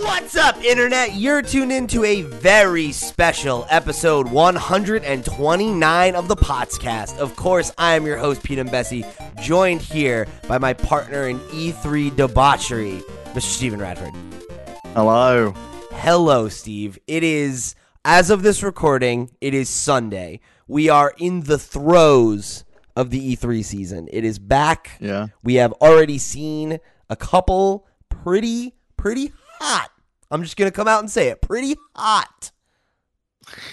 What's up, Internet? You're tuned into a very special episode 129 of the podcast. Of course, I am your host, Pete and Bessie, joined here by my partner in E3 debauchery, Mr. Steven Radford. Hello. Hello, Steve. It is, as of this recording, it is Sunday. We are in the throes of the E3 season. It is back. Yeah. We have already seen a couple pretty, pretty hot. I'm just going to come out and say it. Pretty hot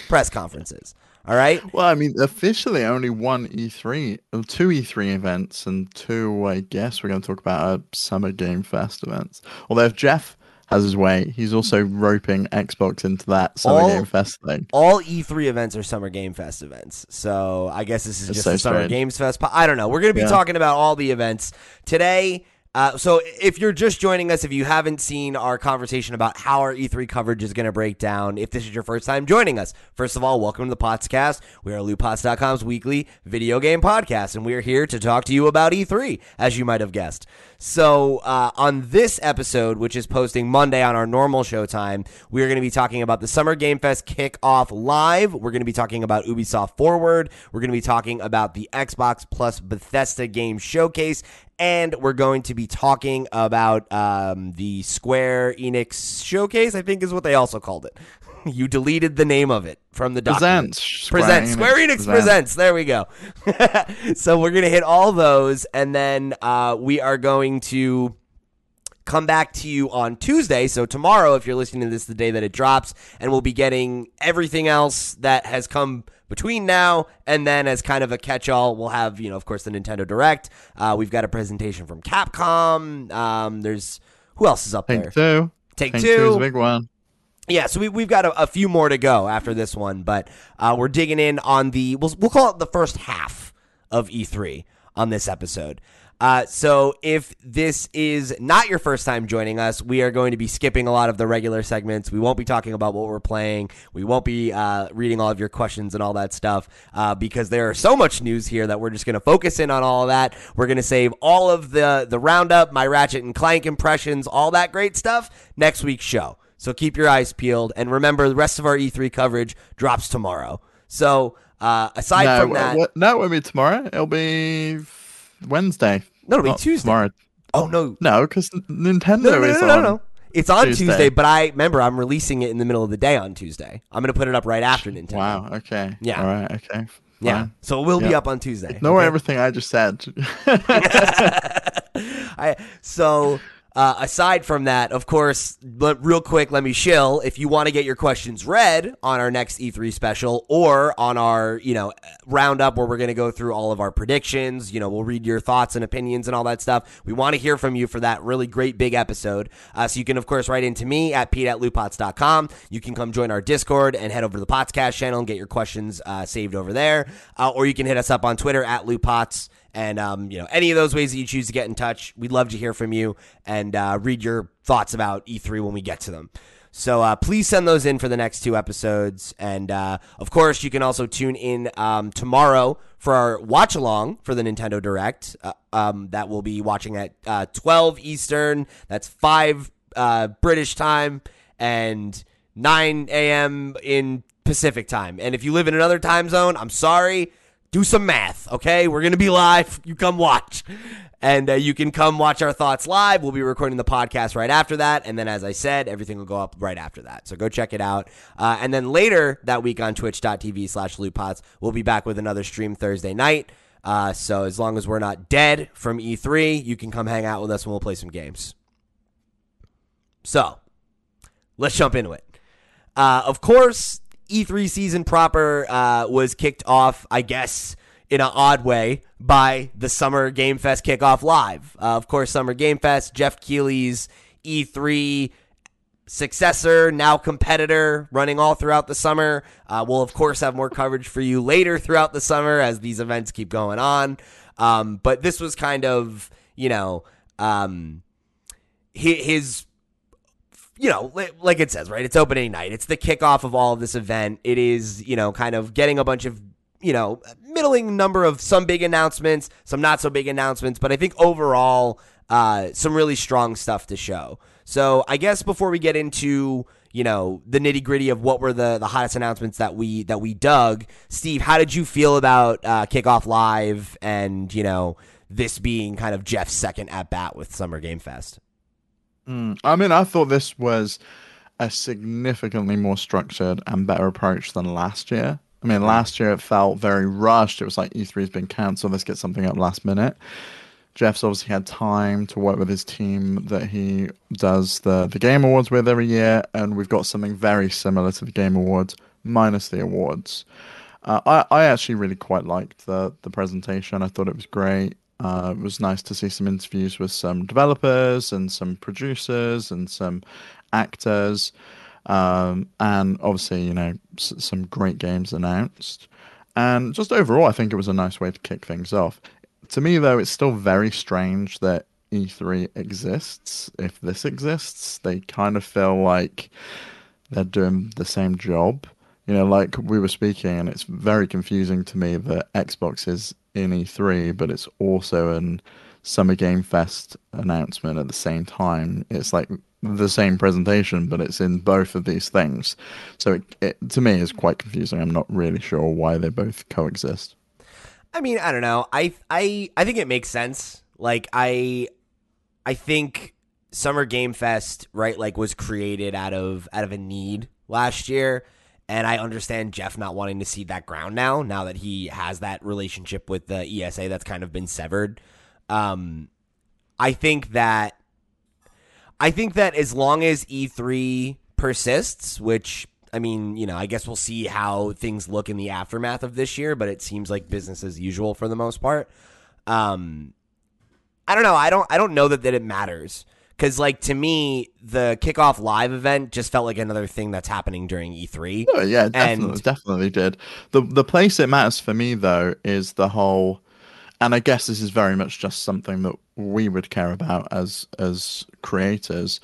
press conferences. All right. Well, I mean, officially only one E3, two E3 events, and two, I guess we're going to talk about are Summer Game Fest events. Although if Geoff has his way, he's also roping Xbox into that Summer All- Game Fest thing. All E3 events are Summer Game Fest events. So I guess this is That's just so the Summer strange. Games Fest. I don't know. We're going to be Yeah. talking about all the events today. Uh, so if you're just joining us, if you haven't seen our conversation about how our E3 coverage is going to break down, if this is your first time joining us, first of all, welcome to the Potscast. We are LootPots.com's weekly video game podcast, and we are here to talk to you about E3, as you might have guessed. So uh, on this episode, which is posting Monday on our normal showtime, we are going to be talking about the Summer Game Fest kickoff live. We're going to be talking about Ubisoft Forward. We're going to be talking about the Xbox Plus Bethesda Game Showcase. And we're going to be talking about um, the Square Enix Showcase, I think is what they also called it. you deleted the name of it from the document. Presents. Square Presents. Enix Square Enix presents. presents. There we go. so we're gonna hit all those, and then uh, we are going to come back to you on Tuesday. So tomorrow, if you're listening to this, the day that it drops, and we'll be getting everything else that has come between now and then as kind of a catch-all. We'll have, you know, of course, the Nintendo Direct. Uh, we've got a presentation from Capcom. Um, there's who else is up there? Take two. Take Take two. two is a big one. Yeah, so we, we've got a, a few more to go after this one, but uh, we're digging in on the we'll, we'll call it the first half of E3 on this episode. Uh, so if this is not your first time joining us, we are going to be skipping a lot of the regular segments. We won't be talking about what we're playing. We won't be uh, reading all of your questions and all that stuff uh, because there are so much news here that we're just going to focus in on all of that. We're going to save all of the the roundup, my Ratchet and Clank impressions, all that great stuff next week's show. So keep your eyes peeled, and remember the rest of our E3 coverage drops tomorrow. So uh, aside no, from wh- that, wh- no, it won't be tomorrow. It'll be Wednesday. No, it'll be Tuesday. Tomorrow. oh no, No, because Nintendo no, no, no, is no, no, on. no. It's on Tuesday. Tuesday. but I remember I'm releasing it in the middle of the day on Tuesday. I'm going to put it up right after Nintendo. Wow. Okay. Yeah. All right. Okay. Yeah, so it will be up on Tuesday. Ignore okay? everything I just said. I, so uh, aside from that, of course, but real quick, let me shill. If you want to get your questions read on our next E3 special or on our, you know, roundup where we're going to go through all of our predictions, you know, we'll read your thoughts and opinions and all that stuff. We want to hear from you for that really great big episode. Uh, so you can, of course, write into me at pete at lootpots.com. You can come join our Discord and head over to the Potscast channel and get your questions uh, saved over there. Uh, or you can hit us up on Twitter at lootpots. And um, you know, any of those ways that you choose to get in touch, we'd love to hear from you and uh, read your thoughts about E3 when we get to them. So uh, please send those in for the next two episodes, and uh, of course, you can also tune in um, tomorrow for our watch along for the Nintendo Direct. Uh, um, that we'll be watching at uh, 12 Eastern. That's five uh, British time and 9 a.m. in Pacific time. And if you live in another time zone, I'm sorry do some math, okay? We're going to be live. You come watch. And uh, you can come watch our thoughts live. We'll be recording the podcast right after that. And then, as I said, everything will go up right after that. So go check it out. Uh, and then later that week on twitch.tv slash lootpots, we'll be back with another stream Thursday night. Uh, so as long as we're not dead from E3, you can come hang out with us and we'll play some games. So let's jump into it. Uh, of course, E3 season proper uh, was kicked off, I guess, in an odd way by the Summer Game Fest kickoff live. Uh, of course, Summer Game Fest, Geoff Keighley's E3 successor, now competitor, running all throughout the summer. Uh, we'll, of course, have more coverage for you later throughout the summer as these events keep going on. Um, but this was kind of, you know, um, hi- his you know, like it says, right? It's opening night. It's the kickoff of all of this event. It is, you know, kind of getting a bunch of, you know, middling number of some big announcements, some not so big announcements. But I think overall, uh, some really strong stuff to show. So I guess before we get into you know the nitty gritty of what were the the hottest announcements that we that we dug, Steve, how did you feel about uh, kickoff live and you know this being kind of Geoff's second at bat with Summer Game Fest? Mm, I mean, I thought this was a significantly more structured and better approach than last year. I mean, last year it felt very rushed. It was like E3 has been cancelled. Let's get something up last minute. Geoff's obviously had time to work with his team that he does the, the Game Awards with every year, and we've got something very similar to the Game Awards, minus the awards. Uh, I, I actually really quite liked the, the presentation. I thought it was great. Uh, it was nice to see some interviews with some developers and some producers and some actors. Um, and obviously, you know, s- some great games announced. And just overall, I think it was a nice way to kick things off. To me, though, it's still very strange that E3 exists. If this exists, they kind of feel like they're doing the same job. You know, like we were speaking, and it's very confusing to me that Xbox is in E3, but it's also an Summer Game Fest announcement at the same time. It's like the same presentation, but it's in both of these things. So it, it to me is quite confusing. I'm not really sure why they both coexist. I mean, I don't know. I I I think it makes sense. Like I I think Summer Game Fest, right, like was created out of out of a need last year. And I understand Geoff not wanting to see that ground now, now that he has that relationship with the ESA that's kind of been severed. Um, I think that I think that as long as E3 persists, which I mean, you know, I guess we'll see how things look in the aftermath of this year, but it seems like business as usual for the most part. Um, I don't know. I don't. I don't know that that it matters because, like, to me, the kickoff live event just felt like another thing that's happening during E3. Oh, yeah, definitely, And- definitely did. The the place it matters for me though is the whole, and I guess this is very much just something that we would care about as as creators,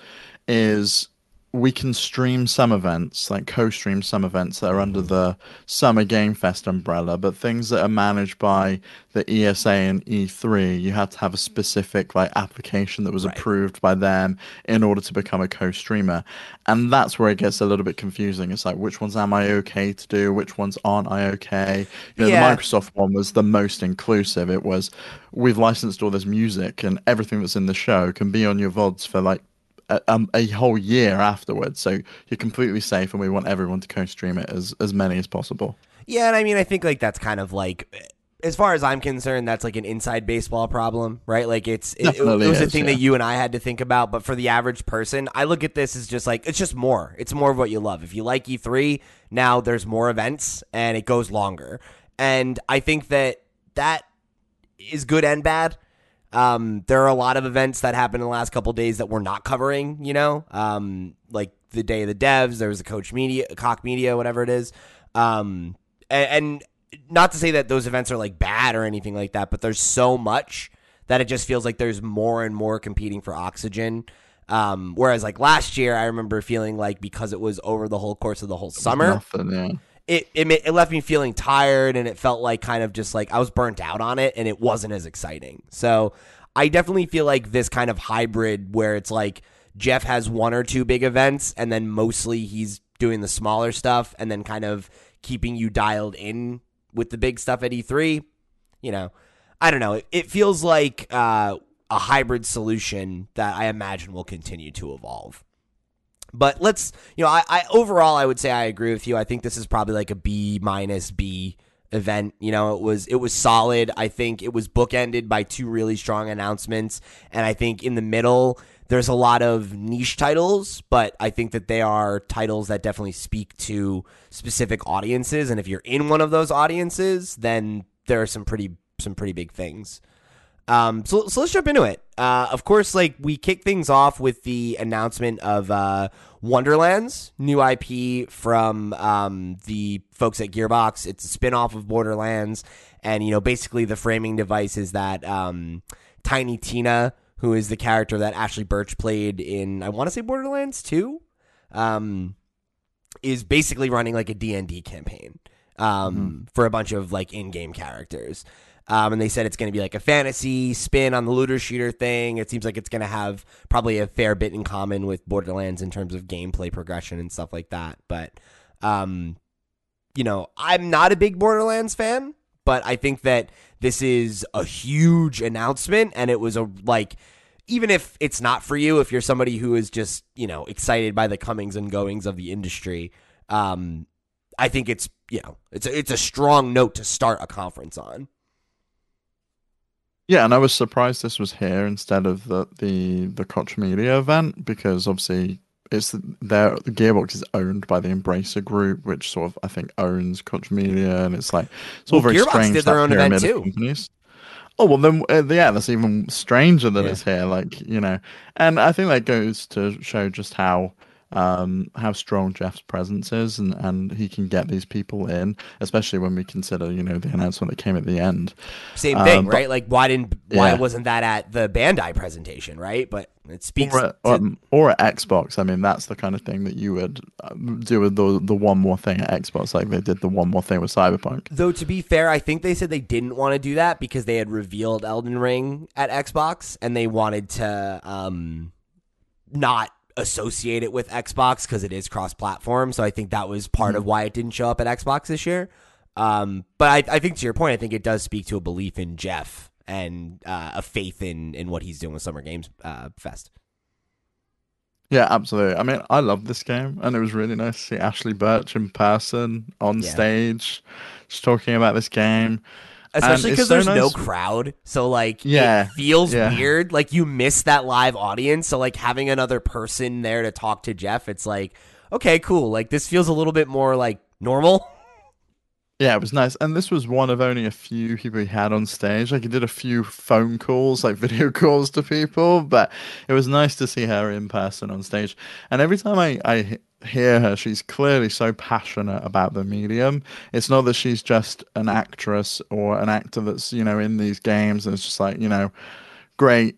is we can stream some events, like co-stream some events that are under mm-hmm. the Summer Game Fest umbrella, but things that are managed by the ESA and E3, you had to have a specific like application that was Right. approved by them in order to become a co-streamer. And that's where it gets a little bit confusing. It's like which ones am I okay to do, which ones aren't I okay? You know, Yeah. the Microsoft one was the most inclusive. It was we've licensed all this music and everything that's in the show can be on your VODs for like a, um, a whole year afterwards. So you're completely safe, and we want everyone to co-stream it as as many as possible. Yeah, and I mean, I think like that's kind of like, as far as I'm concerned, that's like an inside baseball problem, right? Like it's it, it was a thing yeah. that you and I had to think about, but for the average person, I look at this as just like it's just more. It's more of what you love. If you like E3, now there's more events and it goes longer, and I think that that is good and bad. Um, there are a lot of events that happened in the last couple days that we're not covering. You know, um, like the day of the devs. There was a Coach Media, Cock Media, whatever it is. Um, and, and not to say that those events are like bad or anything like that, but there's so much that it just feels like there's more and more competing for oxygen. Um, whereas like last year, I remember feeling like because it was over the whole course of the whole summer, Nothing. It it, it left me feeling tired and it felt like kind of just like I was burnt out on it and it wasn't as exciting. So I definitely feel like this kind of hybrid where it's like Geoff has one or two big events and then mostly he's doing the smaller stuff and then kind of keeping you dialed in with the big stuff at E3. You know, I don't know. It, it feels like uh, a hybrid solution that I imagine will continue to evolve. But let's, you know, I, I overall I would say I agree with you. I think this is probably like a B minus B event. You know, it was it was solid. I think it was bookended by two really strong announcements, and I think in the middle there's a lot of niche titles, but I think that they are titles that definitely speak to specific audiences. And if you're in one of those audiences, then there are some pretty some pretty big things. Um, so, so let's jump into it. Uh, of course, like we kick things off with the announcement of uh, Wonderlands, new IP from um, the folks at Gearbox. It's a spin-off of Borderlands, and you know, basically the framing device is that um, Tiny Tina, who is the character that Ashley Burch played in, I want to say Borderlands 2, um, is basically running like a D&D campaign um, for a bunch of like in-game characters. Um, and they said it's going to be like a fantasy spin on the looter shooter thing. It seems like it's going to have probably a fair bit in common with Borderlands in terms of gameplay progression and stuff like that. But, um, you know, I'm not a big Borderlands fan, but I think that this is a huge announcement and it was a like even if it's not for you, if you're somebody who is just, you know, excited by the comings and goings of the industry, um, I think it's, you know, it's a, it's a strong note to start a conference on. Yeah, and I was surprised this was here instead of the the the Koch Media event because obviously it's their the Gearbox is owned by the Embracer Group, which sort of I think owns Koch Media, and it's like it's all well, very Gearbox strange. Did their own event too. Companies. Oh well, then uh, yeah, that's even stranger than yeah. it's here. Like you know, and I think that goes to show just how um, how strong Geoff's presence is, and, and he can get these people in, especially when we consider, you know, the announcement that came at the end. Same thing, um, right? Like, why didn't why yeah. wasn't that at the Bandai presentation, right? But it speaks or at, to... um, or at Xbox. I mean, that's the kind of thing that you would uh, do with the the one more thing at Xbox, like they did the one more thing with Cyberpunk. Though to be fair, I think they said they didn't want to do that because they had revealed Elden Ring at Xbox, and they wanted to um not associate it with Xbox because it is cross platform. So I think that was part mm-hmm. of why it didn't show up at Xbox this year. Um, but I, I, think to your point, I think it does speak to a belief in Geoff and uh, a faith in in what he's doing with Summer Games uh, Fest. Yeah, absolutely. I mean, I love this game, and it was really nice to see Ashley Burch in person on yeah. stage, just talking about this game especially um, because so there's nice. no crowd. So like, yeah, it feels yeah. weird. Like you miss that live audience. So like having another person there to talk to Geoff, it's like, okay, cool. Like this feels a little bit more like normal. Yeah, it was nice. And this was one of only a few people he had on stage. Like he did a few phone calls, like video calls to people, but it was nice to see her in person on stage. And every time I, I hear her, she's clearly so passionate about the medium. It's not that she's just an actress or an actor that's, you know, in these games and it's just like, you know, great,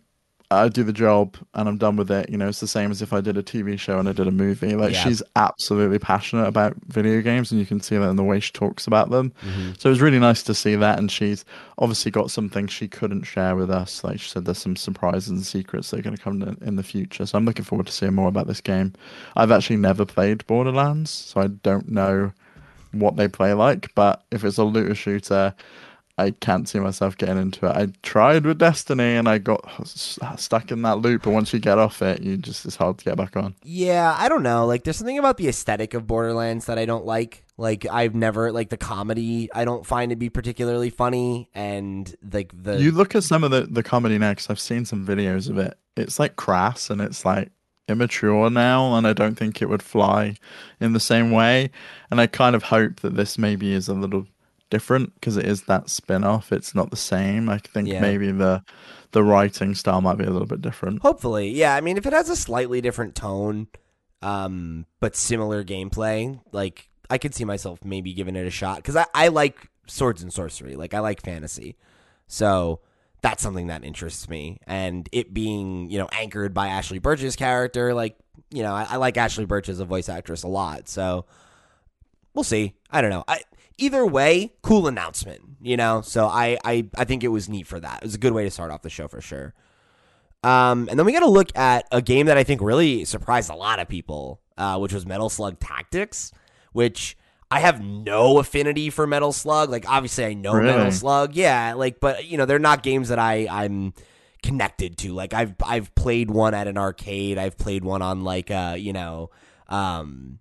I do the job and I'm done with it. You know, it's the same as if I did a TV show and I did a movie. Like yeah. she's absolutely passionate about video games, and you can see that in the way she talks about them. Mm-hmm. So it was really nice to see that, and she's obviously got something she couldn't share with us. Like she said, there's some surprises and secrets that are going to come in the future. So I'm looking forward to seeing more about this game. I've actually never played Borderlands, so I don't know what they play like. But if it's a looter shooter I can't see myself getting into it. I tried with Destiny and I got stuck in that loop. But once you get off it, you just it's hard to get back on. Yeah, I don't know. Like, there's something about the aesthetic of Borderlands that I don't like. Like, I've never like the comedy. I don't find to be particularly funny. And like the you look at some of the the comedy next. I've seen some videos of it. It's like crass and it's like immature now and I don't think it would fly in the same way and I kind of hope that this maybe is a little different because it is that spin-off it's not the same. I think yeah. maybe the the writing style might be a little bit different. Hopefully yeah i mean if it has a slightly different tone um but similar gameplay like i could see myself maybe giving it a shot because I, I like swords and sorcery like i like fantasy. So that's something that interests me. And it being you know anchored by ashley burch's character like you know i, I like ashley burch as a voice actress a lot so we'll see. I don't know. I either way, cool announcement, you know? So I, I, I think it was neat for that. It was a good way to start off the show for sure. Um, and then we got to look at a game that I think really surprised a lot of people, uh, which was Metal Slug Tactics, which I have no affinity for Metal Slug. Like, obviously, I know really? Metal Slug, yeah. Like, but you know, they're not games that I I'm connected to. Like, I've I've played one at an arcade. I've played one on like uh, you know, um,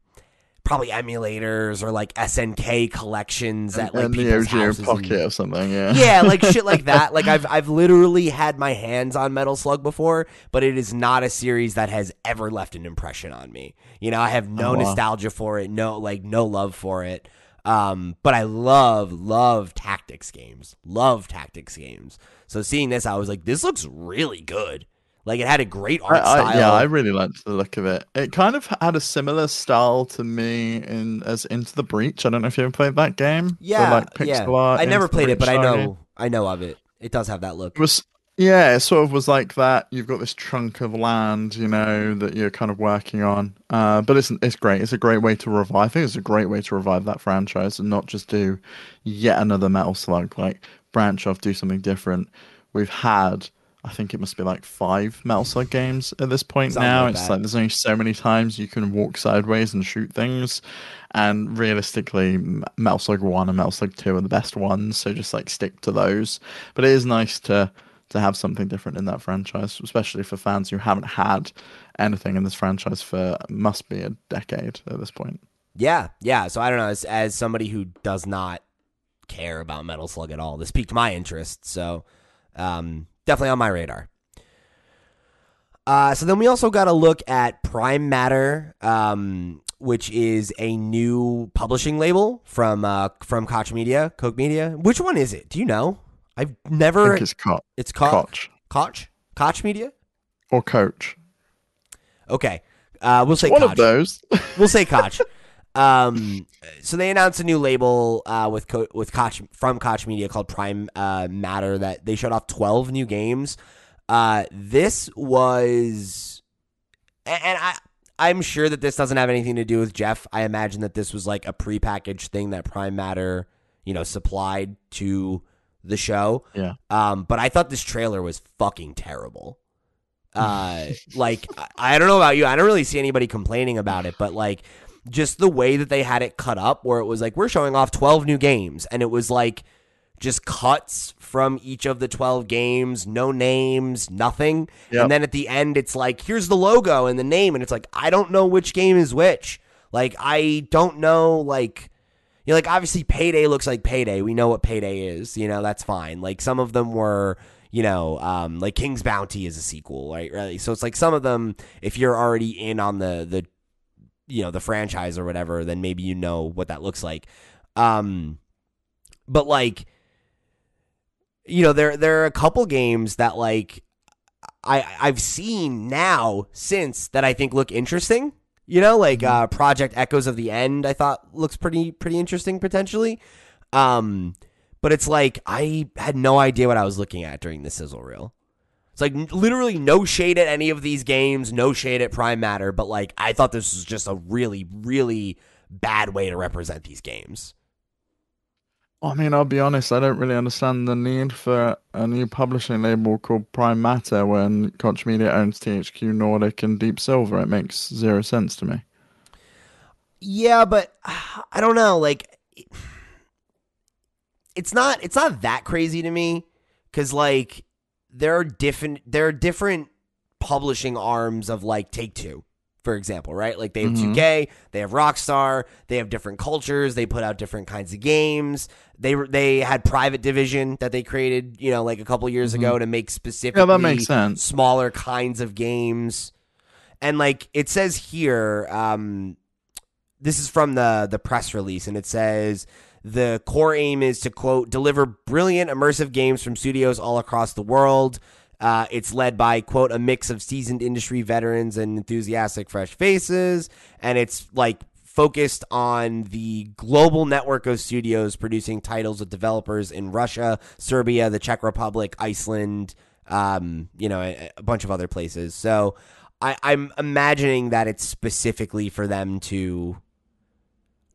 probably emulators or like SNK collections at like people's the houses Pocket and, or something. Yeah, yeah, like shit like that. Like I've I've literally had my hands on Metal Slug before, but it is not a series that has ever left an impression on me. You know, I have no oh, wow. nostalgia for it, no like no love for it. Um, but I love love tactics games, love tactics games. So seeing this, I was like, this looks really good. Like it had a great art I, style. yeah, I really liked the look of it. It kind of had a similar style to me in as Into the Breach. I don't know if you ever played that game. Yeah, like yeah. I never played it, but I know I know of it. It does have that look. It was yeah, it sort of was like that. You've got this chunk of land, you know, that you're kind of working on. Uh, but it's it's great. It's a great way to revive. I think it's a great way to revive that franchise and not just do yet another Metal Slug. Like branch off, do something different. We've had, I think it must be like five Metal Slug games at this point Something now. like it's like there's only so many times you can walk sideways and shoot things, and realistically, Metal Slug One and Metal Slug Two are the best ones. So just like stick to those. But it is nice to to have something different in that franchise, especially for fans who haven't had anything in this franchise for must be a decade at this point. Yeah, yeah. So I don't know. As, as somebody who does not care about Metal Slug at all, this piqued my interest. So um, definitely on my radar. Uh, so then we also got to look at Prime Matter, um, which is a new publishing label from uh, from Koch Media, Coke Media. Which one is it? Do you know? I've I never. think it's Co- it's Koch. Koch Koch. Koch Media. or Coach. Okay. Uh, we'll say One Koch. of those. We'll say Koch. um, so they announced a new label uh, with Co- with Koch from Koch Media called Prime uh, Matter that they showed off twelve new games. Uh, this was, and I I'm sure that this doesn't have anything to do with Geoff. I imagine that this was like a prepackaged thing that Prime Matter you know supplied to the show. yeah. Um, but I thought this trailer was fucking terrible. Uh, like I, I don't know about you, I don't really see anybody complaining about it, but like just the way that they had it cut up, where it was like we're showing off twelve new games, and it was like just cuts from each of the twelve games, no names, nothing, Yep. and then at the end it's like here's the logo and the name, and it's like I don't know which game is which. Like I don't know like you know, like obviously payday looks like payday. We know what payday is. You know, that's fine. Like some of them were, you know, um, like King's Bounty is a sequel, right? Really. So it's like some of them, if you're already in on the the you know, the franchise or whatever, then maybe you know what that looks like. Um but like you know, there there are a couple games that like I I've seen now since that I think look interesting. You know, like uh, Project Echoes of the End, I thought looks pretty pretty interesting potentially. Um, but it's like I had no idea what I was looking at during the sizzle reel. It's like literally no shade at any of these games, no shade at Prime Matter, but like I thought this was just a really really bad way to represent these games. I mean, I'll be honest, I don't really understand the need for a new publishing label called Prime Matter when Koch Media owns THQ Nordic and Deep Silver. It makes zero sense to me. Yeah, but I don't know. Like, it's not it's not that crazy to me because like there are different there are different publishing arms of like Take Two, for example, right? Like they have Mhm. 2K, they have Rockstar, they have different cultures, they put out different kinds of games. They were they had Private Division that they created, you know, like a couple years ago to make specifically Yeah, that makes sense. smaller kinds of games. And like it says here, um, this is from the the press release, and it says the core aim is to quote deliver brilliant immersive games from studios all across the world. Uh, it's led by quote a mix of seasoned industry veterans and enthusiastic fresh faces, and it's like focused on the global network of studios producing titles with developers in Russia, Serbia, the Czech Republic, Iceland, um, you know, a, a bunch of other places. So I, I'm imagining that it's specifically for them to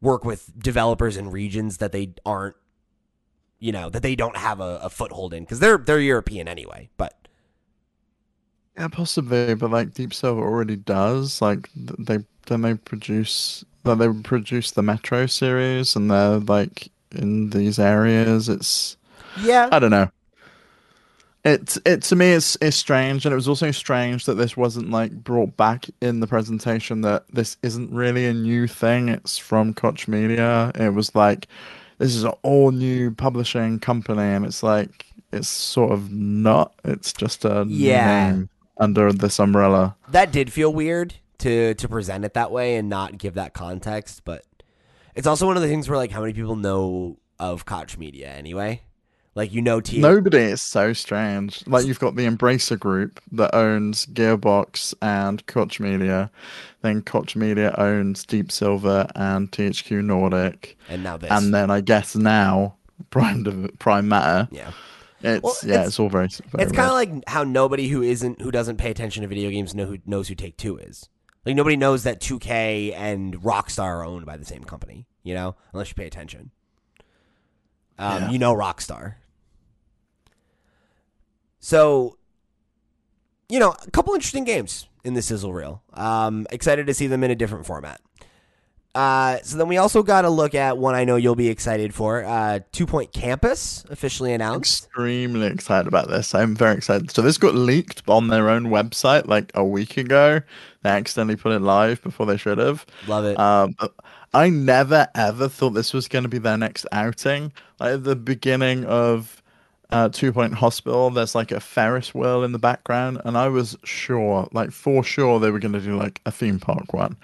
work with developers in regions that they aren't, you know, that they don't have a, a foothold in because they're they're European anyway. But Yeah, possibly, but like Deep Silver already does. Like they then they produce like they produce the Metro series, and they're like in these areas. It's yeah, I don't know. It it to me it's it's strange, and it was also strange that this wasn't like brought back in the presentation. That this isn't really a new thing. It's from Koch Media. It was like this is an all new publishing company, and it's like it's sort of not. It's just a Yeah. name under this umbrella. that did feel weird to to present it that way and not give that context. But it's also one of the things where like how many people know of Koch Media anyway. Like you know, T. Nobody is so strange. Like you've got the Embracer Group that owns Gearbox and Koch Media, then Koch Media owns Deep Silver and THQ Nordic, and now this. and then I guess now Prime Prime Matter. yeah. It's Well, yeah, it's- it's, all very. very It's kind of like how nobody who isn't who doesn't pay attention to video games know who knows who Take Two is. Like nobody knows that 2K and Rockstar are owned by the same company. You know, unless you pay attention. Um, Yeah. You know Rockstar. So, you know, a couple interesting games in the sizzle reel. Um, excited to see them in a different format. Uh, so then we also got to look at one I know you'll be excited for. Uh, Two Point Campus officially announced. Extremely excited about this. I'm very excited. So this got leaked on their own website like a week ago. They accidentally put it live before they should have. Love it. Um, I never ever thought this was going to be their next outing. Like at the beginning of uh, Two Point Hospital, there's like a Ferris wheel in the background, and I was sure, like for sure, they were going to do like a theme park one,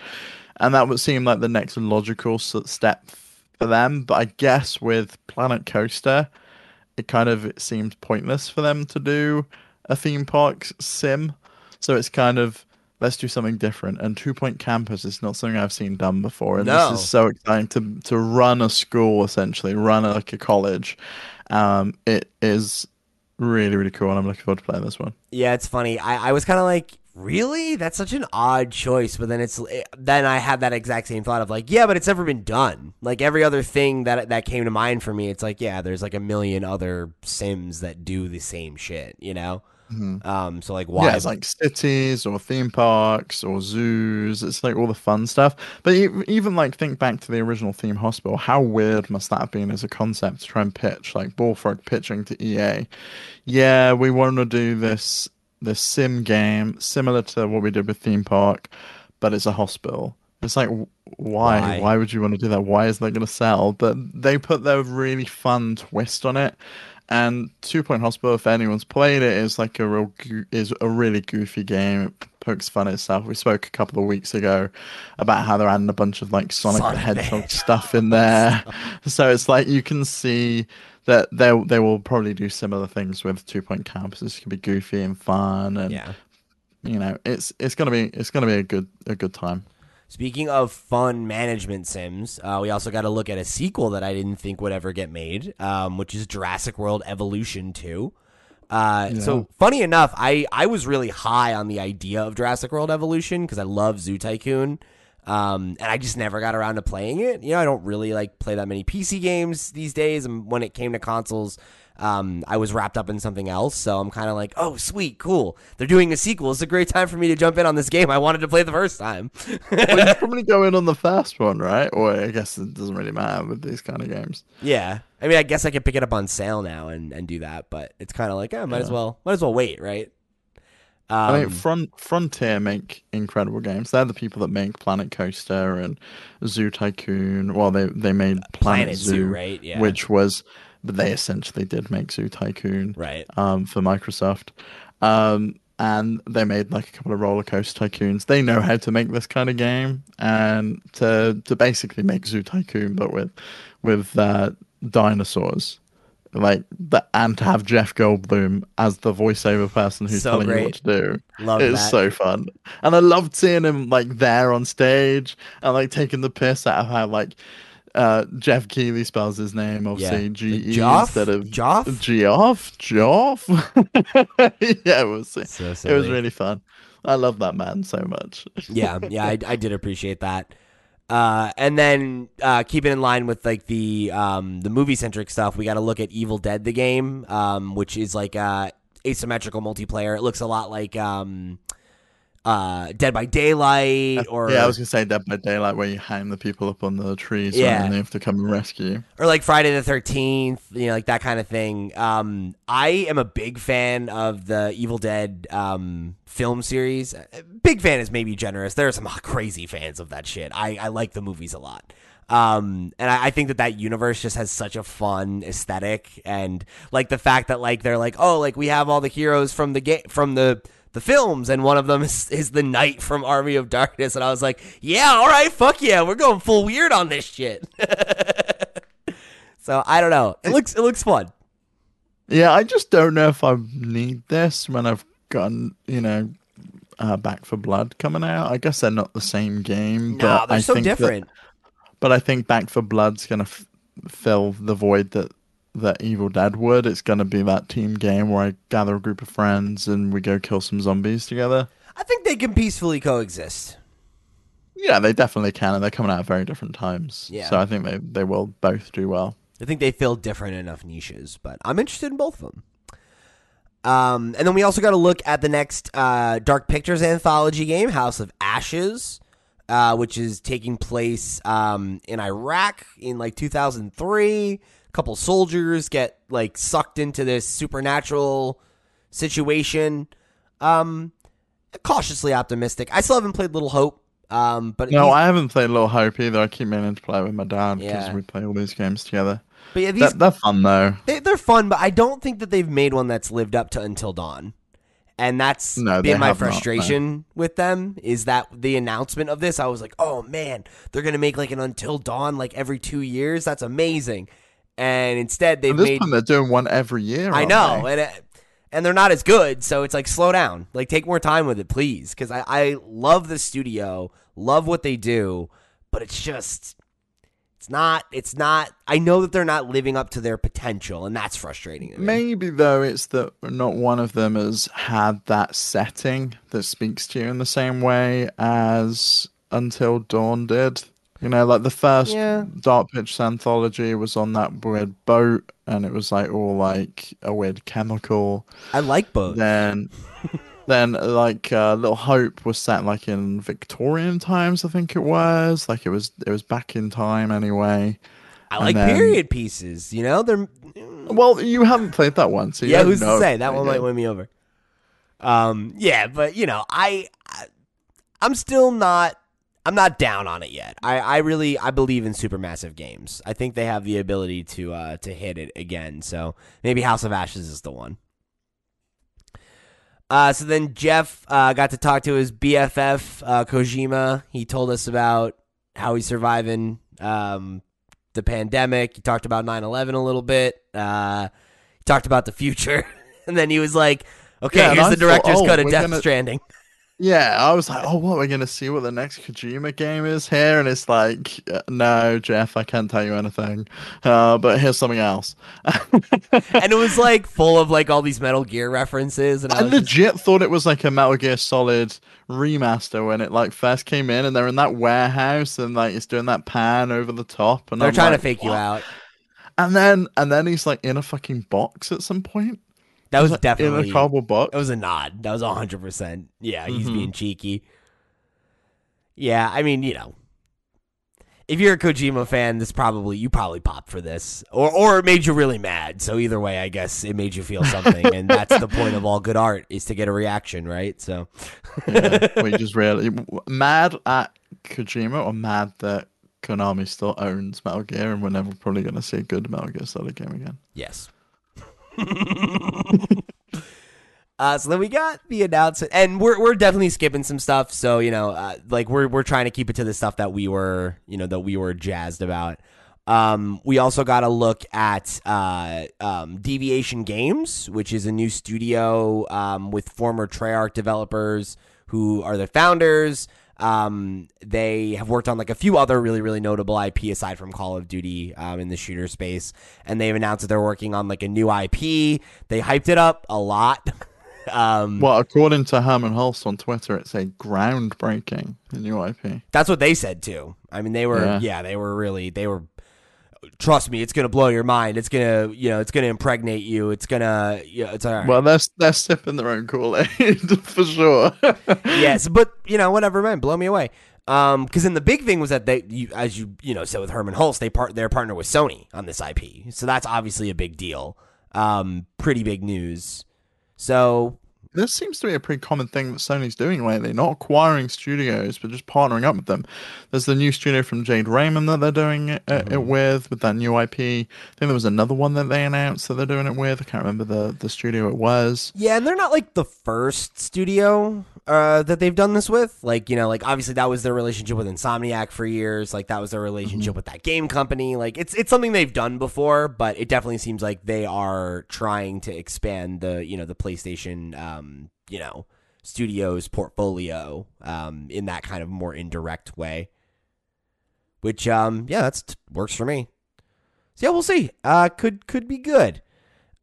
and that would seem like the next logical step for them. But I guess with Planet Coaster, it kind of seemed pointless for them to do a theme park sim. So it's kind of let's do something different. And Two Point Campus is not something I've seen done before, and No. this is so exciting to to run a school essentially, run a, like a college. Um, it is really really cool, and I'm looking forward to playing this one. Yeah, it's funny. I, I was kind of like, really? That's such an odd choice. But then it's then I had that exact same thought of like, yeah, but it's never been done. Like every other thing that that came to mind for me, it's like, yeah, there's like a million other Sims that do the same shit, you know. Um, so like, why? Yeah, it's like cities or theme parks or zoos. It's like all the fun stuff. But even like think back to the original theme hospital. How weird must that have been as a concept to try and pitch? Like Bullfrog pitching to EA. Yeah, we want to do this this sim game similar to what we did with theme park, but it's a hospital. It's like why? Why? Why would you want to do that? Why is that going to sell? But they put their really fun twist on it. And Two Point Hospital, if anyone's played it, is like a real goo- is a really goofy game. It pokes fun at itself. We spoke a couple of weeks ago about how they're adding a bunch of like Sonic, Sonic the Hedgehog Hedgehog stuff in there. so it's like you can see that they they will probably do similar things with Two Point Campus. It's gonna be goofy and fun, and yeah. you know it's it's gonna be it's gonna be a good a good time. Speaking of fun management sims, uh, we also got to look at a sequel that I didn't think would ever get made, um, which is Jurassic World Evolution 2. Uh, So, funny enough, I, I was really high on the idea of Jurassic World Evolution because I love Zoo Tycoon. Um, and I just never got around to playing it. You know, I don't really like play that many PC games these days. And when it came to consoles, um, I was wrapped up in something else. So I'm kind of like, oh, sweet, cool. They're doing a sequel. It's a great time for me to jump in on this game I wanted to play the first time. Well, you probably go in on the first one, right? Or I guess it doesn't really matter with these kind of games. Yeah. I mean, I guess I could pick it up on sale now and, and do that, but it's kind of like, eh, might as well, might as well wait, right? Um, I mean, Front Frontier make incredible games. They're the people that make Planet Coaster and Zoo Tycoon. Well, they they made Planet, Planet Zoo, Zoo, right? Yeah. which was, they essentially did make Zoo Tycoon, right. um, for Microsoft. Um, and they made like a couple of roller coaster tycoons. They know how to make this kind of game and to to basically make Zoo Tycoon, but with with uh, dinosaurs. Like that, and to have Jeff Goldblum as the voiceover person who's So telling you what to do. Love it's so fun, and I loved seeing him like there on stage and like taking the piss out of how like uh, Geoff Keighley spells his name, obviously Yeah. G E Joff? instead of Joff? Geoff, Geoff. yeah, it was So it was really fun. I love that man so much. yeah, yeah, I, I did appreciate that. Uh, and then uh, keep it in line with like the um, the movie centric stuff. We got to look at Evil Dead the game, um, which is like uh, asymmetrical multiplayer. It looks a lot like um, uh, Dead by Daylight or yeah, I was gonna say Dead by Daylight, where you hang the people up on the trees, Yeah. and they have to come and rescue. you. or like Friday the Thirteenth, you know, like that kind of thing. Um, I am a big fan of the Evil Dead um, film series. Uh, Big fan is maybe generous. There are some crazy fans of that shit. I, I like the movies a lot. Um, and I, I think that that universe just has such a fun aesthetic, and like the fact that like they're like, oh, like we have all the heroes from the game from the the films, and one of them is, is the knight from Army of Darkness, and I was like, yeah, all right, fuck yeah, we're going full weird on this shit. So I don't know. It looks it looks fun. Yeah, I just don't know if I need this when I've gotten you know uh, Back 4 Blood coming out. I guess they're not the same game, No, but they're I so think that- different. but I think Back 4 Blood's gonna f- fill the void that that Evil Dead would. It's gonna be that team game where I gather a group of friends and we go kill some zombies together. I think they can peacefully coexist. Yeah, they definitely can, and they're coming out at very different times. Yeah. So I think they they will both do well. I think they fill different enough niches, but I'm interested in both of them. Um, and then we also got to look at the next uh, Dark Pictures anthology game, House of Ashes, uh, which is taking place um, in Iraq in like 2003. Couple soldiers get like sucked into this supernatural situation. Um, cautiously optimistic. I still haven't played Little Hope. Um, but No, I haven't played Little Hope either. I keep meaning to play with my dad because Yeah. we play all these games together. but yeah, these They're, fun though. they, they're fun, but I don't think that they've made one that's lived up to Until Dawn. And that's No, been my have not, frustration with them is that the announcement of this, I was like, oh man, they're gonna make like an Until Dawn like every two years. That's amazing. And instead, they've made they're doing one every year. I know, they? and it, and they're not as good. So it's like slow down, like take more time with it, please, because I I love the studio, love what they do, but it's just it's not it's not. I know that they're not living up to their potential, and that's frustrating. Maybe though it's that not one of them has had that setting that speaks to you in the same way as Until Dawn did. You know, like the first Yeah. Dark Pitch anthology was on that weird boat, and it was like all like a weird chemical. I like both. Then, then like uh, Little Hope was set like in Victorian times, I think it was. Like it was, it was back in time anyway. I and like then- period pieces. You know, they're Well, you haven't played that one, so you yeah. Who's know to say that one might win me over? Um, yeah, but you know, I, I I'm still not. I'm not down on it yet. I, I really I believe in supermassive games. I think they have the ability to uh, to hit it again. So maybe House of Ashes is the one. Uh, so then Geoff uh, got to talk to his BFF uh, Kojima. He told us about how he's surviving um, the pandemic. He talked about 9/11 a little bit. Uh, he talked about the future, and then he was like, "Okay, Yeah, here's the director's thought, oh, cut of Death gonna- Stranding." Yeah, I was like, oh, what? We're going to see what the next Kojima game is here? And it's like, uh, no, Geoff, I can't tell you anything. Uh, but here's something else. and it was like full of like all these Metal Gear references, and I, I was just- legit thought it was like a Metal Gear Solid remaster when it like first came in, and they're in that warehouse, and like it's doing that pan over the top, and they're I'm trying like, to fake you out. And then, and then he's like in a fucking box at some point. That was definitely in a cardboard box. That was a nod. That was hundred percent. Yeah, he's Mhm. being cheeky. Yeah, I mean, you know, if you're a Kojima fan, this probably you probably popped for this, or or it made you really mad. So either way, I guess it made you feel something, and that's the point of all good art is to get a reaction, right? So yeah, we just really mad at Kojima or mad that Konami still owns Metal Gear, and we're never probably going to see a good Metal Gear Solid game again. yes. Uh, so then we got the announcement, and we're we're definitely skipping some stuff. So you know, uh, like we're we're trying to keep it to the stuff that we were you know that we were jazzed about. Um, we also got a look at uh, um, Deviation Games, which is a new studio um, with former Treyarch developers who are the founders. Um, they have worked on like a few other really really notable IP aside from Call of Duty um, in the shooter space, and they've announced that they're working on like a new IP. They hyped it up a lot. um, Well, according to Hermen Hulst on Twitter, it's a groundbreaking new IP. That's what they said too. I mean, they were yeah, Yeah. they were really they were. Trust me, it's gonna blow your mind. It's gonna you know it's gonna impregnate you. It's gonna yeah, it's all right. Well, they're they're sipping their own Kool Aid for sure. yes, but you know whatever, man, blow me away. Um, because then the big thing was that they, you, as you you know said with Hermen Hulst, they part they're partner with Sony on this IP, so that's obviously a big deal. Um, pretty big news. So this seems to be a pretty common thing that Sony's doing lately. Not acquiring studios, but just partnering up with them. There's the new studio from Jade Raymond that they're doing it, it mm. with, with that new IP. I think there was another one that they announced that they're doing it with. I can't remember the, the studio it was. Yeah, and they're not like the first studio uh, that they've done this with. Like, you know, like obviously that was their relationship with Insomniac for years. Like that was their relationship with that game company. Like it's it's something they've done before, but it definitely seems like they are trying to expand the you know the PlayStation um, you know studios portfolio um, in that kind of more indirect way. Which um yeah, that's works for me. So yeah, we'll see. Uh, could could be good.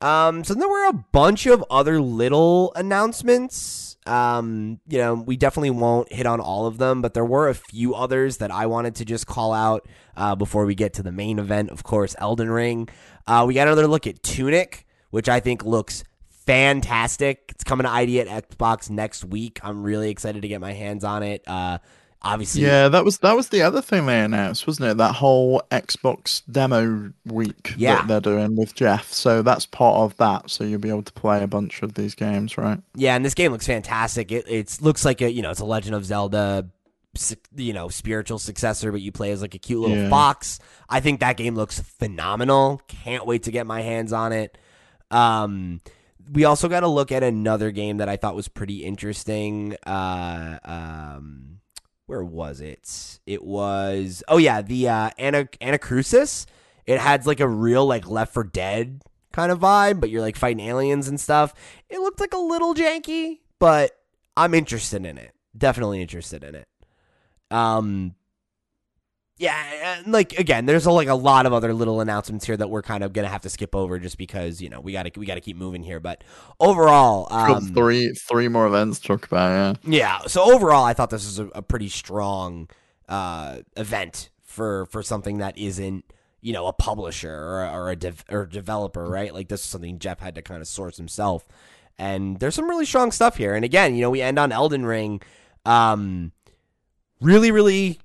Um, so there were a bunch of other little announcements. Um, you know, we definitely won't hit on all of them, but there were a few others that I wanted to just call out uh, before we get to the main event. Of course, Elden Ring. Uh, we got another look at Tunic, which I think looks fantastic. It's coming to ID at Xbox next week. I'm really excited to get my hands on it. Uh, obviously, Yeah, that was that was the other thing they announced, wasn't it? That whole Xbox demo week Yeah. that they're doing with Geoff. So that's part of that. So you'll be able to play a bunch of these games, right? Yeah, and this game looks fantastic. It it's looks like a you know it's a Legend of Zelda, you know spiritual successor, but you play as like a cute little Yeah. fox. I think that game looks phenomenal. Can't wait to get my hands on it. Um, we also got to look at another game that I thought was pretty interesting. Uh, um, where was it? It was oh yeah, the uh, Ana Anacrusis. It had like a real like Left 4 Dead kind of vibe, but you're like fighting aliens and stuff. It looked like a little janky, but I'm interested in it. Definitely interested in it. Um, yeah, and like again, there's a, like a lot of other little announcements here that we're kind of gonna have to skip over just because you know we got to we got to keep moving here. But overall, um, three three more events to talk about. Yeah. yeah. So overall, I thought this was a, a pretty strong uh, event for for something that isn't you know a publisher or, a- or a dev, or developer, right? Like this is something Geoff had to kind of source himself. And there's some really strong stuff here. And again, you know, we end on Elden Ring. Um, really, really,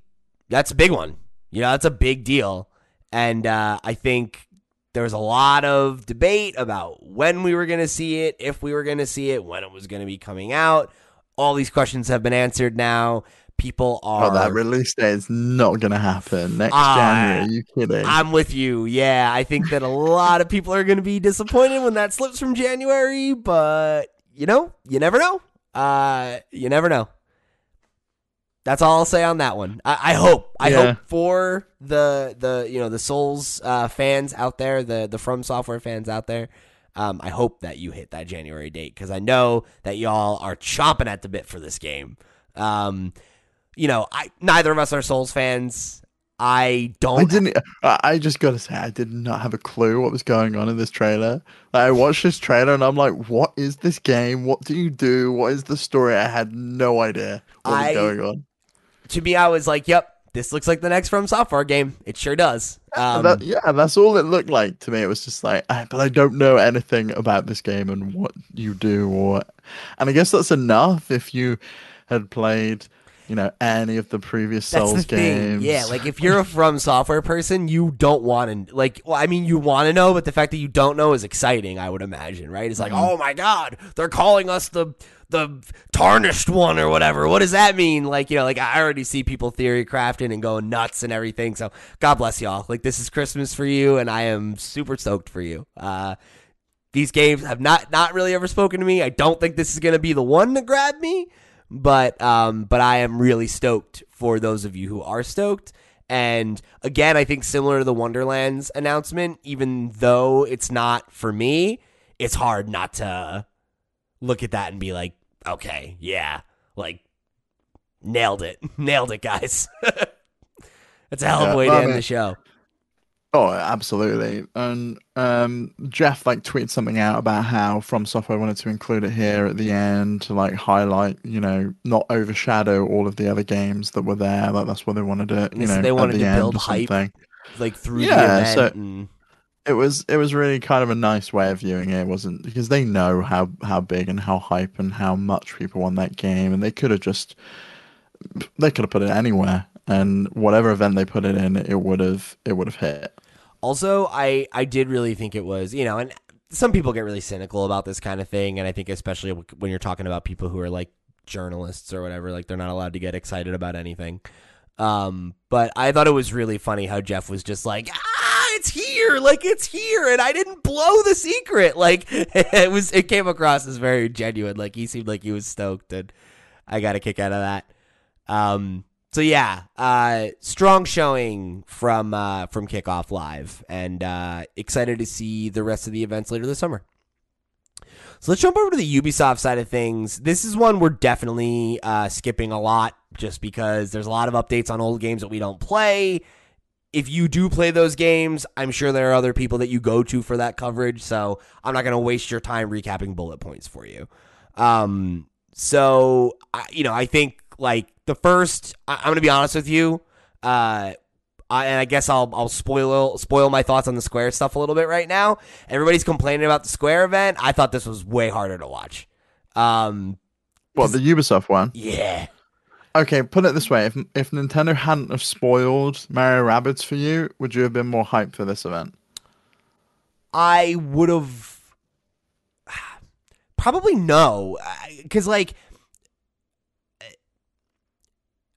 that's a big one. You know, that's a big deal. And uh, I think there was a lot of debate about when we were going to see it, if we were going to see it, when it was going to be coming out. All these questions have been answered now. People are. Oh, that release date is not going to happen next Uh, January. Are you kidding? I'm with you. Yeah, I think that a lot of people are going to be disappointed when that slips from January, but you know, you never know. Uh, you never know. That's all I'll say on that one. I, I hope. I Yeah. hope for the the you know the Souls uh, fans out there, the the From Software fans out there. Um, I hope that you hit that January date because I know that y'all are chomping at the bit for this game. Um, you know, I neither of us are Souls fans. I don't. I didn't. I I just got to say, I did not have a clue what was going on in this trailer. Like, I watched this trailer and I'm like, "What is this game? What do you do? What is the story?" I had no idea what was going on. To me, I was like, "Yep, this looks like the next From Software game. It sure does." Um, That- yeah, that's all it looked like to me. It was just like, I, but I don't know anything about this game and what you do, or, and I guess that's enough if you had played, you know, any of the previous that's Souls the games. Yeah, like if you're a From Software person, you don't want to like. Well, I mean, you want to know, but the fact that you don't know is exciting. I would imagine, right? It's like, Mm-hmm. oh my god, they're calling us the the tarnished one or whatever. What does that mean? Like, you know, like I already see people theory crafting and going nuts and everything. So God bless y'all. Like this is Christmas for you, and I am super stoked for you. Uh, these games have not not really ever spoken to me. I don't think this is to be the one to grab me, but um, but I am really stoked for those of you who are stoked. And again, I think similar to the Wonderlands announcement, even though it's not for me, it's hard not to look at that and be like, okay, yeah, like nailed it, nailed it, guys. That's a hell of a Yeah, way to I end mean- the show. Oh, absolutely. And um, Geoff like tweeted something out about how From Software wanted to include it here at the end to like highlight, you know, not overshadow all of the other games that were there. Like that's what they wanted it, you know, they wanted to build hype. Like through Yeah, the event. so- and, It was it was really kind of a nice way of viewing it, wasn't because they know how how big and how hype and how much people want that game, and they could have just they could have put it anywhere, and whatever event they put it in, it would have it would have hit. Also, I I did really think it was you know, and some people get really cynical about this kind of thing, and I think especially when you're talking about people who are like journalists or whatever, like they're not allowed to get excited about anything. Um, but I thought it was really funny how Geoff was just like, ah, it's here, like it's here, and I didn't blow the secret. Like it was, it came across as very genuine. Like he seemed like he was stoked, and I got a kick out of that. Um, so yeah, uh, strong showing from uh, from Kickoff Live, and uh, excited to see the rest of the events later this summer. So let's jump over to the Ubisoft side of things. This is one we're definitely uh, skipping a lot, just because there's a lot of updates on old games that we don't play. If you do play those games, I'm sure there are other people that you go to for that coverage. So I'm not going to waste your time recapping bullet points for you. Um, so I, you know, I think like the first, I, I'm going to be honest with you. Uh, I, and I guess I'll I'll spoil spoil my thoughts on the Square stuff a little bit right now. Everybody's complaining about the Square event. I thought this was way harder to watch. Um, What the Ubisoft one? yeah, Okay, put it this way: if if Nintendo hadn't have spoiled Mario Rabbids for you, would you have been more hyped for this event? I would have probably no, because like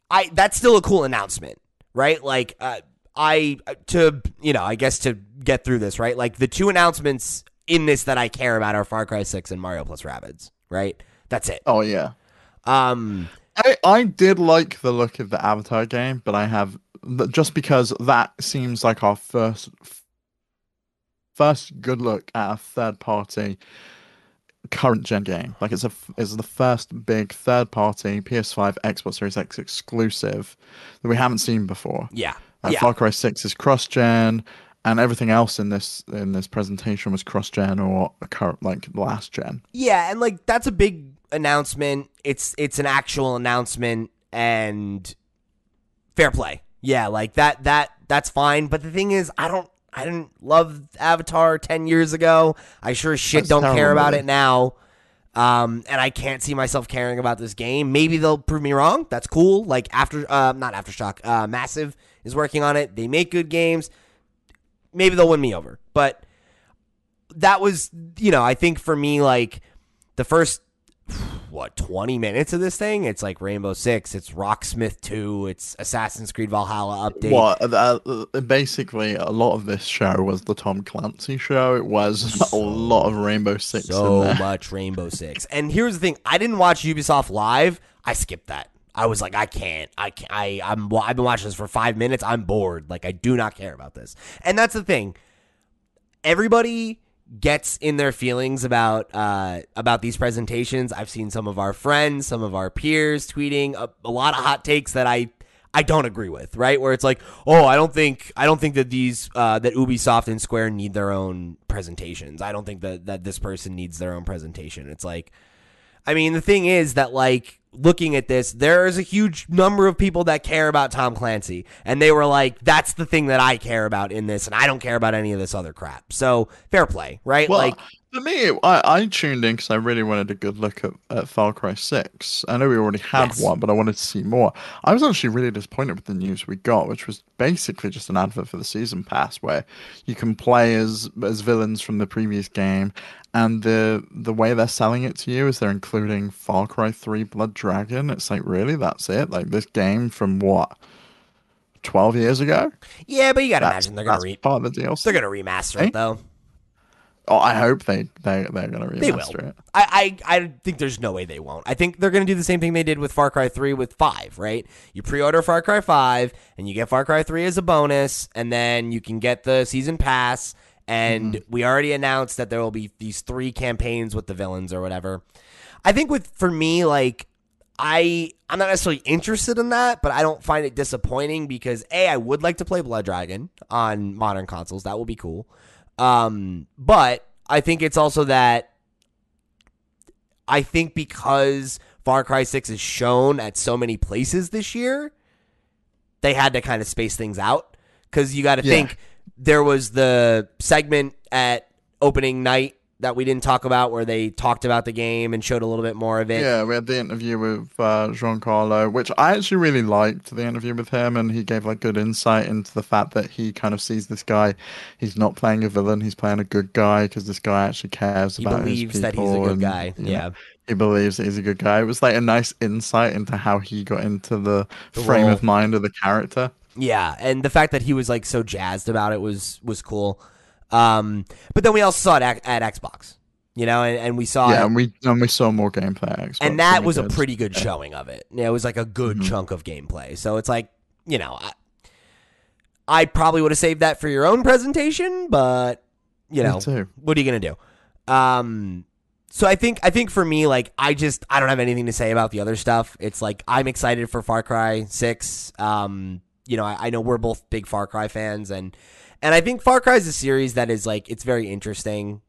I that's still a cool announcement, right? Like uh, I to you know I guess to get through this right, like the two announcements in this that I care about are Far Cry Six and Mario plus Rabbids, right? That's it. Oh yeah, Um, I I did like the look of the Avatar game, but I have just because that seems like our first first good look at a third party current gen game. Like it's a it's the first big third party PS5 Xbox Series X exclusive that we haven't seen before. yeah, Like yeah, Far Cry Six is cross gen, and everything else in this in this presentation was cross gen or a current like last gen. Yeah, and like that's a big announcement. It's it's an actual announcement and fair play. Yeah, like that that that's fine. But the thing is, I don't I didn't love Avatar ten years ago. I sure as shit That's don't care about movie. it now. Um, and I can't see myself caring about this game. Maybe they'll prove me wrong. That's cool. Like after, uh, not aftershock. Uh, Massive is working on it. They make good games. Maybe they'll win me over. But that was, you know, I think for me, like the first what 20 minutes of this thing? It's like rainbow six it's rocksmith 2 it's assassin's creed valhalla update. What uh, uh, basically a lot of this show was the Tom Clancy show. It was a lot of Rainbow Six so much rainbow six. And here's the thing i didn't watch ubisoft live. I skipped that. I was like i can't i can't i i'm i've been watching this for five minutes. I'm bored. Like i do not care about this. And that's the thing. Everybody gets in their feelings about uh, about these presentations. I've seen some of our friends, some of our peers tweeting a, a lot of hot takes that I I don't agree with. Right, where it's like, oh, I don't think I don't think that these uh, that Ubisoft and Square need their own presentations. I don't think that that this person needs their own presentation. It's like. I mean, the thing is that, like, looking at this, there is a huge number of people that care about Tom Clancy. And they were like, that's the thing that I care about in this, and I don't care about any of this other crap. So, fair play, right? Well, like, for me, I, I tuned in because I really wanted a good look at, at Far Cry 6. I know we already had Yes. one, but I wanted to see more. I was actually really disappointed with the news we got, which was basically just an advert for the season pass where you can play as as villains from the previous game. And the the way they're selling it to you is they're including Far Cry 3 Blood Dragon. It's like, really? That's it? Like this game from what? 12 years ago? yeah, but you got to imagine they're going to re- part of the DLC. they're going to remaster Eh? it, though. Oh, I hope they they they're gonna remaster They will. it. I, I, I think there's no way they won't. I think they're going to do the same thing they did with Far Cry 3 with 5, right? You pre order Far Cry 5, and you get Far Cry 3 as a bonus, and then you can get the season pass. And Mm-hmm. we already announced that there will be these three campaigns with the villains or whatever. I think with for me, like I I'm not necessarily interested in that, but I don't find it disappointing because a I would like to play Blood Dragon on modern consoles. That will be cool. Um, but I think it's also that I think because Far Cry 6 is shown at so many places this year, they had to kind of space things out cuz you got to Yeah. think there was the segment at opening night that we didn't talk about where they talked about the game and showed a little bit more of it. Yeah, we had the interview with uh, Giancarlo, which I actually really liked the interview with him, and he gave like good insight into the fact that he kind of sees this guy. He's not playing a villain; he's playing a good guy because this guy actually cares He about believes his people He believes that he's a good and, guy. Yeah. he believes that he's a good guy. It was like a nice insight into how he got into the, The frame role. of mind of the character. Yeah, and the fact that he was like so jazzed about it was was cool. Um, but then we also saw it at, at Xbox, you know, and, and we saw yeah, it, and we and we saw more gameplay. at Xbox and that was a pretty good showing of it. Yeah, it was like a good Mhm. chunk of gameplay. So it's like, you know, I, I probably would have saved that for your own presentation, but you know, what are you gonna do? Um, so I think I think for me, like I just I don't have anything to say about the other stuff. It's like I'm excited for Far Cry Six. Um, you know, I, I know we're both big Far Cry fans, and and I think Far Cry is a series that is like it's very interesting.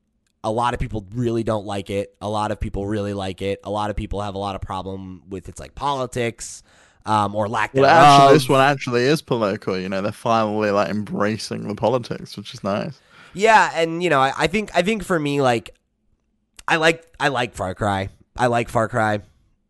A lot of people really don't like it. A lot of people really like it. A lot of people have a lot of problem with its like politics. um, or lack Well, thereof. actually, this one actually is political. You know, they're finally like embracing the politics, which is nice. Yeah, and you know, I, I think I think for me, like, I like I like Far Cry. I like Far Cry.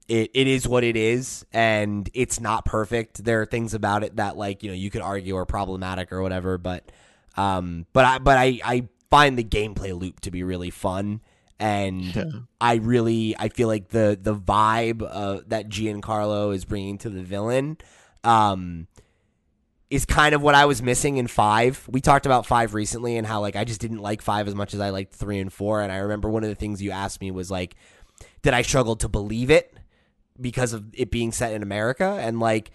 It it is what it is, and it's not perfect. There are things about it that, like, you know, you could argue are problematic or whatever. But, um, but I but I I find the gameplay loop to be really fun, and Yeah. I really I feel like the the vibe uh, that Giancarlo is bringing to the villain, um, is kind of what I was missing in five. We talked about five recently and how like I just didn't like five as much as I liked three and four. And I remember one of the things you asked me was like, did I struggle to believe it because of it being set in America? And like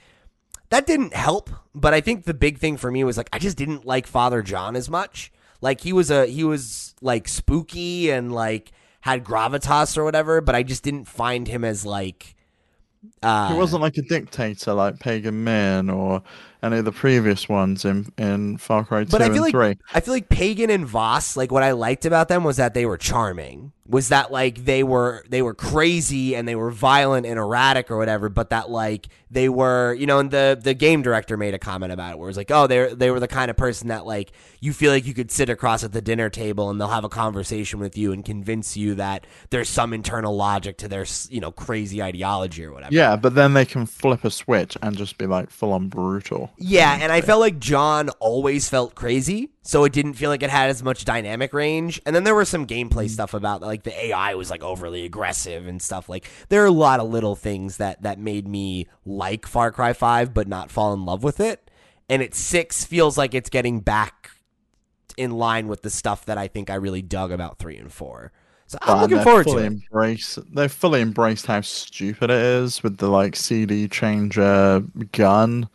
that didn't help. But I think the big thing for me was like I just didn't like Father John as much. Like he was a he was like spooky and like had gravitas or whatever, but I just didn't find him as like uh He wasn't like a dictator like Pagan Min or any of the previous ones in in Far Cry Two But I and like Three. I feel like Pagan and Vaas, like what I liked about them was that they were charming. Was that like they were they were crazy and they were violent and erratic or whatever, but that like they were, you know, and the the game director made a comment about it where it's like, oh, they they were the kind of person that like you feel like you could sit across at the dinner table and they'll have a conversation with you and convince you that there's some internal logic to their you know crazy ideology or whatever. Yeah, but then they can flip a switch and just be like full on brutal. Yeah, and I felt like John always felt crazy, so it didn't feel like it had as much dynamic range. And then there was some gameplay stuff about like the AI was like overly aggressive and stuff. Like there are a lot of little things that that made me like Far Cry 5 but not fall in love with it. And it 6 feels like it's getting back in line with the stuff that I think I really dug about 3 and 4. So I'm And looking forward to it. Embrace, they've fully embraced how stupid it is with the like CD changer gun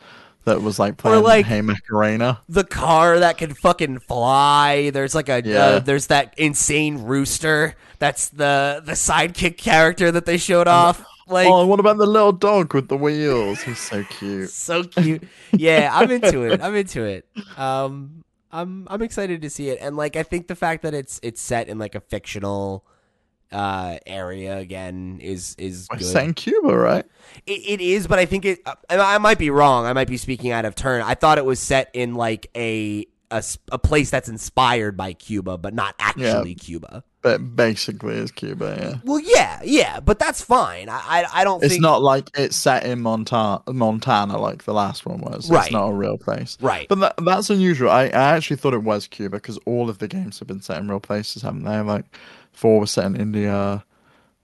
that was like playing like- Hey Macarena. the car that can fucking fly. There's like a Yeah. uh, there's that insane rooster. That's the the sidekick character that they showed off. Like oh, what about the little dog with the wheels? He's so cute. so cute. Yeah, I'm into it. I'm into it. Um, I'm I'm excited to see it, and like I think the fact that it's it's set in like a fictional uh area again is is good. saying Cuba, right? It, it is, but I think it. I, I might be wrong. I might be speaking out of turn. I thought it was set in like a a, a place that's inspired by Cuba, but not actually Cuba. But basically, it's Cuba. Yeah. Well, yeah, yeah, but that's fine. I I, I don't think It's think not like it's set in Montana, Montana like the last one was. Right. It's not a real place. right. But that, that's unusual. I, I actually thought it was Cuba because all of the games have been set in real places, haven't they? Like four was set in India.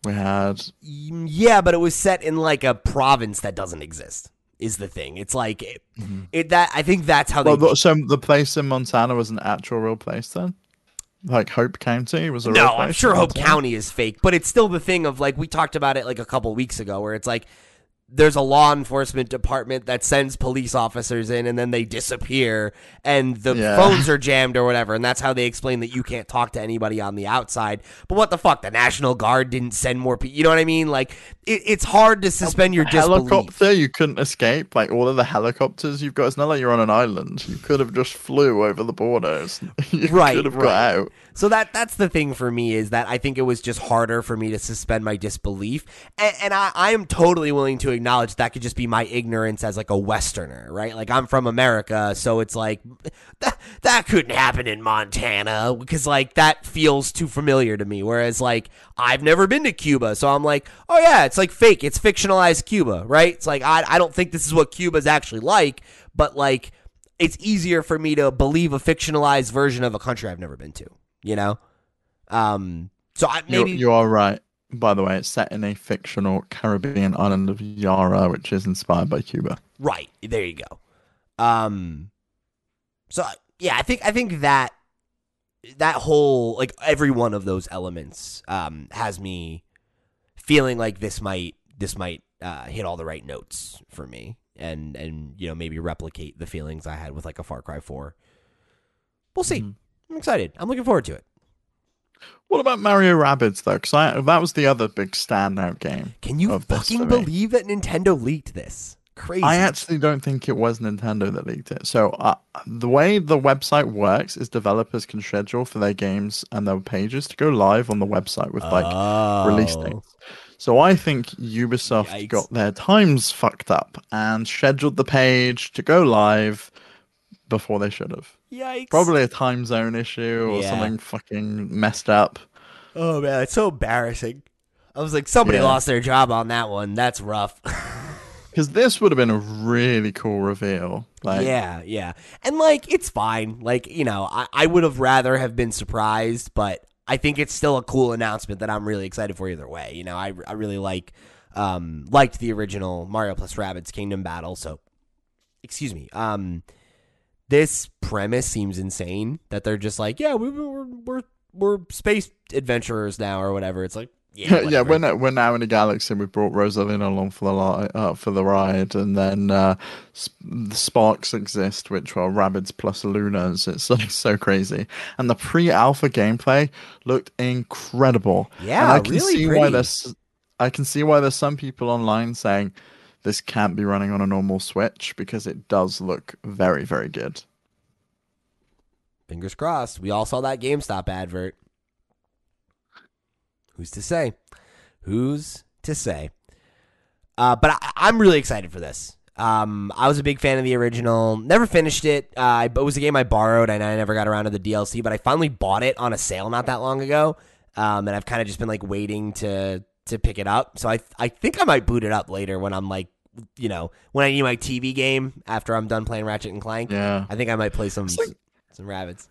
We had Mm, Yeah, but it was set in like a province that doesn't exist. Is the thing? It's like it, it that I think that's how they. well, the, so the place in Montana was an actual real place then, like Hope County was a real no, place I'm sure Hope Montana? County is fake, but it's still the thing of like we talked about it like a couple weeks ago, where it's like there's a law enforcement department that sends police officers in and then they disappear and the Yeah. phones are jammed or whatever and that's how they explain that you can't talk to anybody on the outside but what the fuck the national guard didn't send more people you know what i mean like it, it's hard to suspend your disbelief Helicopter, you couldn't escape. Like all of the helicopters you've got, it's not like you're on an island. You could have just flew over the borders. you Right, could have right. got out. So that that's the thing for me is that I think it was just harder for me to suspend my disbelief, and, and I, I am totally willing to acknowledge that could just be my ignorance as like a Westerner, right? Like I'm from America, so it's like that that couldn't happen in Montana because like that feels too familiar to me. Whereas like I've never been to Cuba, so I'm like, oh yeah, it's like fake, it's fictionalized Cuba, right? It's like I I don't think this is what Cuba's actually like, but like it's easier for me to believe a fictionalized version of a country I've never been to. You know, um. So I You're, maybe you are right. By the way, it's set in a fictional Caribbean island of Yara, which is inspired by Cuba. right there. You go. Um. So yeah, I think I think that that whole like every one of those elements um has me feeling like this might this might uh, hit all the right notes for me and and you know maybe replicate the feelings I had with like a Far Cry Four. We'll see. Mhm. I'm excited. I'm looking forward to it. What about Mario Rabbids though? Because that was the other big standout game. Can you fucking believe that Nintendo leaked this? Crazy. I actually don't think it was Nintendo that leaked it. So uh, the way the website works is developers can schedule for their games and their pages to go live on the website with like release Oh. dates. So I think Ubisoft Yikes. got their times fucked up and scheduled the page to go live before they should have. Yikes! Probably a time zone issue or Yeah. something fucking messed up. Oh man, it's so embarrassing. I was like, somebody Yeah. lost their job on that one. That's rough. Because this would have been a really cool reveal. Like, yeah, yeah. And like it's fine. Like, you know, I, I would have rather have been surprised, but I think it's still a cool announcement that I'm really excited for either way. You know, I, I really like um liked the original Mario plus Rabbids Kingdom Battle, so excuse me. Um this premise seems insane that they're just like, yeah, we, we're we're we're space adventurers now or whatever. It's like, yeah, yeah, we're now, we're now in a galaxy. We brought Rosalina along for the li- uh, for the ride, and then uh, sp- the Sparks exist, which are Rabbids plus Lumas. It's like so crazy, and the pre-alpha gameplay looked incredible. Yeah, and I can really see why pretty. there's I can see why there's some people online saying this can't be running on a normal Switch because it does look very very good. Fingers crossed. We all saw that GameStop advert. Who's to say? Who's to say? Uh, but I, I'm really excited for this. Um, I was a big fan of the original. Never finished it. Uh, it was a game I borrowed, and I never got around to the DLC. But I finally bought it on a sale not that long ago, um, and I've kind of just been like waiting to to pick it up. So I I think I might boot it up later when I'm like, you know, when I need my TV game after I'm done playing Ratchet and Clank. Yeah. I think I might play some like- some Rabbids.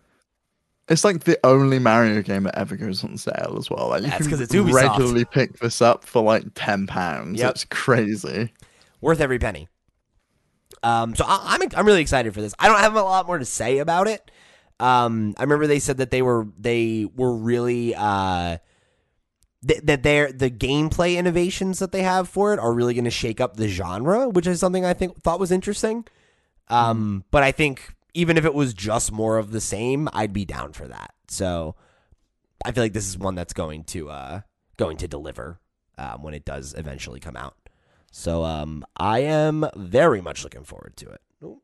It's like the only Mario game that ever goes on sale as well. Like you That's can 'cause it's Ubisoft. regularly pick this up for like ten pounds. Yep. It's crazy. worth every penny. Um, so I, I'm I'm really excited for this. I don't have a lot more to say about it. Um, I remember they said that they were they were really uh th- that they're the gameplay innovations that they have for it are really going to shake up the genre, which is something I think thought was interesting. Um, but I think even if it was just more of the same, I'd be down for that. So I feel like this is one that's going to uh going to deliver um, when it does eventually come out. So um, I am very much looking forward to it. Oh,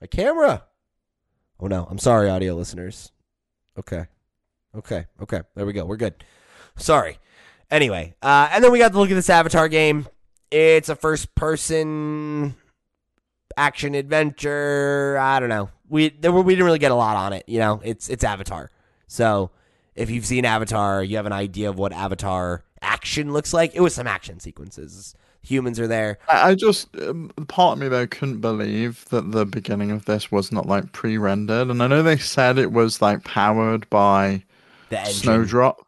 my camera. Oh no, I'm sorry, audio listeners. Okay, okay, okay. There we go. We're good. Sorry. Anyway, uh, and then we got to look at this Avatar game. It's a first-person action adventure. I don't know. We there were, we didn't really get a lot on it. You know, it's it's Avatar. So if you've seen Avatar, you have an idea of what Avatar action looks like. It was some action sequences. Humans are there. I, I just um, part of me though couldn't believe that the beginning of this was not like pre-rendered, and I know they said it was like powered by The engine. Snowdrop,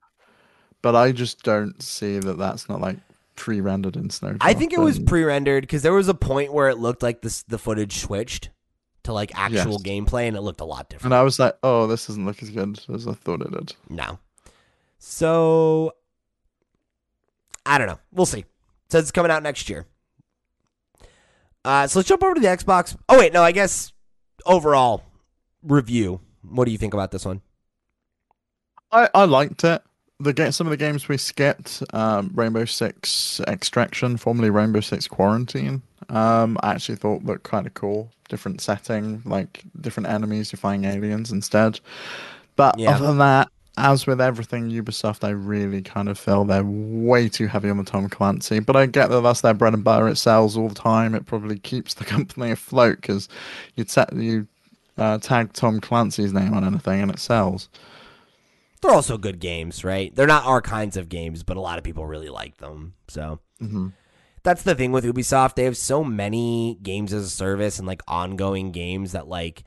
but I just don't see that that's not like pre-rendered in Snowdrop. I think it was and- pre-rendered because there was a point where it looked like this the footage switched to like actual Yes. gameplay and it looked a lot different. and I was like, oh, this doesn't look as good as I thought it did. No. So I don't know. We'll see. Says it's coming out next year. Uh, so let's jump over to the Xbox. Oh wait, no, I guess overall review. What do you think about this one? I, I liked it. The ga- some of the games we skipped, um, Rainbow Six Extraction, formerly Rainbow Six Quarantine, um, I actually thought looked kind of cool. Different setting, like different enemies, you're fighting aliens instead. But Yeah. other than that, as with everything Ubisoft, I really kind of feel they're way too heavy on the Tom Clancy. But I get that that's their bread and butter. It sells all the time. It probably keeps the company afloat because you ta- you uh, tag Tom Clancy's name on anything and it sells. They're also good games, right? They're not our kinds of games, but a lot of people really like them. So Mhm. that's the thing with Ubisoft. They have so many games as a service and like ongoing games that like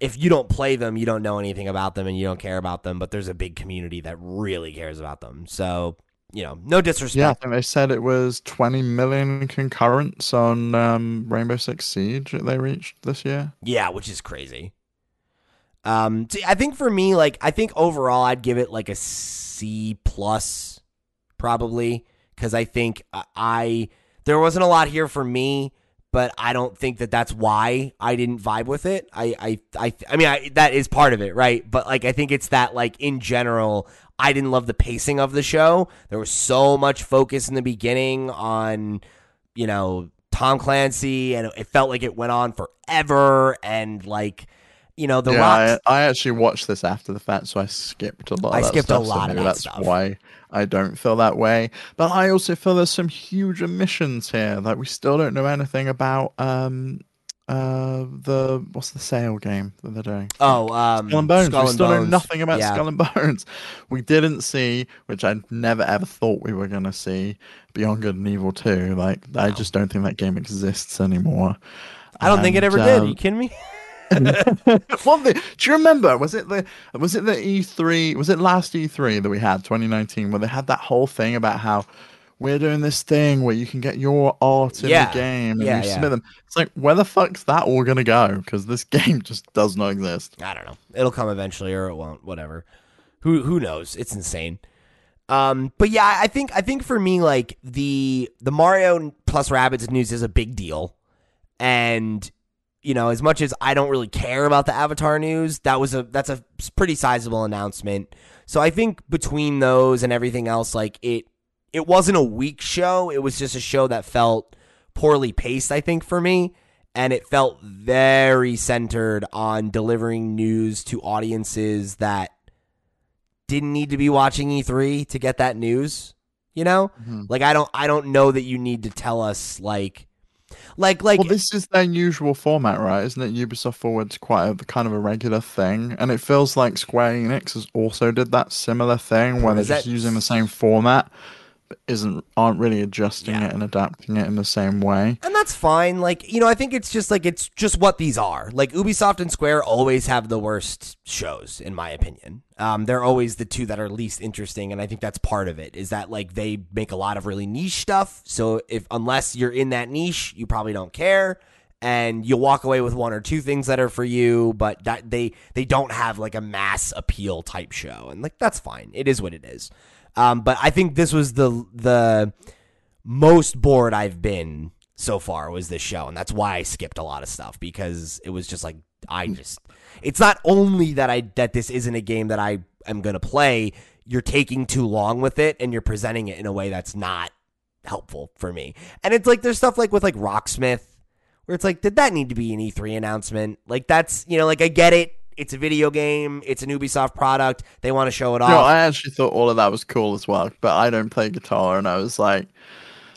if you don't play them, you don't know anything about them and you don't care about them, but there's a big community that really cares about them. So, you know, no disrespect. Yeah, I they said it was 20 million concurrents on um, Rainbow Six Siege that they reached this year. Yeah, which is crazy. Um, I think for me, like, I think overall, I'd give it like a C plus, probably, because I think I- I there wasn't a lot here for me, but I don't think that that's why I didn't vibe with it. I, I, I, I mean, I, that is part of it, right? But like, I think it's that like in general, I didn't love the pacing of the show. There was so much focus in the beginning on, you know, Tom Clancy, and it felt like it went on forever, and like you know, the yeah, rocks. I, I actually watched this after the fact, so I skipped a lot. Of I that skipped a stuff, so lot of maybe that that's stuff. why I don't feel that way. But I also feel there's some huge omissions here. Like we still don't know anything about um uh the what's the sale game that they're doing. oh, um, Skull and Bones. Skull we and still know nothing about Yeah. Skull and Bones. We didn't see, which I never ever thought we were gonna see, Beyond Good and Evil 2. Like I just don't think that game exists anymore. I don't think it And, ever did. Are um, you kidding me? One thing, do you remember? Was it the was it the E3? Was it last E3 that we had 2019 where they had that whole thing about how we're doing this thing where you can get your art in Yeah. the game and Yeah, you yeah. submit them. It's like where the fuck's that all gonna go? Because this game just does not exist. I don't know. It'll come eventually, or it won't. Whatever. Who who knows? It's insane. Um, but yeah, I think I think for me, like the the Mario plus Rabbids news is a big deal, and you know, as much as I don't really care about the Avatar news, that was a that's a pretty sizable announcement. So I think between those and everything else, like it it wasn't a weak show. It was just a show that felt poorly paced. I think for me, and it felt very centered on delivering news to audiences that didn't need to be watching E3 to get that news. You know, mm-hmm. like I don't I don't know that you need to tell us like like like Well, this is their usual format, right? Isn't it? Ubisoft Forward's quite a kind of a regular thing, and it feels like Square Enix has also did that similar thing where they're Is just that- using the same format, isn't aren't really adjusting Yeah. it and adapting it in the same way. And that's fine. Like, you know, I think it's just like it's just what these are. Like Ubisoft and Square always have the worst shows, in my opinion. Um, they're always the two that are least interesting, and I think that's part of it. Is that like they make a lot of really niche stuff. So if unless you're in that niche, you probably don't care. And you'll walk away with one or two things that are for you, but that they they don't have like a mass appeal type show, and like that's fine. It is what it is. Um, but I think this was the the most bored I've been so far was this show, and that's why I skipped a lot of stuff because it was just like I just. It's not only that I that this isn't a game that I am gonna play. You're taking too long with it, and you're presenting it in a way that's not helpful for me. And it's like there's stuff like with like Rocksmith, where it's like, did that need to be an E3 announcement? Like that's you know, like I get it. It's a video game. It's an Ubisoft product. They want to show it off. No, I actually thought all of that was cool as well, but I don't play guitar, and I was like,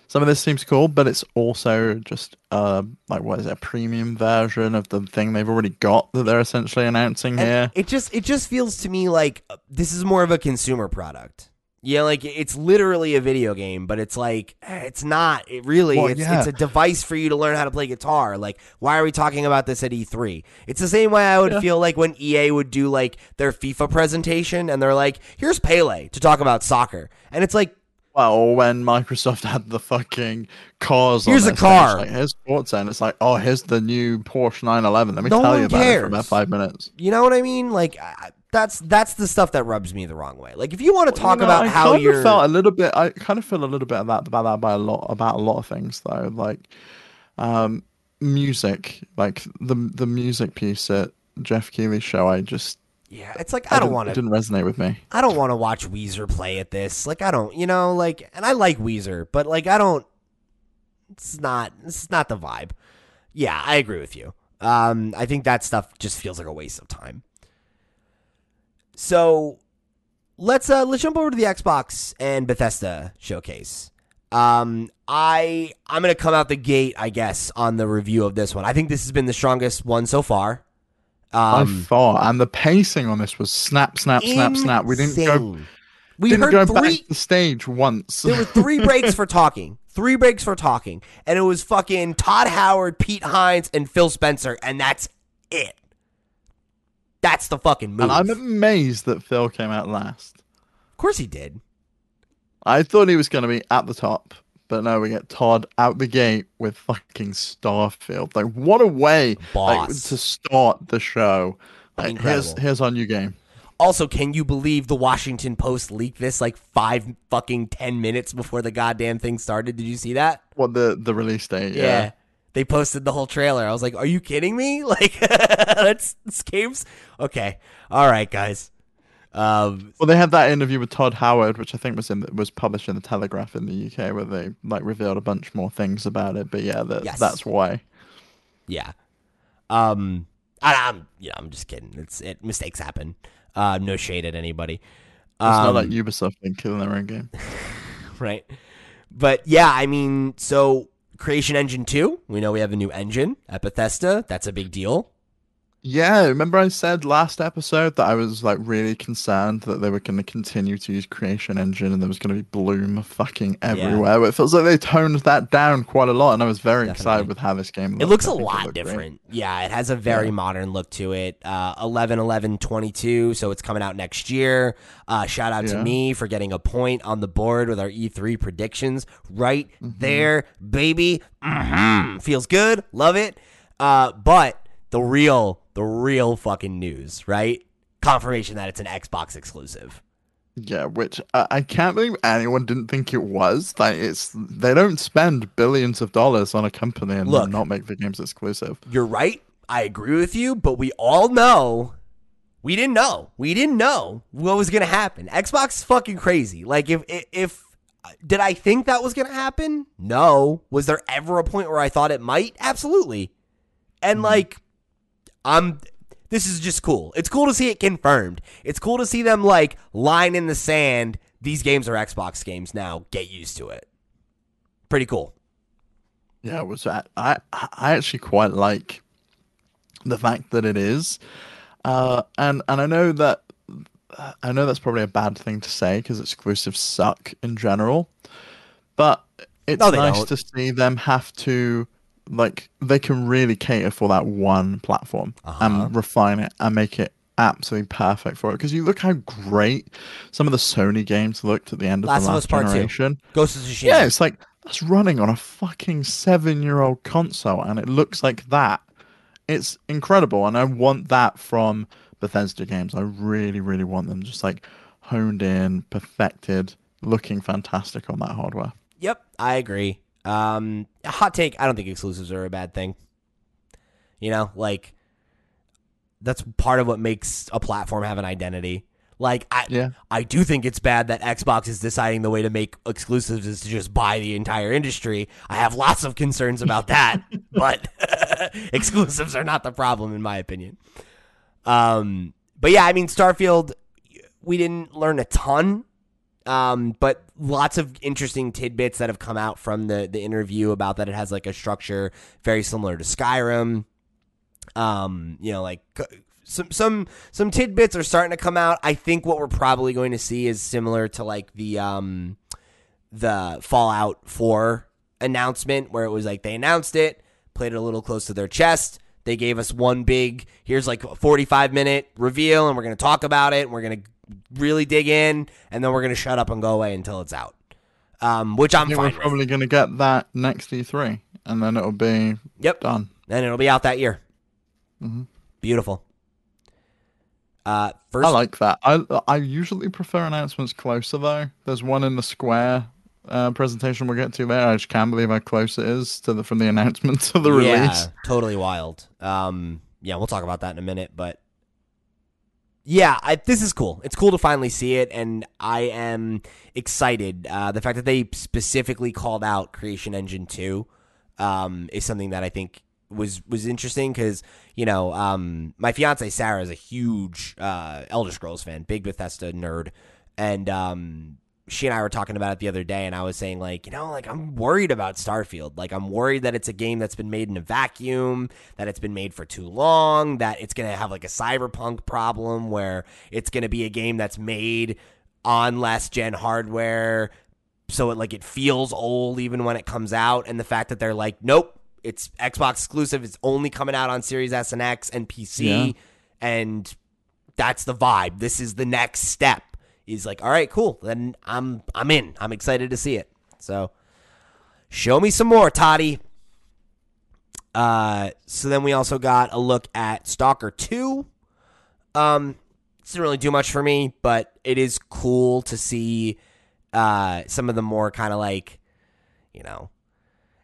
some of this seems cool, but it's also just uh like what is it, a premium version of the thing they've already got that they're essentially announcing And here. It just it just feels to me like uh, this is more of a consumer product. Yeah, like it's literally a video game, but it's like eh, it's not. It really Well, it's yeah. it's a device for you to learn how to play guitar. Like why are we talking about this at E3? It's the same way I would feel like when EA would do like their FIFA presentation and they're like, "Here's Pele to talk about soccer." And it's like Well, when Microsoft had the fucking cars, on Here's their a car. like, here's Forza, and it's like, oh, here's the new Porsche 911. Let me No tell you about it for about five minutes. You know what I mean? Like I- that's that's the stuff that rubs me the wrong way. Like if you want to talk You know, about I how of felt a little bit. I kind of feel a little bit that about that by a lot about a lot of things though. Like, um, music, like the the music piece at Geoff Keighley's show. I just yeah, it's like I don't didn't- want It didn't resonate with me. I don't want to watch Weezer play at this. Like I don't, you know, like and I like Weezer, but like I don't it's not it's not the vibe. Yeah, I agree with you. Um I think that stuff just feels like a waste of time. So let's uh let's jump over to the Xbox and Bethesda showcase. Um I I'm going to come out the gate, I guess, on the review of this one. I think this has been the strongest one so far. By Um far, and the pacing on this was snap, snap, snap, snap. We didn't go. We didn't heard go three back the stage once. There were three breaks for talking. Three breaks for talking. And it was fucking Todd Howard, Pete Hines, and Phil Spencer, and that's it. That's the fucking move. and I'm amazed that Phil came out last. of course he did. I thought he was going to be at the top, but no, we get Todd out the gate with fucking Starfield. Like, what a way like, to start the show. Like, here's here's our new game. Also, can you believe the Washington Post leaked this like five fucking ten minutes before the goddamn thing started? Did you see that? What the the release date? Yeah. They posted the whole trailer. I was like, "Are you kidding me? Like, that's this game's okay. All right, guys. Um, Well, they had that interview with Todd Howard, which I think was in was published in the Telegraph in the UK, where they like revealed a bunch more things about it. But yeah, that, Yes. that's why. Yeah. Um I, I'm yeah, I'm just kidding. It's it mistakes happen. Uh, no shade at anybody. It's not Um, like Ubisoft been killing their own game. right? But yeah, I mean, so Creation Engine 2, we know we have a new engine at Bethesda. That's a big deal. Yeah, remember I said last episode that I was like really concerned that they were going to continue to use Creation Engine and there was going to be Bloom fucking everywhere. But it feels like they toned that down quite a lot, and I was very Definitely. excited with how this game. It looks a I think it lot looked great. different. Yeah, it has a very Yeah. modern look to it. Uh, 11 11 22, so it's coming out next year. Uh, shout out to me for getting a point on the board with our E3 predictions. Right Mm-hmm. there, baby. hmm Feels good. Love it. Uh, but the real, the real fucking news, right? Confirmation that it's an Xbox exclusive. Yeah, which I, I can't believe anyone didn't think it was. Like it's they don't spend billions of dollars on a company and Look. not make the games exclusive. You're right. I agree with you, but we all know we didn't know. We didn't know what was going to happen. Xbox is fucking crazy. Like if if, if did I think that was going to happen? No. Was there ever a point where I thought it might? Absolutely. And mm-hmm. like I'm this is just cool. It's cool to see it confirmed. It's cool to see them like line in the sand. These games are Xbox games now. Get used to it. Pretty cool. Yeah, was I I I actually quite like the fact that it is, uh, and and I know that I know that's probably a bad thing to say because exclusives suck in general, but it's No, nice don't. to see them have to like they can really cater for that one platform Uh-huh. and refine it and make it absolutely perfect for it because you look how great some of the Sony games looked at the end of Last the last Part Two. generation. Ghost of Tsushima. Yeah, it's like that's running on a fucking seven year old console and it looks like that. It's incredible and I want that from Bethesda games. I really, really want them just like honed in, perfected, looking fantastic on that hardware. Yep, I agree. Um, hot take: I don't think exclusives are a bad thing. You know, like that's part of what makes a platform have an identity. Like I, Yeah. I do think it's bad that Xbox is deciding the way to make exclusives is to just buy the entire industry. I have lots of concerns about that, but exclusives are not the problem in my opinion. Um, but yeah, I mean, Starfield, we didn't learn a ton um, but lots of interesting tidbits that have come out from the the interview about that it has like a structure very similar to Skyrim. Um, you know, like some some some tidbits are starting to come out. I think what we're probably going to see is similar to like the um the Fallout 4 announcement where it was like they announced it, played it a little close to their chest. They gave us one big, here's like a 45 minute reveal, and we're going to talk about it, and we're going to really dig in, and then we're going to shut up and go away until it's out. Um, which I'm we're probably going to get that next E3 and then it'll be Yep. done. Then it'll be out that year. Mhm. Beautiful. Uh, first, I like that. I I usually prefer announcements closer though. There's one in the Square uh, presentation we'll get to there. I just can't believe how close it is to the from the announcement to the release. yeah, release. totally wild. Um, yeah, we'll talk about that in a minute, but yeah, I, this is cool. It's cool to finally see it, and I am excited. Uh, the fact that they specifically called out Creation Engine Two um, is something that I think was was interesting because you know um, my fiance Sarah is a huge uh, Elder Scrolls fan, big Bethesda nerd, and um, she and I were talking about it the other day, and I was saying like, you know, like I'm worried about Starfield. Like I'm worried that it's a game that's been made in a vacuum, that it's been made for too long, that it's gonna have like a cyberpunk problem where it's gonna be a game that's made on last gen hardware, so it like it feels old even when it comes out. And the fact that they're like, nope, it's Xbox exclusive. It's only coming out on Series S and X and PC, Yeah. and that's the vibe. This is the next step. Is like, all right, cool. Then I'm I'm in. I'm excited to see it. So show me some more, Toddy. Uh, so then we also got a look at Stalker Two. Um, it didn't really do much for me, but it is cool to see uh some of the more kind of like, you know,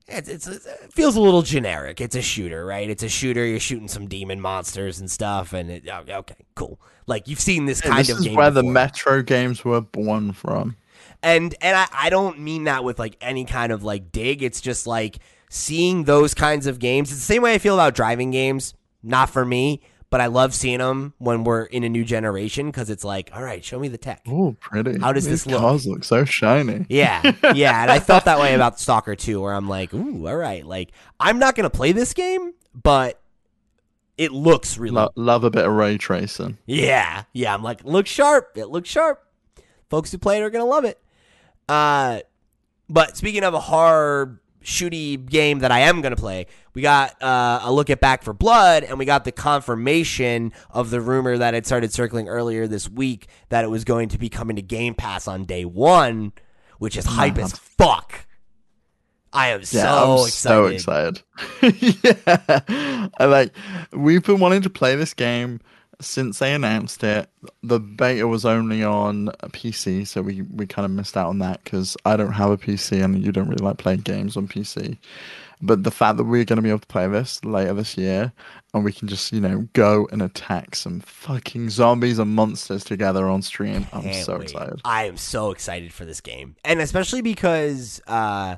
it's, it's it feels a little generic. It's a shooter, right? It's a shooter. You're shooting some demon monsters and stuff, and it, oh, okay, cool. Like you've seen this kind Yeah, kind this of is game where the. Metro games were born from. and and I, I don't mean that with like any kind of like dig. It's just like seeing those kinds of games. It's the same way I feel about driving games. not for me. But I love seeing them when we're in a new generation because it's like, all right, show me the tech. Oh, pretty. How does These this look? Cars look so shiny. Yeah, yeah, and I felt that way about Stalker 2, where I'm like, ooh, all right, like I'm not gonna play this game, but it looks really, Lo- love a bit of ray tracing. yeah, yeah. I'm like, looks sharp. It looks sharp. Folks who play it are gonna love it. Uh, but speaking of a hard shooty game that I am gonna play, we got uh, a look at Back 4 Blood, and we got the confirmation of the rumor that had started circling earlier this week that it was going to be coming to Game Pass on day one, which is hype as fuck. I am Yeah, so I'm so excited. excited. yeah, I like. We've been wanting to play this game since they announced it. The beta was only on a PC, so we we kind of missed out on that because I don't have a PC and you don't really like playing games on PC. But the fact that we're going to be able to play this later this year, and we can just you know go and attack some fucking zombies and monsters together on stream, I'm Can't so wait. excited. I am so excited for this game, and especially because uh,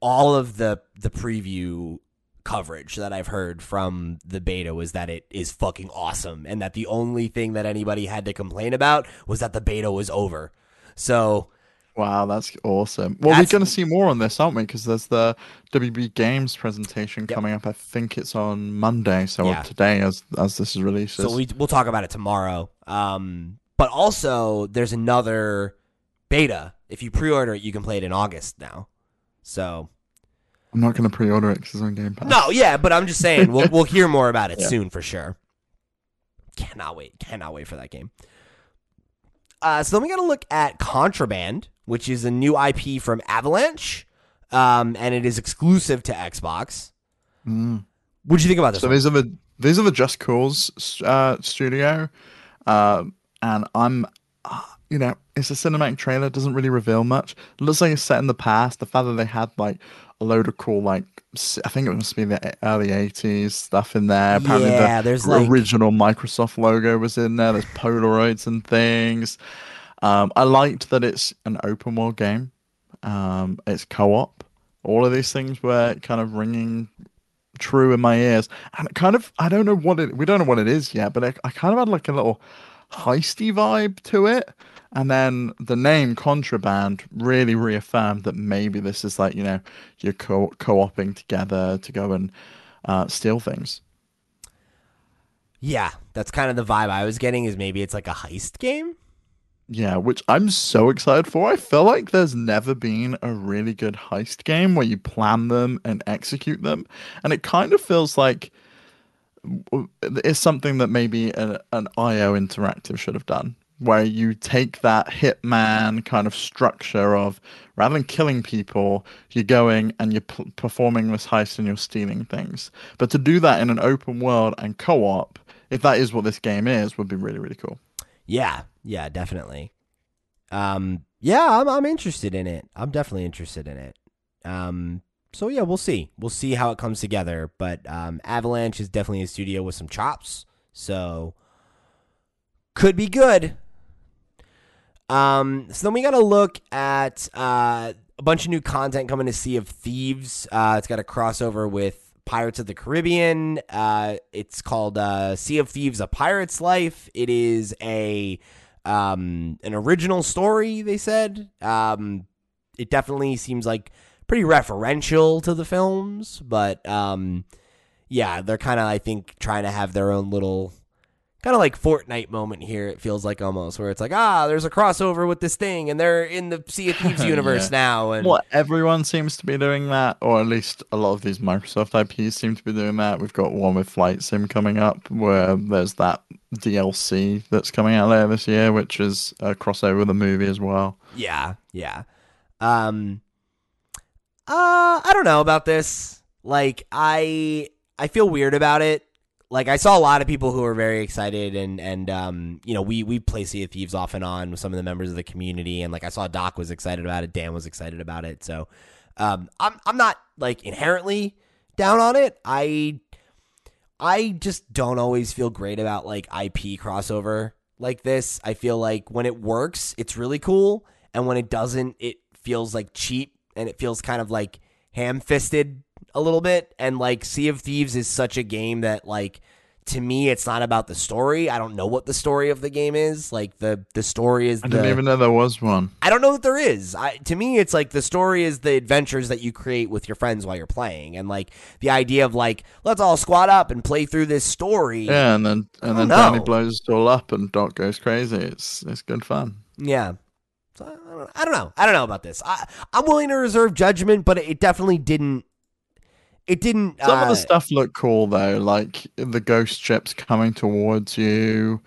all of the the preview coverage that I've heard from the beta was that it is fucking awesome, and that the only thing that anybody had to complain about was that the beta was over. So Wow, that's awesome. Well, That's- we're going to see more on this, aren't we? Because there's the WB Games presentation Yep. coming up. I think it's on Monday, so Yeah. today as as this is released. so we we'll talk about it tomorrow. Um, but also there's another beta. If you pre-order it, you can play it in August now. So I'm not going to pre-order it because it's on Game Pass. No, yeah, but I'm just saying we'll we'll hear more about it Yeah. soon for sure. Cannot wait. Cannot wait for that game. Uh, so then we got to look at Contraband, which is a new IP from Avalanche, um, and it is exclusive to Xbox. Mm. What do you think about this? So one? these are the these are the Just Cause uh, studio, uh, and I'm, uh, you know, it's a cinematic trailer. Doesn't really reveal much. It looks like it's set in the past. The fact that they had like a load of cool like I think it must be the early '80s stuff in there. Apparently, Yeah, the there's, like- original Microsoft logo was in there. There's Polaroids and things. Um, I liked that it's an open world game. Um, it's co-op. All of these things were kind of ringing true in my ears. And it kind of, I don't know what it, we don't know what it is yet, but I, I kind of had like a little heisty vibe to it. And then the name Contraband really reaffirmed that maybe this is like, you know, you're co- co-oping together to go and uh, steal things. yeah, that's kind of the vibe I was getting. Is maybe it's like a heist game. Yeah, which I'm so excited for. I feel like there's never been a really good heist game where you plan them and execute them. And it kind of feels like it's something that maybe an, an IO Interactive should have done, where you take that hitman kind of structure of rather than killing people, you're going and you're p- performing this heist and you're stealing things. But to do that in an open world and co op, if that is what this game is, would be really, really cool. Yeah, yeah, definitely. Um, yeah, I'm I'm interested in it. I'm definitely interested in it. Um, so yeah, we'll see. We'll see how it comes together. But um, Avalanche is definitely a studio with some chops, so could be good. Um, so then we got to look at uh, a bunch of new content coming to Sea of Thieves. Uh, it's got a crossover with Pirates of the Caribbean. Uh, it's called uh, Sea of Thieves: A Pirate's Life. It is a um, an original story. They said um, it definitely seems like pretty referential to the films, but um, yeah, they're kind of I think trying to have their own little kind of like Fortnite moment here. It feels like almost where it's like ah, there's a crossover with this thing, and they're in the Sea of Thieves universe Yeah. now, and Well, everyone seems to be doing that, or at least a lot of these Microsoft IPs seem to be doing that. We've got one with Flight Sim coming up, where there's that DLC that's coming out later this year, which is a crossover with a movie as well. Yeah, yeah. Um uh I don't know about this. Like I I feel weird about it. Like I saw a lot of people who were very excited and and um you know, we we play Sea of Thieves off and on with some of the members of the community and like I saw Doc was excited about it, Dan was excited about it. So um I'm I'm not like inherently down on it. I I just don't always feel great about like IP crossover like this. I feel like when it works, it's really cool, and when it doesn't, it feels like cheap and it feels kind of like ham fisted a little bit. And like Sea of Thieves is such a game that like to me, it's not about the story. I don't know what the story of the game is. Like the the story is I the. didn't even know there was one. I don't know that there is. I, to me, it's like the story is the adventures that you create with your friends while you're playing, and like the idea of like let's all squat up and play through this story. Yeah, and then and then know. Danny blows it all up and Doc goes crazy. It's it's good fun. Yeah. So I don't, I don't know. I don't know about this. I, I'm willing to reserve judgment, but it definitely didn't. It didn't. Some of uh, the stuff looked cool though, like the ghost ships coming towards you.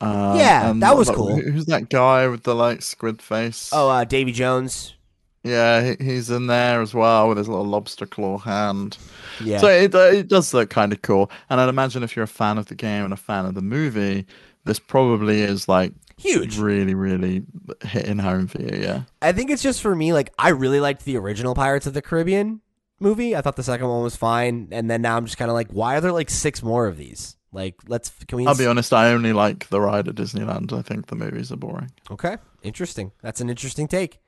Uh, Yeah, that was like, cool. Who's that guy with the like squid face? Oh, uh, Davy Jones. yeah, he's in there as well with his little lobster claw hand. Yeah. So it uh, it does look kind of cool, and I'd imagine if you're a fan of the game and a fan of the movie, this probably is like Huge. really, really hitting home for you. Yeah. I think it's just for me. Like I really liked the original Pirates of the Caribbean movie. I thought the second one was fine, and then now I'm just kind of like, why are there like six more of these? Like, let's can we? I'll be honest, I only like the ride at Disneyland. I think the movies are boring. Okay, interesting. That's an interesting take.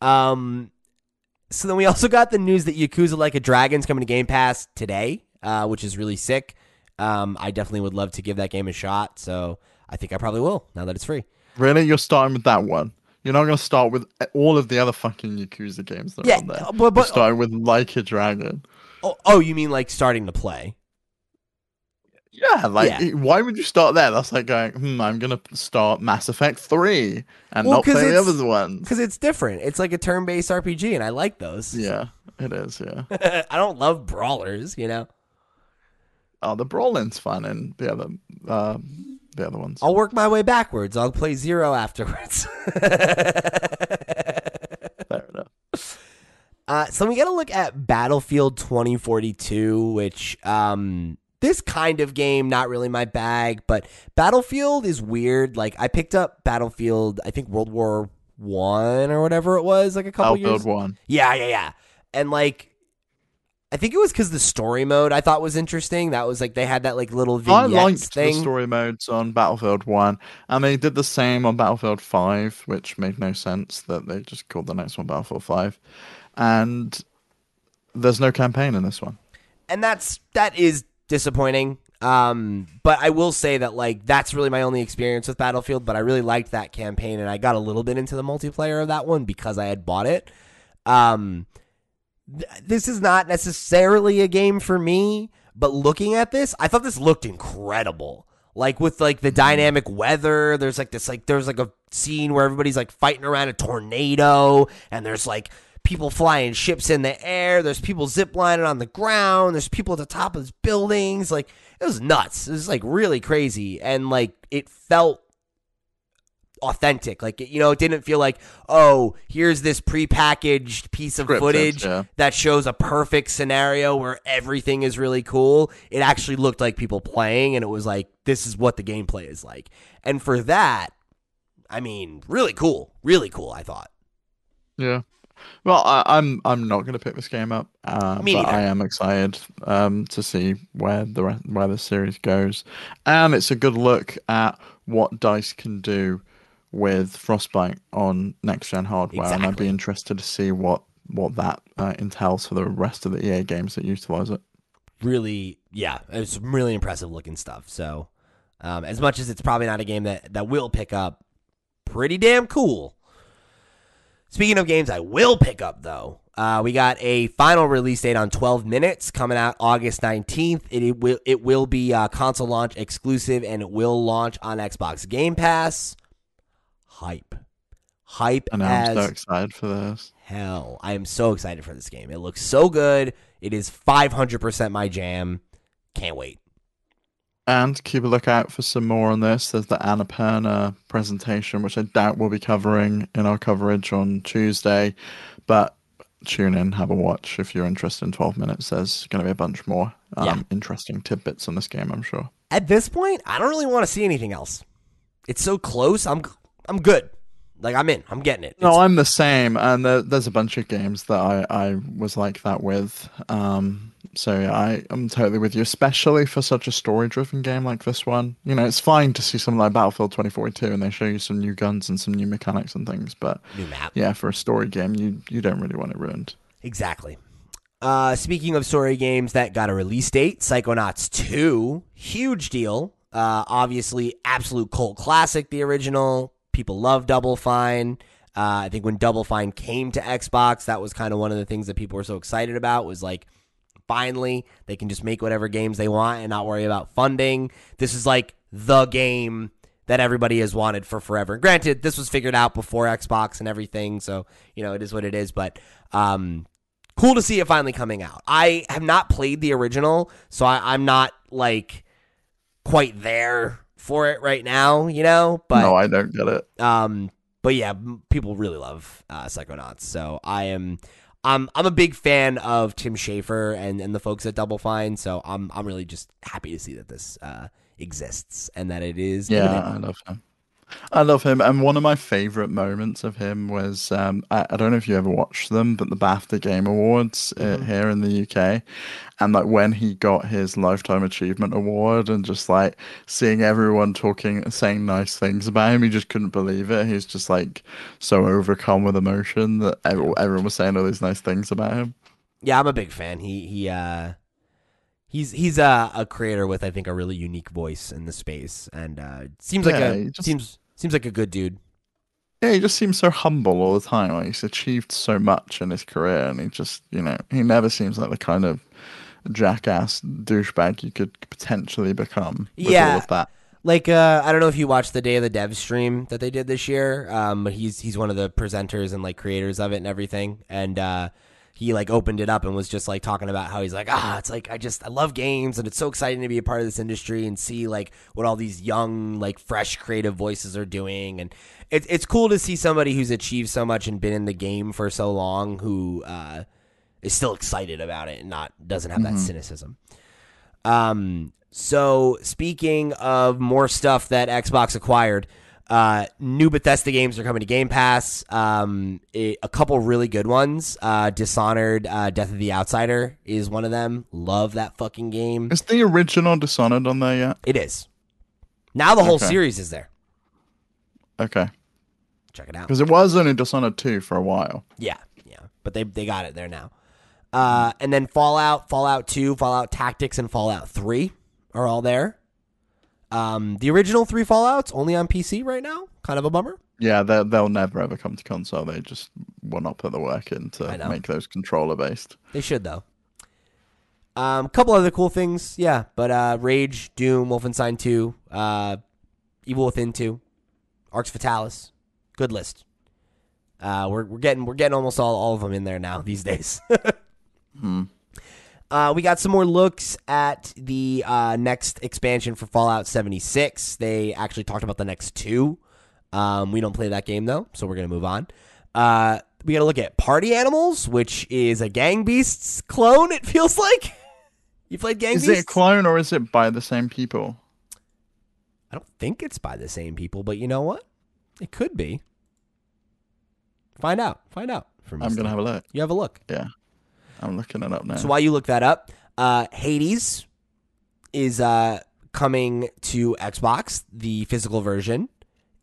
Um, so then we also got the news that Yakuza Like a Dragon's coming to Game Pass today, uh, which is really sick. Um, I definitely would love to give that game a shot. So I think I probably will now that it's free. Really, you're starting with that one. You're not going to start with all of the other fucking Yakuza games that are Yeah, on there. but- but- starting with Like a Dragon. Oh, oh, you mean like starting to play? Yeah, like Yeah. why would you start there? That's like going, hmm, I'm gonna start Mass Effect three and Well, not play the other ones. Because it's different. It's like a turn-based RPG, and I like those. Yeah, it is. Yeah. I don't love brawlers, you know. Oh, the brawling's fun and the other, uh, the other ones. I'll work my way backwards. I'll play zero afterwards. Fair enough. Uh, so we got to look at Battlefield 2042, which um, this kind of game not really my bag, but Battlefield is weird. Like I picked up Battlefield, I think World War One or whatever it was, like a couple Battlefield years. one. Yeah, yeah, yeah. And like, I think it was because the story mode I thought was interesting. That was like they had that like little vignette I liked thing. the story modes on Battlefield One, and they did the same on Battlefield Five, which made no sense that they just called the next one Battlefield Five. And there's no campaign in this one. and that's that is disappointing. Um, but I will say that like that's really my only experience with Battlefield. But I really liked that campaign, and I got a little bit into the multiplayer of that one because I had bought it. Um, this is not necessarily a game for me, but looking at this, I thought this looked incredible. Like with like the mm-hmm. dynamic weather, there's like this like there's like a scene where everybody's like fighting around a tornado, and there's like people flying ships in the air. There's people ziplining on the ground. There's people at the top of these buildings. Like it was nuts. It was like really crazy, and like it felt authentic. Like you know, it didn't feel like oh, here's this prepackaged piece of footage yeah. that shows a perfect scenario where everything is really cool. It actually looked like people playing, and it was like this is what the gameplay is like. And for that, I mean, really cool, really cool. I thought. Yeah. Well, I, I'm I'm not going to pick this game up, uh, Me but neither. I am excited um, to see where the re- where the series goes, and it's a good look at what Dice can do with Frostbite on next gen hardware, and I'd be interested to see what what that uh, entails for the rest of the EA games that utilize it. really, yeah, it's really impressive looking stuff. So, um, as much as it's probably not a game that that will pick up, pretty damn cool. Speaking of games I will pick up though, uh, we got a final release date on 12 minutes coming out August 19th. It, it will it will be uh, console launch exclusive and it will launch on Xbox Game Pass. Hype, hype And I'm so excited for this. hell. I am so excited for this game. It looks so good. It is 500% my jam. Can't wait. And keep a lookout for some more on this. There's the Annapurna presentation, which I doubt we'll be covering in our coverage on Tuesday. But tune in, have a watch if you're interested in 12 minutes. There's going to be a bunch more um, Yeah. interesting tidbits on this game, I'm sure. At this point, I don't really want to see anything else. It's so close. I'm I'm good. Like I'm in. I'm getting it. No, I'm the same, and there, there's a bunch of games that I, I was like that with. Um, so yeah, I am totally with you, especially for such a story-driven game like this one. You know, it's fine to see something like Battlefield 2042, and they show you some new guns and some new mechanics and things. But new map. yeah, for a story game, you you don't really want it ruined. Exactly. Uh, speaking of story games that got a release date, Psychonauts 2, huge deal. Uh, obviously, absolute cult classic, the original. People love Double Fine. Uh, I think when Double Fine came to Xbox, that was kind of one of the things that people were so excited about was like, finally, they can just make whatever games they want and not worry about funding. This is like the game that everybody has wanted for forever. Granted, this was figured out before Xbox and everything, so, you know, it is what it is, but um, cool to see it finally coming out. I have not played the original, so I, I'm not like quite there for it right now, you know. But no, I don't get it. um, but yeah, people really love uh, Psychonauts, so I am. I'm I'm a big fan of Tim Schafer and, and the folks at Double Fine, so I'm I'm really just happy to see that this uh, exists and that it is. Yeah, imminent. I love him. I love him, and one of my favorite moments of him was um, I, I don't know if you ever watched them, but the BAFTA Game Awards uh, here in the UK, and like when he got his Lifetime Achievement Award, and just like seeing everyone talking, saying nice things about him, he just couldn't believe it. He's just like so overcome with emotion that everyone was saying all these nice things about him. yeah, I'm a big fan. He he uh he's he's a, a creator with I think a really unique voice in the space, and uh, seems like a just- seems seems like a good dude. Yeah, he just seems so humble all the time. Like he's achieved so much in his career, and he just, you know, he never seems like the kind of jackass douchebag you could potentially become with Yeah. all of that. Like uh, I don't know if you watched the Day of the Dev stream that they did this year, um, but he's he's one of the presenters and like creators of it and everything, and uh, he like opened it up and was just like talking about how he's like ah it's like I just I love games and it's so exciting to be a part of this industry and see like what all these young like fresh creative voices are doing and it's it's cool to see somebody who's achieved so much and been in the game for so long who uh, is still excited about it and not doesn't have that cynicism. Um, so speaking of more stuff that Xbox acquired, uh, new Bethesda games are coming to Game Pass. Um, it- a couple really good ones. Uh, Dishonored, uh, Death of the Outsider is one of them. Love that fucking game. Is the original Dishonored on there yet? It is. Now the whole Okay. series is there. Okay, Check it out. because it was only Dishonored two for a while. Yeah, yeah. But they they got it there now. Uh, and then Fallout, Fallout Two, Fallout Tactics, and Fallout Three are all there. Um, the original three Fallout's only on PC right now. Kind of a bummer. Yeah, they they'll never ever come to console. They just will not put the work in to make those controller based. They should though. Um, couple other cool things, yeah. But uh, Rage, Doom, Wolfenstein Two, uh, Evil Within Two, Arx Fatalis, good list. Uh, we're we're getting we're getting almost all all of them in there now these days. Uh, we got some more looks at the uh, next expansion for Fallout 76. They actually talked about the next two. Um, we don't play that game though, so we're gonna move on. Uh, we got to look at Party Animals, which is a Gang Beasts clone. It feels like you played Gang Is Beasts. it a clone or is it by the same people? I don't think it's by the same people, but you know what? It could be. Find out. Find out. For me, I'm gonna have a look. You have a look. Yeah, I'm looking it up now. So while you look that up, uh, Hades is uh, coming to Xbox. The physical version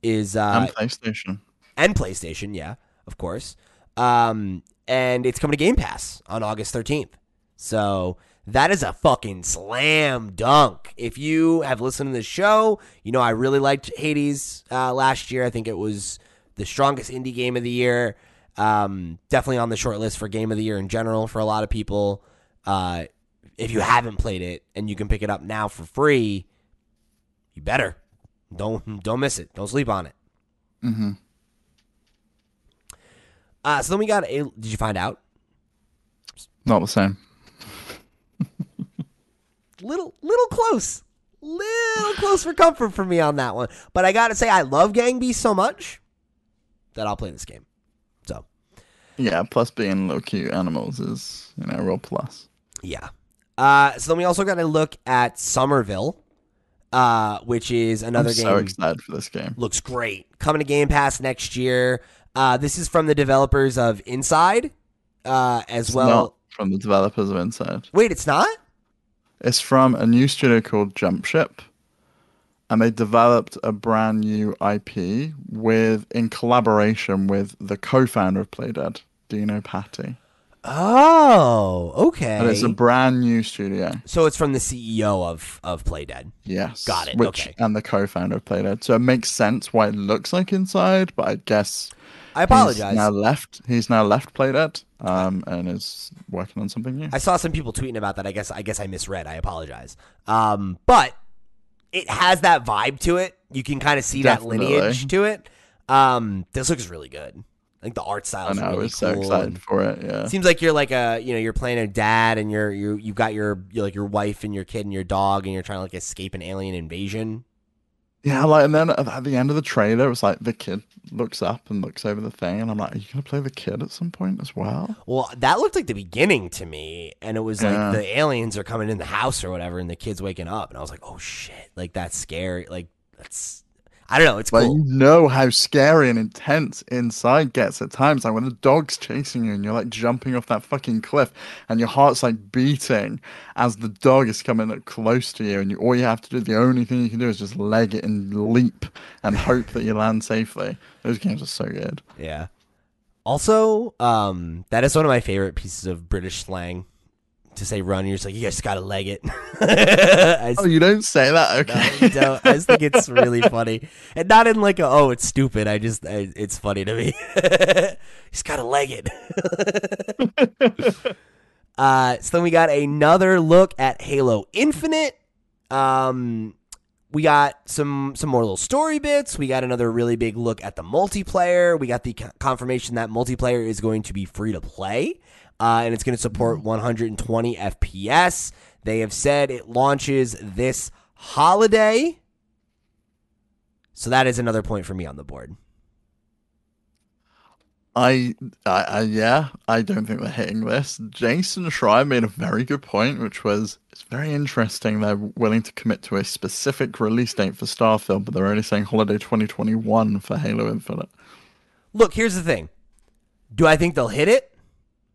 is uh, and PlayStation. and PlayStation, yeah, of course. Um, and it's coming to Game Pass on August 13th. So that is a fucking slam dunk. If you have listened to the show, you know I really liked Hades uh, last year. I think it was the strongest indie game of the year. Um, definitely on the short list for game of the year in general for a lot of people. Uh, if you haven't played it and you can pick it up now for free, you better don't don't miss it. Don't sleep on it. Mm-hmm. Uh, so then we got a. Did you find out? Not the same. Little, little close, little close for comfort for me on that one. But I gotta say, I love Gang Beasts so much that I'll play this game. Yeah, plus being little cute animals is, you know, a real plus. yeah. Uh, so then we also got to look at Somerville, uh, which is another I'm game. so excited for this game. looks great. Coming to Game Pass next year. Uh, this is from the developers of Inside, uh, as It's well. not from the developers of Inside. Wait, it's not. It's from a new studio called Jumpship, and they developed a brand new IP with in collaboration with the co-founder of Playdead, Dino Patti. Oh, okay. And it's a brand new studio. so it's from the CEO of of Playdead. Yes. Got it, Which, okay. And the co-founder of Playdead. So it makes sense why it looks like inside, but I guess I he's apologize. now left. He's now left Playdead, um, and is working on something new. I saw some people tweeting about that. I guess I guess I misread. I apologize. Um, but it has that vibe to it. You can kind of see Definitely. that lineage to it. Um, this looks really good. Think the art style I is know. I was cool. so excited for it. Yeah. Seems like you're like a you know you're playing a dad and you're you you've got your you're like your wife and your kid and your dog and you're trying to like escape an alien invasion. Yeah, like, and then at the end of the trailer, it was like the kid looks up and looks over the thing, and I'm like, "Are you gonna play the kid at some point as well?" Well, that looked like the beginning to me, and it was Yeah. like the aliens are coming in the house or whatever, and the kid's waking up, and I was like, oh shit, like that's scary. Like that's I don't know, it's Like cool. you know how scary and intense inside gets at times. Like when the dog's chasing you and you're like jumping off that fucking cliff, and your heart's like beating as the dog is coming up close to you, and you, all you have to do, the only thing you can do is just leg it and leap and hope that you land safely. Those games are so good. Yeah. Also, um, that is one of my favorite pieces of British slang. To say run, you're just like you just gotta leg it. I Oh, you don't say that, okay? No, you don't. I just think it's really funny, and not in like a oh it's stupid. I just I, it's funny to me. He's got to leg it. uh, so then we got another look at Halo Infinite. Um, we got some some more little story bits. We got another really big look at the multiplayer. We got the confirmation that multiplayer is going to be free to play, uh, and it's going to support 120 FPS. They have said it launches this holiday. So that is another point for me on the board. I, I, I, yeah, I don't think they're hitting this. Jason Schreier made a very good point, which was it's very interesting they're willing to commit to a specific release date for Starfield, but they're only saying holiday 2021 for Halo Infinite. Look, here's the thing. Do I think they'll hit it?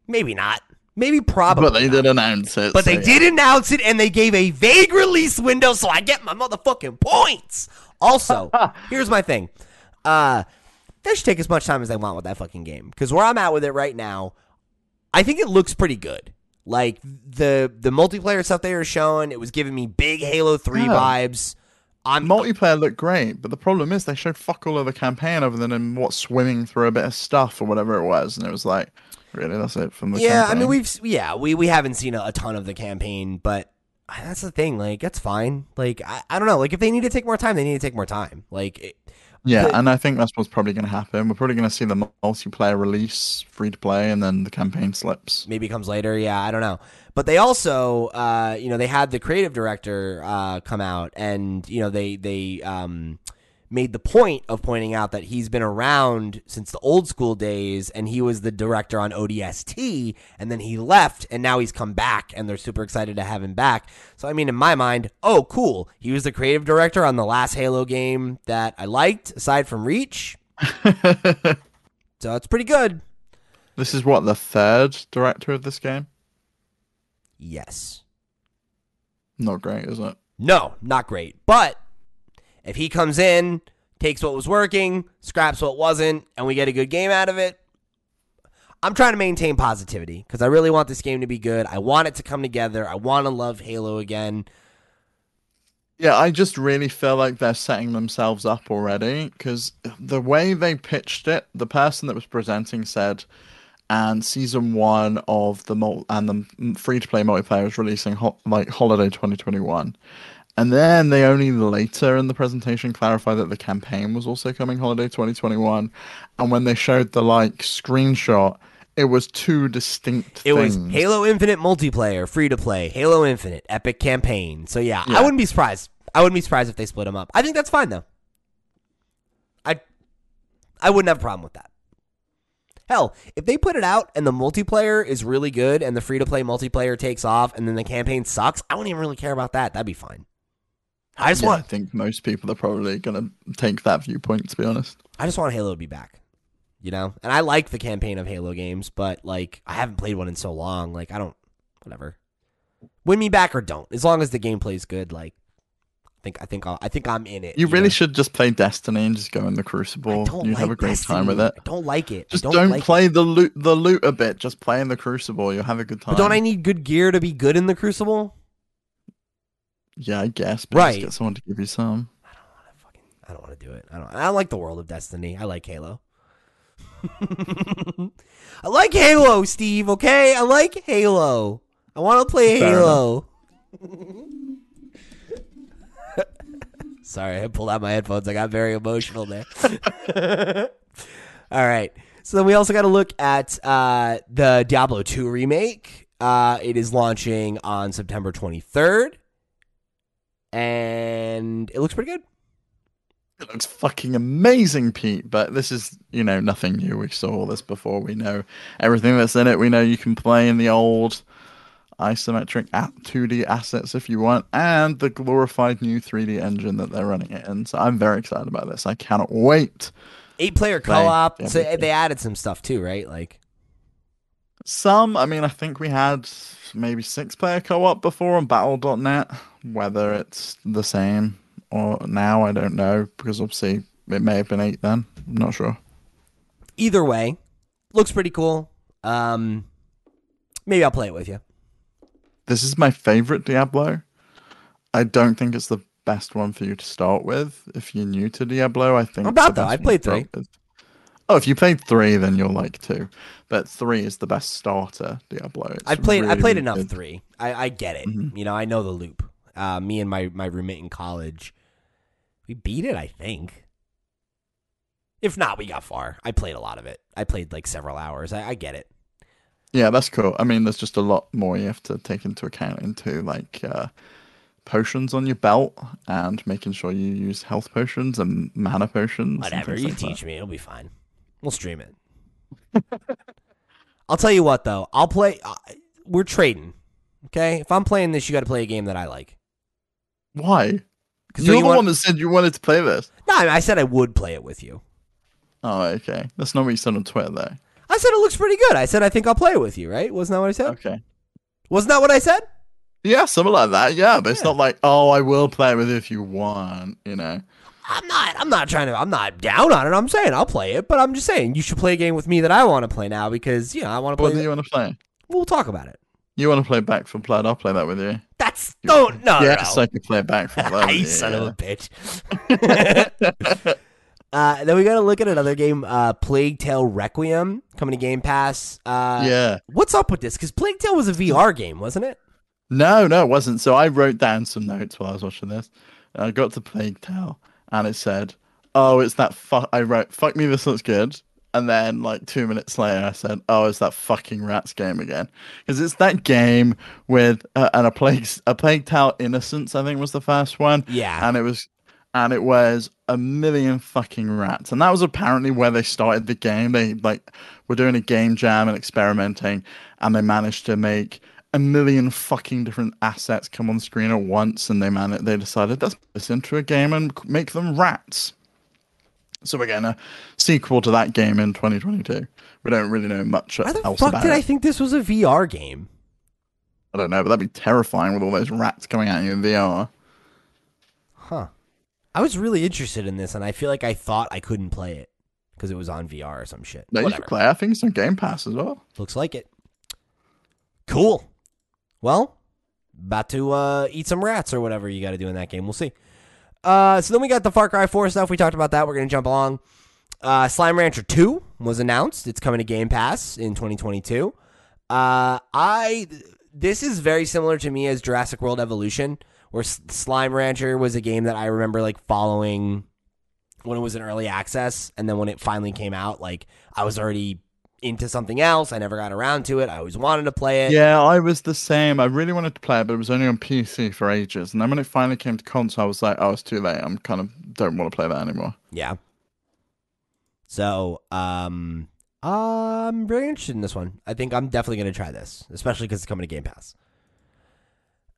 Maybe not. Maybe probably. But they not. did announce it. But so they yeah. did announce it and they gave a vague release window, so I get my motherfucking points. Also, here's my thing. Uh they should take as much time as they want with that fucking game. Because where I'm at with it right now, I think it looks pretty good. Like the the multiplayer stuff they were showing, it was giving me big Halo 3 Yeah. vibes. I'm Multiplayer looked great, but the problem is they showed fuck all of the campaign other than in what swimming through a bit of stuff or whatever it was, and it was like, really, that's it from the Yeah, I mean we've yeah, we we haven't seen a, a ton of the campaign, but that's the thing, like that's fine. Like I, I don't know, like if they need to take more time, they need to take more time. Like it, Yeah, the- and I think that's what's probably going to happen. We're probably going to see the multiplayer release free to play, and then the campaign slips. maybe comes later. Yeah, I don't know. But they also, uh, you know, they had the creative director uh, come out, and you know, they they um, made the point of pointing out that he's been around since the old school days, and he was the director on ODST, and then he left, and now he's come back, and they're super excited to have him back. So I mean, in my mind, oh, cool, he was the creative director on the last Halo game that I liked, aside from Reach. So it's pretty good. This is what the third director of this game. Yes. Not great, is it? No, not great. But if he comes in, takes what was working, scraps what wasn't, and we get a good game out of it, I'm trying to maintain positivity because I really want this game to be good. I want it to come together. I want to love Halo again. Yeah, I just really feel like they're setting themselves up already because the way they pitched it, the person that was presenting said, and season one of the mul- and the free to play multiplayer is releasing ho- like holiday 2021. And then they only later in the presentation clarified that the campaign was also coming holiday 2021. And when they showed the like screenshot, it was two distinct It was. Halo Infinite multiplayer, free to play, Halo Infinite, epic campaign. So yeah, I wouldn't be surprised. I wouldn't be surprised if they split them up. I think that's fine though. I I wouldn't have a problem with that. Hell, if they put it out and the multiplayer is really good and the free to play multiplayer takes off and then the campaign sucks, I wouldn't even really care about that. That'd be fine. I just Yeah, I think most people are probably gonna take that viewpoint. To be honest. I just want Halo to be back. You know? And I like the campaign of Halo games, but like I haven't played one in so long. Like I don't whatever. Win me back or don't. As long as the gameplay's good, like think I think I'll, I think I'm in it. You really know? should just play Destiny and just go in the Crucible. You'd like have a great time with it. I don't like it. Just I don't, don't, like play It. the loot the loot a bit. Just play in the Crucible. You'll have a good time. But don't I need good gear to be good in the Crucible? Yeah, I guess. But Right. Get someone to give you some. I don't want to fucking. I don't want to do it. I don't. I like the world of Destiny. I like Halo. I like Halo, Steve. Okay, I like Halo. I want to play Fair Halo. Sorry, I pulled out my headphones. I got very emotional there. All right. So then we also got to look at uh, the Diablo 2 remake. Uh, it is launching on September 23rd. And it looks pretty good. It looks fucking amazing, Pete. But this is, you know, nothing new. We saw all this before. We know everything that's in it. We know you can play in the old isometric at 2D assets if you want, and the glorified new 3D engine that they're running it in. So I'm very excited about this. I cannot wait. Eight player co op. So they added some stuff too, right? Like, Some, I mean, I think we had maybe six player co op before on Battle.net. Whether it's the same or now, I don't know, because obviously it may have been eight then. I'm not sure. either way, looks pretty cool. Um, maybe I'll play it with you. This is my favorite Diablo. I don't think it's the best one for you to start with if you're new to Diablo. I think I'm about best I played three. Oh, if you played three, then you'll like two. But three is the best starter Diablo. It's I played. I played enough good. three. I, I get it. Mhm. You know, I know the loop. Uh, me and my my roommate in college, we beat it. I think. If not, we got far. I played a lot of it. I played like several hours. I, I get it. Yeah, that's cool. I mean, there's just a lot more you have to take into account into like uh, potions on your belt and making sure you use health potions and mana potions. Whatever. You like that. teach me. It'll be fine. We'll stream it. I'll tell you what, though. I'll play. Uh, we're trading. Okay. If I'm playing this, you got to play a game that I like. Why? Because You're you the want- one that said you wanted to play this. No, I said I would play it with you. Oh, okay. That's not what you said on Twitter, though. I said it looks pretty good. I said I think I'll play it with you. Right? Wasn't that what I said? Okay. Wasn't that what I said? Yeah, something like that. Yeah, but it's not like, oh, I will play it with you if you want. You know. I'm not. I'm not trying to. I'm not down on it. I'm saying I'll play it, but I'm just saying you should play a game with me that I want to play now because you know I want to play. What do you want to play? We'll talk about it. You want to play Back 4 Blood? I'll play that with you. That's don't no yes, no. I can play Back 4 Blood. you you, son of a bitch. uh, then we got to look at another game, uh, Plague Tale Requiem, coming to Game Pass. Uh, yeah. What's up with this? Because Plague Tale was a VR game, wasn't it? No, no, it wasn't. So I wrote down some notes while I was watching this. I got to Plague Tale, and it said, "Oh, it's that fuck." I wrote, "Fuck me, this looks good," and then like two minutes later, I said, "Oh, it's that fucking rats game again," because it's that game with uh, and a plague a Plague Tale Innocence. I think was the first one. Yeah. and it was. And it was a million fucking rats, and that was apparently where they started the game. They like were doing a game jam and experimenting, and they managed to make a million fucking different assets come on screen at once, and they man they decided let's put this into a game and make them rats. So we're getting a sequel to that game in 2022. We don't really know much Why the else fuck about did it. I think this was a VR game? I don't know, but that'd be terrifying with all those rats coming at you in VR. Huh. I was really interested in this, and I feel like I thought I couldn't play it because it was on VR or some shit. No, you Whatever. should play. I think it's on Game Pass as well. Looks like it. Cool. Well, about to uh, eat some rats or whatever you got to do in that game. We'll see. Uh, so then we got the Far Cry 4 stuff. We talked about that. We're going to jump along. Uh, Slime Rancher 2 was announced. It's coming to Game Pass in 2022. Uh, I this is very similar to me as Jurassic World Evolution, where S- Slime Rancher was a game that I remember like following when it was in early access, and then when it finally came out, like I was already into something else. I never got around to it. I always wanted to play it. Yeah, I was the same. I really wanted to play it, but it was only on PC for ages. And then when it finally came to console, I was like, oh, it's too late. I'm kind of don't want to play that anymore. Yeah. So, um, I'm very interested in this one. I think I'm definitely going to try this, especially because it's coming to Game Pass.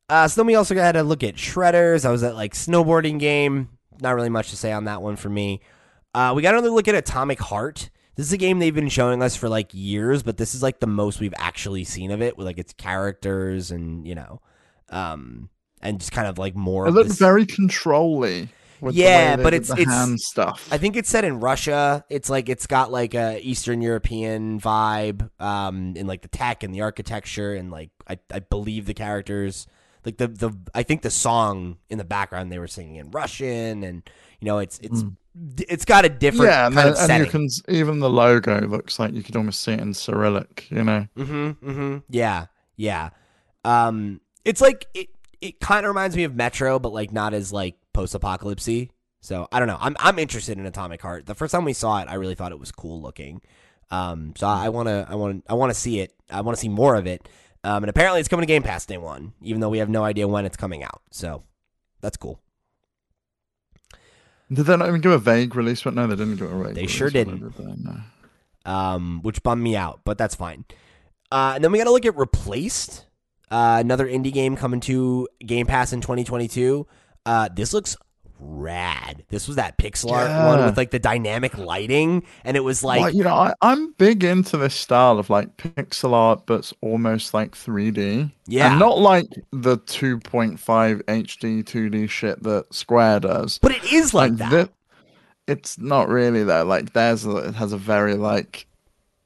Uh, so then we also got to look at Shredders. I was at like snowboarding game. Not really much to say on that one for me. Uh, we got another look at Atomic Heart. This is a game they've been showing us for like years, but this is like the most we've actually seen of it with like its characters and you know, um, and just kind of like more. It looked this- very controlly. With Yeah, but it's- it's- hand stuff. I think it's set in Russia. It's like it's got like a Eastern European vibe, um, in like the tech and the architecture and like I, I believe the characters, like the the I think the song in the background they were singing in Russian and you know it's it's it's got a different yeah, and, kind then- of and you can even the logo looks like you could almost see it in Cyrillic. You know, Mm-hmm. Mm-hmm. Yeah. Yeah. Um, it's like it. It kind of reminds me of Metro, but like not as like post-apocalypsy. So I don't know. I'm I'm interested in Atomic Heart. The first time we saw it, I really thought it was cool looking. Um, so I want to I want I want to see it. I want to see more of it. Um, and apparently it's coming to Game Pass day one, even though we have no idea when it's coming out. So that's cool. Did they not even give a vague release? But no, they didn't give a vague. Release. They sure didn't. did they? No. um, which bummed me out, but that's fine. Uh, and then we got to look at Replaced, uh, another indie game coming to Game Pass in 2022. Uh, this looks rad. This was that pixel art one with like the dynamic lighting, and it was like, well, you know, I, I'm big into this style of like pixel art, but it's almost like 3D. Yeah. and not like the 2.5 HD 2D shit that Square does. but it is like, that. thi- it's not really though. Like theirs, a- it has a very like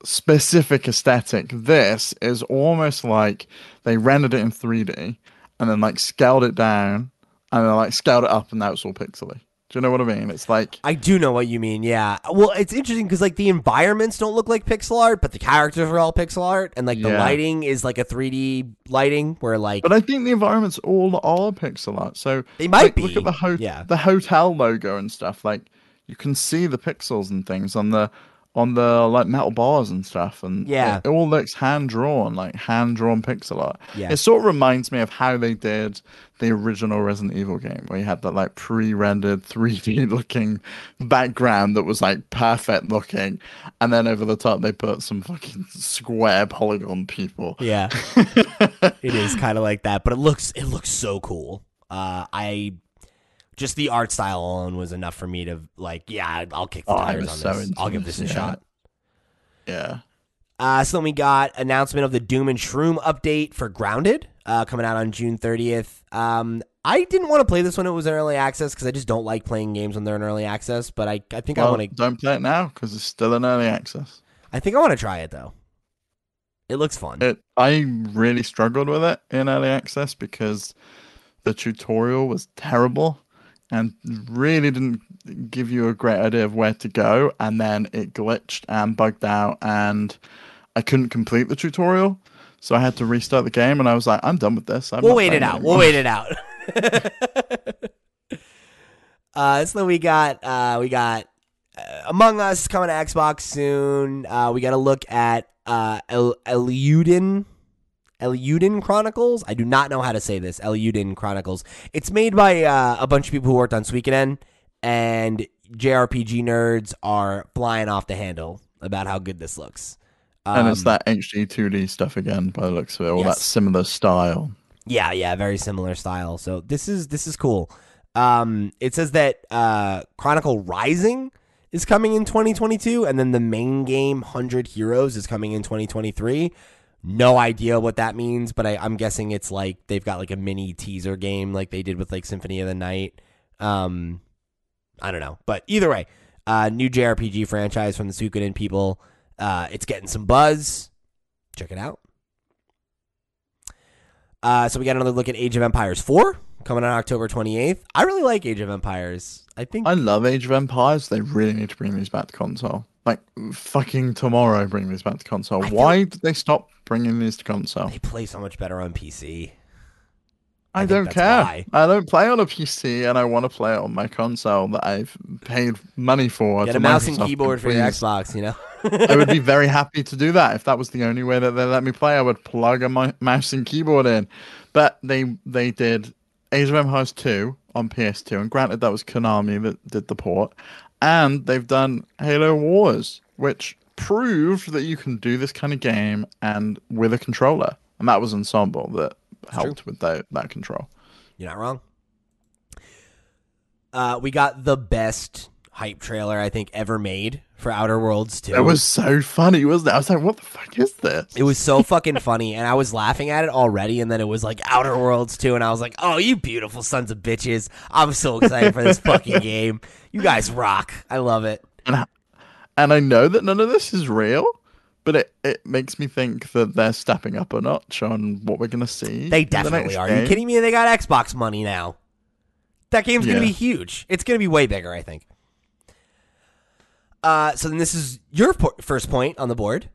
specific aesthetic. This is almost like they rendered it in 3D and then like scaled it down and then like scaled it up, and now it's all pixely. Do you know what I mean? It's like I do know what you mean. Yeah. Well, it's interesting because like the environments don't look like pixel art, but the characters are all pixel art, and like the Yeah. lighting is like a 3D lighting where like But I think the environments all are pixel art. So They might like, be, Look at the ho- yeah. the hotel logo and stuff. Like you can see the pixels and things on the on the like metal bars and stuff. And Yeah. it, it all looks hand drawn, like hand drawn pixel art. Yeah. It sort of reminds me of how they did the original Resident Evil game, where you had that like pre-rendered 3D looking background that was like perfect looking, and then over the top they put some fucking square polygon people. Yeah. it is kind of like that, but it looks it looks so cool. Uh I just the art style alone was enough for me to like, yeah, I'll kick the Oh, tires on so this. I'll give this a yeah. shot. Yeah. Uh, so then we got announcement of the Doom and Shroom update for Grounded uh, coming out on June 30th. Um, I didn't want to play this when it was in early access because I just don't like playing games when they're in early access. But I, I think I want to. don't play it now because it's still in early access. I think I want to try it though. It looks fun. It, I really struggled with it in early access because the tutorial was terrible and really didn't give you a great idea of where to go. And then it glitched and bugged out, and I couldn't complete the tutorial. So I had to restart the game, and I was like, "I'm done with this." I'm we'll wait it out. We'll wait it out. uh, so we got uh, we got uh, Among Us coming to Xbox soon. Uh, we got to look at uh, El- Eiyuden. Eiyuden Chronicles. I do not know how to say this. Eiyuden Chronicles. It's made by uh, a bunch of people who worked on Suikoden, and JRPG nerds are flying off the handle about how good this looks. And it's Um, that HD 2D stuff again, by the looks of it, all Yes. that similar style. Yeah, yeah, very similar style. So this is this is cool. Um, it says that uh, Chronicle Rising is coming in 2022, and then the main game Hundred Heroes is coming in 2023. No idea what that means, but I, I'm guessing it's like they've got like a mini teaser game, like they did with like Symphony of the Night. Um, I don't know, but either way, uh, new JRPG franchise from the Suikoden people. Uh, it's getting some buzz. Check it out. Uh, so we got another look at Age of Empires 4 coming on October 28th. I really like Age of Empires. I think I love Age of Empires. They really need to bring these back to console. Like fucking tomorrow, bring this back to console. I Why did they stop bringing this to console? they play so much better on PC. I, think don't care. why. I don't play on a PC, and I want to play it on my console that I've paid money for. Get a mouse and keyboard for your. Xbox, you know? I would be very happy to do that if that was the only way that they let me play. I would plug a mi- mouse and keyboard in, but they they did Age of Empires 2 on PS2, and granted that was Konami that did the port, and they've done Halo Wars, which proved that you can do this kind of game and with a controller, and that was Ensemble that helped with that that control. You're not wrong. Uh, we got the best hype trailer I think ever made for Outer Worlds 2. It was so funny, wasn't it? I was like, what the fuck is this? It was so fucking funny, and I was laughing at it already, and then it was like Outer Worlds 2, and I was like, oh, you beautiful sons of bitches. I'm so excited for this fucking game. You guys rock. I love it. And I, and I know that none of this is real, but it, it makes me think that they're stepping up a notch on what we're going to see. They in the definitely are. Are you kidding me? They got Xbox money now. That game's going to be huge. It's going to be way bigger, I think. Uh, so then this is your po- first point on the board.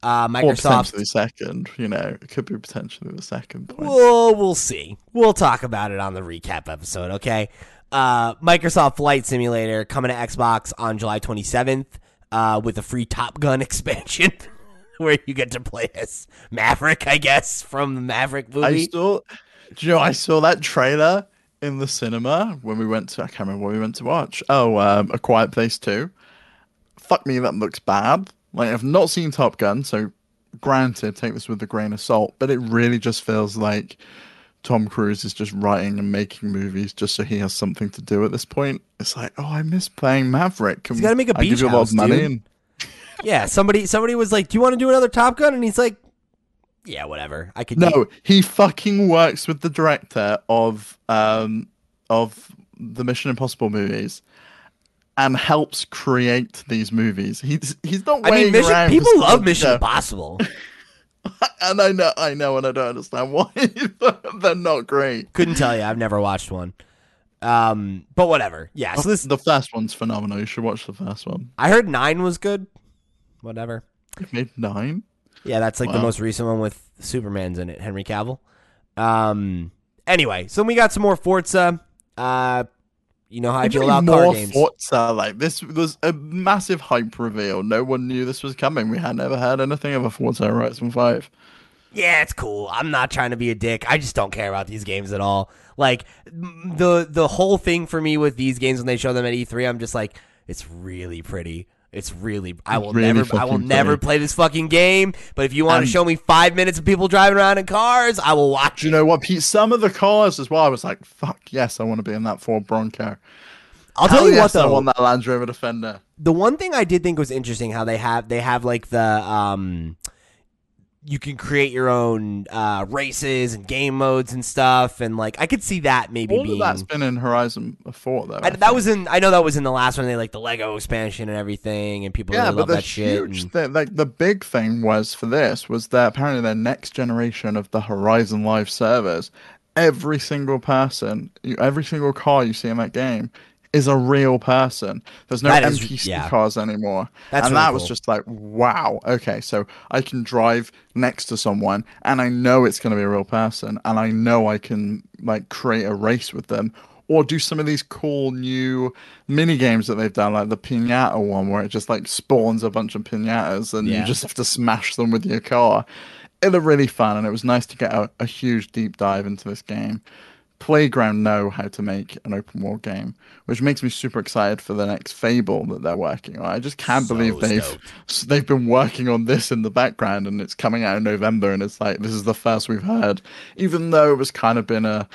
Uh, Or Microsoft. potentially second, you know, it could be potentially the second point. Well, we'll see. We'll talk about it on the recap episode, okay? Uh, Microsoft Flight Simulator coming to Xbox on July 27th uh, with a free Top Gun expansion where you get to play as Maverick, I guess, from the Maverick I movie. saw, do you know, I saw that trailer in the cinema when we went to, I can't remember what we went to watch. Oh, um, A Quiet Place 2. Fuck me, that looks bad. Like, I've not seen Top Gun, so granted, take this with a grain of salt, but it really just feels like Tom Cruise is just writing and making movies just so he has something to do at this point. It's like, oh, I miss playing Maverick. Can He's gotta make a I give beach you a lot house, of money and yeah, somebody somebody was like, "Do you want to do another Top Gun?" And he's like, "Yeah, whatever. I could." No, he fucking works with the director of um of the Mission Impossible movies and helps create these movies. He's he's not I mean, Mission, people love Mission Impossible. and I know I know and I don't understand why they're not great. Couldn't tell you. I've never watched one. Um, but whatever. Yeah. So this, the first one's phenomenal. You should watch the first one. I heard nine was good. Whatever. Made nine. Yeah, that's like the most recent one with Superman's in it, Henry Cavill. Um. Anyway, so we got some more Forza. Uh, you know how I Give feel about more car games. Forza. Like this was a massive hype reveal. No one knew this was coming. We had never heard anything of a Forza Horizon Five. yeah, it's cool. I'm not trying to be a dick. I just don't care about these games at all. Like the the whole thing for me with these games when they show them at E3, I'm just like, it's really pretty. It's really. I will really never. I will never play this fucking game. But if you want to show me five minutes of people driving around in cars, I will watch. You know what, Pete? Some of the cars as well. I was like, "Fuck yes, I want to be in that Ford Bronco." I'll Hell tell you yes, what I though. want that Land Rover Defender. the one thing I did think was interesting how they have they have like the um you can create your own uh races and game modes and stuff and like I could see that maybe All being of that's been in Horizon before, though. I, I that was in I know that was in the last one they like the Lego expansion and everything and people yeah, really but love the that shit huge and- thing, like the big thing was for this was that apparently their next generation of the Horizon Live servers, every single person, every single car you see in that game is a real person. There's no That is- NPC yeah. cars anymore. That's and really that was cool. just like, wow, okay, so I can drive next to someone and I know it's going to be a real person and I know I can like create a race with them or do some of these cool new mini games that they've done, like the pinata one, where it just like spawns a bunch of pinatas and Yeah. you just have to smash them with your car. It looked really fun, and it was nice to get a, a huge deep dive into this game. Playground know how to make an open world game, which makes me super excited for the next Fable that they're working on. I just can't So believe they've stoked. they've been working on this in the background, and it's coming out in November, and it's like this is the first we've heard, even though it was kind of been a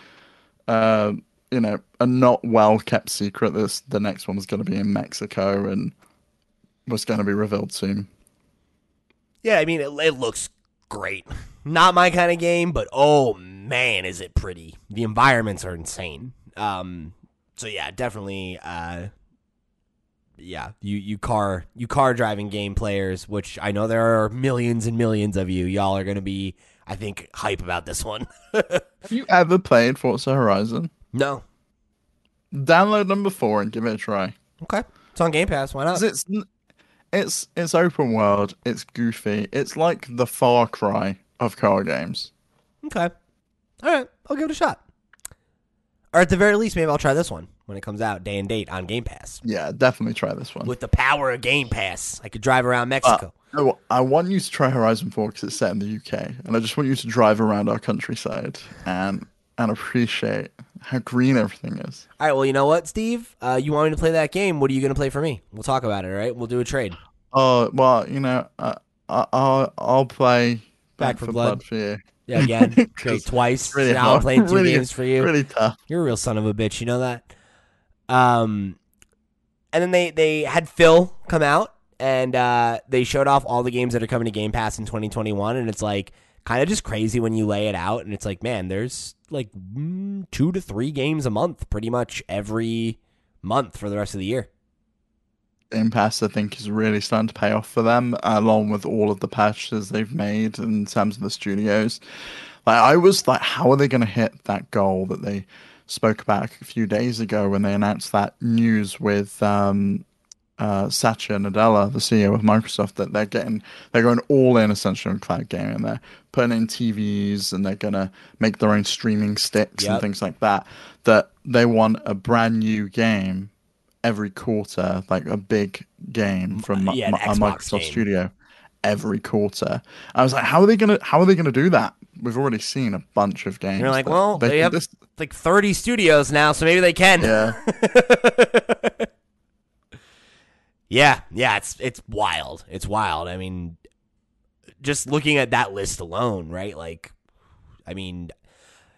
uh, you know, a not well kept secret. This the next one was going to be in Mexico and was going to be revealed soon. Yeah, I mean it, it looks great. Not my kind of game, but oh man, is it pretty. The environments are insane. Um so yeah, definitely uh yeah, you you car you car driving game players, which I know there are millions and millions of you. Y'all are going to be I think hype about this one. Have you ever played Forza Horizon? no. Download number four and give it a try. Okay. It's on Game Pass. Why not? It's it's it's open world. It's goofy. It's like the Far Cry of car games. Okay. All right. I'll give it a shot. Or at the very least, maybe I'll try this one when it comes out, day and date on Game Pass. Yeah, definitely try this one. With the power of Game Pass, I could drive around Mexico. No, I want you to try Horizon 4 because it's set in the UK, and I just want you to drive around our countryside and and appreciate how green everything is. All right. Well, you know what, Steve? Uh, you want me to play that game? What are you going to play for me? We'll talk about it. All right. We'll do a trade. Oh well, you know, uh, I, I'll I'll play Back 4 Blood. for you. Yeah. Again, great. Twice. really now playing two Really- games for you. Really tough. You're a real son of a bitch. You know that. Um, and then they they had Phil come out and uh, they showed off all the games that are coming to Game Pass in 2021, and it's like kind of just crazy when you lay it out, and it's like, man, there's like mm, two to three games a month, pretty much every month for the rest of the year. Game Pass, I think, is really starting to pay off for them, along with all of the patches they've made in terms of the studios. Like, I was like, how are they going to hit that goal that they spoke about a few days ago when they announced that news with um, uh, Satya Nadella, the CEO of Microsoft, that they're getting, they're going all in essentially on cloud gaming. They're putting in TVs and they're going to make their own streaming sticks Yep. and things like that. That they want a brand new game every quarter, like a big game from uh, yeah, an uh, a Microsoft game. Studio every quarter. I was like, how are they gonna how are they gonna do that? We've already seen a bunch of games. And you're like, well, they, have this, like 30 studios now, so maybe they can. yeah. Yeah, yeah, it's it's wild. It's wild. I mean, just looking at that list alone, right? Like, I mean,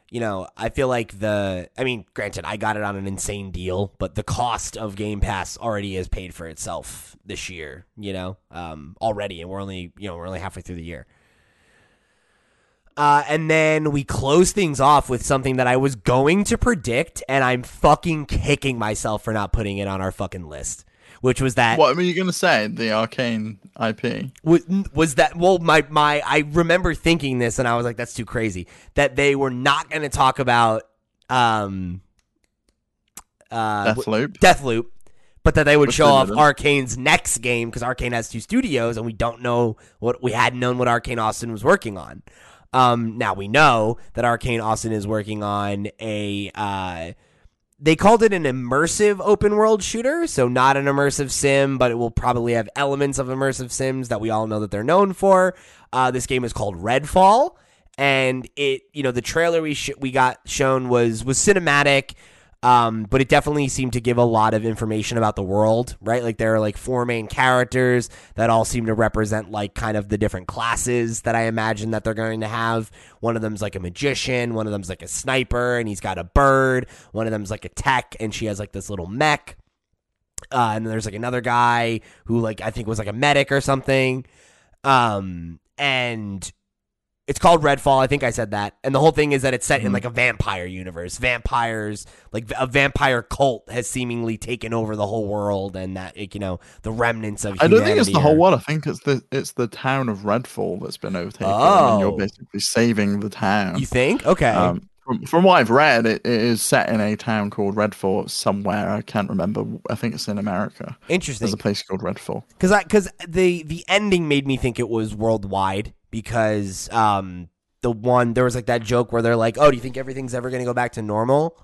you know, I feel like the. I mean, granted, I got it on an insane deal, but the cost of Game Pass already has paid for itself this year. You know, um, already, and we're only you know we're only halfway through the year. Uh, and then we close things off with something that I was going to predict, and I'm fucking kicking myself for not putting it on our fucking list. Which was that What were you gonna say? The Arkane IP. was, was that well my my I remember thinking this and I was like that's too crazy that they were not going to talk about um uh Deathloop. Deathloop but that they would Which show they off didn't. Arkane's next game because Arkane has two studios and we don't know what we hadn't known what Arkane Austin was working on. Um, now we know that Arkane Austin is working on a. Uh, they called it an immersive open world shooter, so not an immersive sim, but it will probably have elements of immersive sims that we all know that they're known for. Uh, this game is called Redfall, and it, you know, the trailer we sh- we got shown was was cinematic. Um, but it definitely seemed to give a lot of information about the world, right? Like there are like four main characters that all seem to represent like kind of the different classes that I imagine that they're going to have. One of them's like a magician, one of them's like a sniper, and he's got a bird. One of them's like a tech, and she has like this little mech. Uh, and then there's like another guy who like I think was like a medic or something. Um, and it's called Redfall. I think I said that. And the whole thing is that it's set in like a vampire universe. Vampires, like a vampire cult, has seemingly taken over the whole world, and that like, you know the remnants of. I don't think it's the whole world. I think it's the it's the town of Redfall that's been overtaken, and Oh. you're basically saving the town. You think? Okay. Um, from, from what I've read, it, it is set in a town called Redfall somewhere. I can't remember. I think it's in America. Interesting. There's a place called Redfall. because I because the the ending made me think it was worldwide because um the one there was like that joke where they're like oh do you think everything's ever gonna go back to normal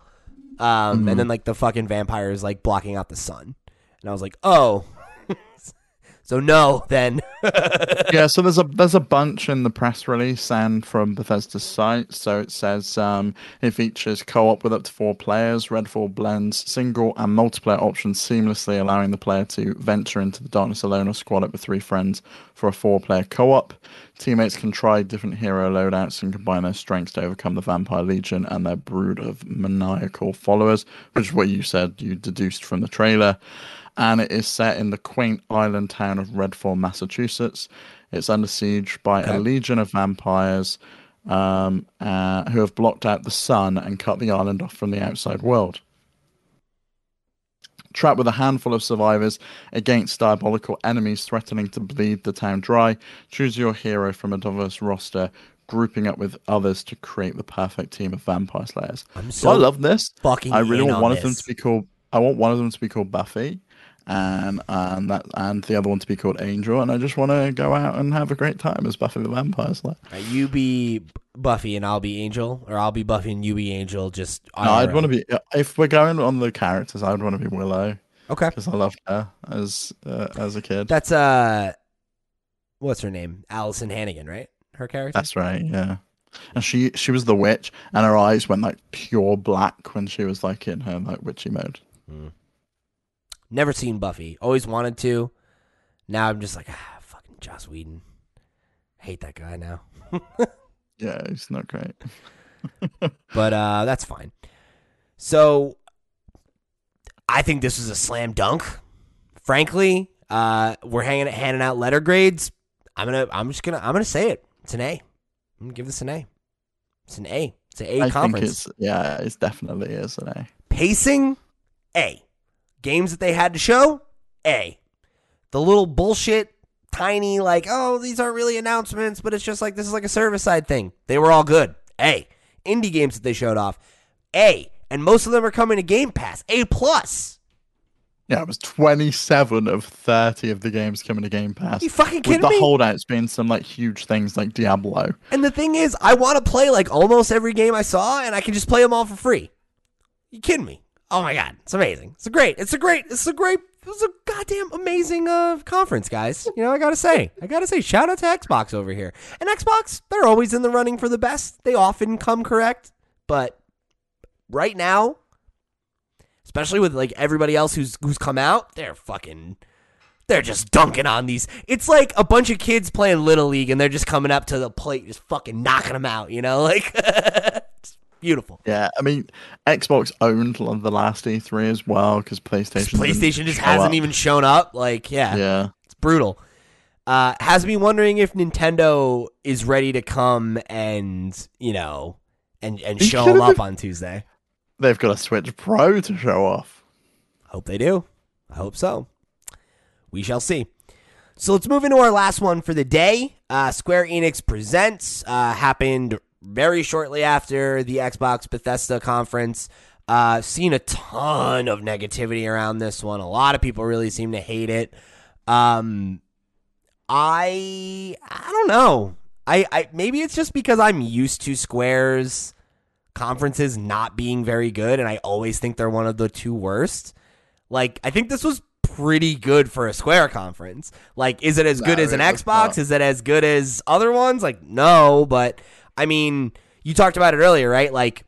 um and then like the fucking vampire is like blocking out the sun and I was like oh so no then yeah, so there's a there's a bunch in the press release and from Bethesda's site. So it says um, it features co-op with up to four players. Redfall blends single and multiplayer options seamlessly, allowing the player to venture into the darkness alone or squad up with three friends for a four-player co-op. Teammates can try different hero loadouts and combine their strengths to overcome the Vampire Legion and their brood of maniacal followers, which is what you said you deduced from the trailer and it is set in the quaint island town of Redfall, Massachusetts. It's under siege by a legion of vampires um, uh, who have blocked out the sun and cut the island off from the outside world. Trapped with a handful of survivors against diabolical enemies threatening to bleed the town dry, choose your hero from a diverse roster, grouping up with others to create the perfect team of vampire slayers. I'm So I love this. fucking I really want on one of them to be called. I want one of them to be called Buffy, and and that and the other one to be called Angel. And I just want to go out and have a great time as Buffy the Vampire Slayer. You be Buffy and I'll be Angel or I'll be Buffy and you be Angel just No, I'd want to be if we're going on the characters. I'd want to be Willow okay because I loved her as uh, as a kid. that's uh what's her name Alyson Hannigan right her character That's right. Yeah. And she she was the witch, and her eyes went like pure black when she was like in her like witchy mode. Never seen Buffy. Always wanted to. Now I'm just like, ah, fucking Joss Whedon. Hate that guy now. Yeah, it's not great. But uh that's fine. So I think this was a slam dunk. Frankly, Uh, we're hanging handing out letter grades. I'm gonna. I'm just gonna. I'm gonna say it. It's an A. I'm gonna give this an A. It's an A. It's an A I conference. think it's yeah, it's definitely is an A. Pacing, A. Games that they had to show, A. The little bullshit, tiny, like, oh, these aren't really announcements, but it's just like this is like a service side thing. They were all good. A. Indie games that they showed off, A. And most of them are coming to Game Pass, A plus. Yeah, it was 27 of 30 of the games coming to Game Pass. You fucking kidding With the me? holdouts being some like huge things like Diablo. And the thing is, I want to play like almost every game I saw, and I can just play them all for free. You kidding me? Oh my god, it's amazing. It's a great. It's a great. It's a great. It was a goddamn amazing uh, conference, guys. You know, I gotta say, I gotta say, shout out to Xbox over here. And Xbox, they're always in the running for the best. They often come correct, but right now, especially with like everybody else who's who's come out, they're fucking they're just dunking on these. It's like a bunch of kids playing little league and they're just coming up to the plate, just fucking knocking them out. You know, like beautiful. Yeah, I mean, Xbox owned the last E3 as well because PlayStation. PlayStation just hasn't up. even shown up. Like, yeah, Yeah, it's brutal. Uh, has me wondering if Nintendo is ready to come and you know and and They show them up on Tuesday. they've got a Switch Pro to show off. Hope they do. I hope so. We shall see. So let's move into our last one for the day. Uh, Square Enix Presents uh, happened very shortly after the Xbox Bethesda conference. Uh, seen a ton of negativity around this one. A lot of people really seem to hate it. Um, I I don't know. I, I maybe it's just because I'm used to Square's conferences not being very good, and I always think they're one of the two worst. Like, I think this was pretty good for a Square conference. Like, is it as good as an Xbox? not. Is it as good as other ones? Like, no, but I mean, you talked about it earlier, right? Like,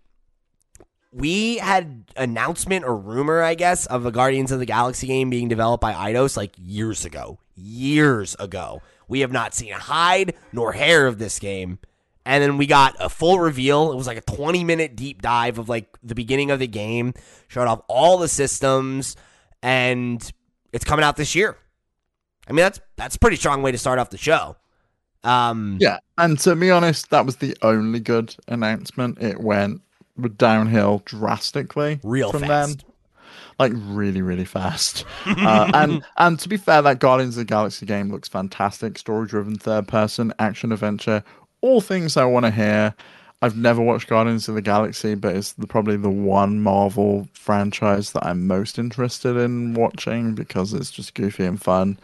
we had announcement or rumor, I guess, of a Guardians of the Galaxy game being developed by Eidos like years ago. Years ago. We have not seen a hide nor hair of this game. And then we got a full reveal. It was like a 20 minute deep dive of like the beginning of the game, showed off all the systems, and it's coming out this year. I mean, that's that's a pretty strong way to start off the show. Um, Yeah, and to be honest, that was the only good announcement. It went downhill drastically real from fast. then. like really really fast uh, and and to be fair that guardians of the galaxy game looks fantastic story driven third person action adventure all things i want to hear i've never watched guardians of the galaxy but it's the, probably the one marvel franchise that i'm most interested in watching because it's just goofy and fun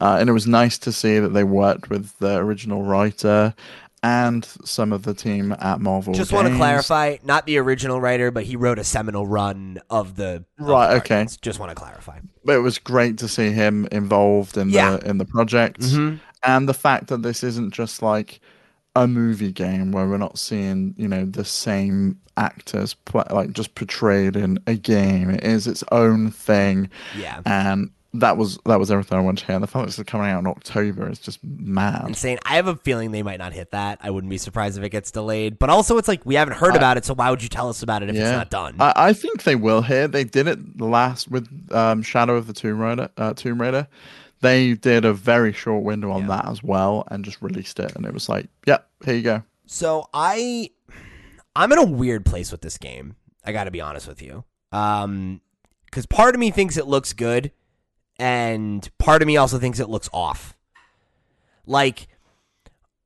uh, and it was nice to see that they worked with the original writer and some of the team at marvel Just want to clarify, not the original writer, but he wrote a seminal run of the of Right, the okay. Just want to clarify. but it was great to see him involved in Yeah. the in the project Mhm. and the fact that this isn't just like a movie game where we're not seeing you know the same actors play, like just portrayed in a game it is its own thing Yeah. and that was that was everything i wanted to hear and the fact that it's coming out in october is just mad Insane. I have a feeling they might not hit that. I wouldn't be surprised if it gets delayed. But also, it's like we haven't heard I- about it, so why would you tell us about it if it's not done? I, I think they will here. They did it last with um, Shadow of the Tomb Raider. Uh, Tomb Raider. They did a very short window on Yeah. that as well, and just released it, and it was like, "Yep, here you go." So I I'm in a weird place with this game. I got to be honest with you. Um cuz part of me thinks it looks good and part of me also thinks it looks off. Like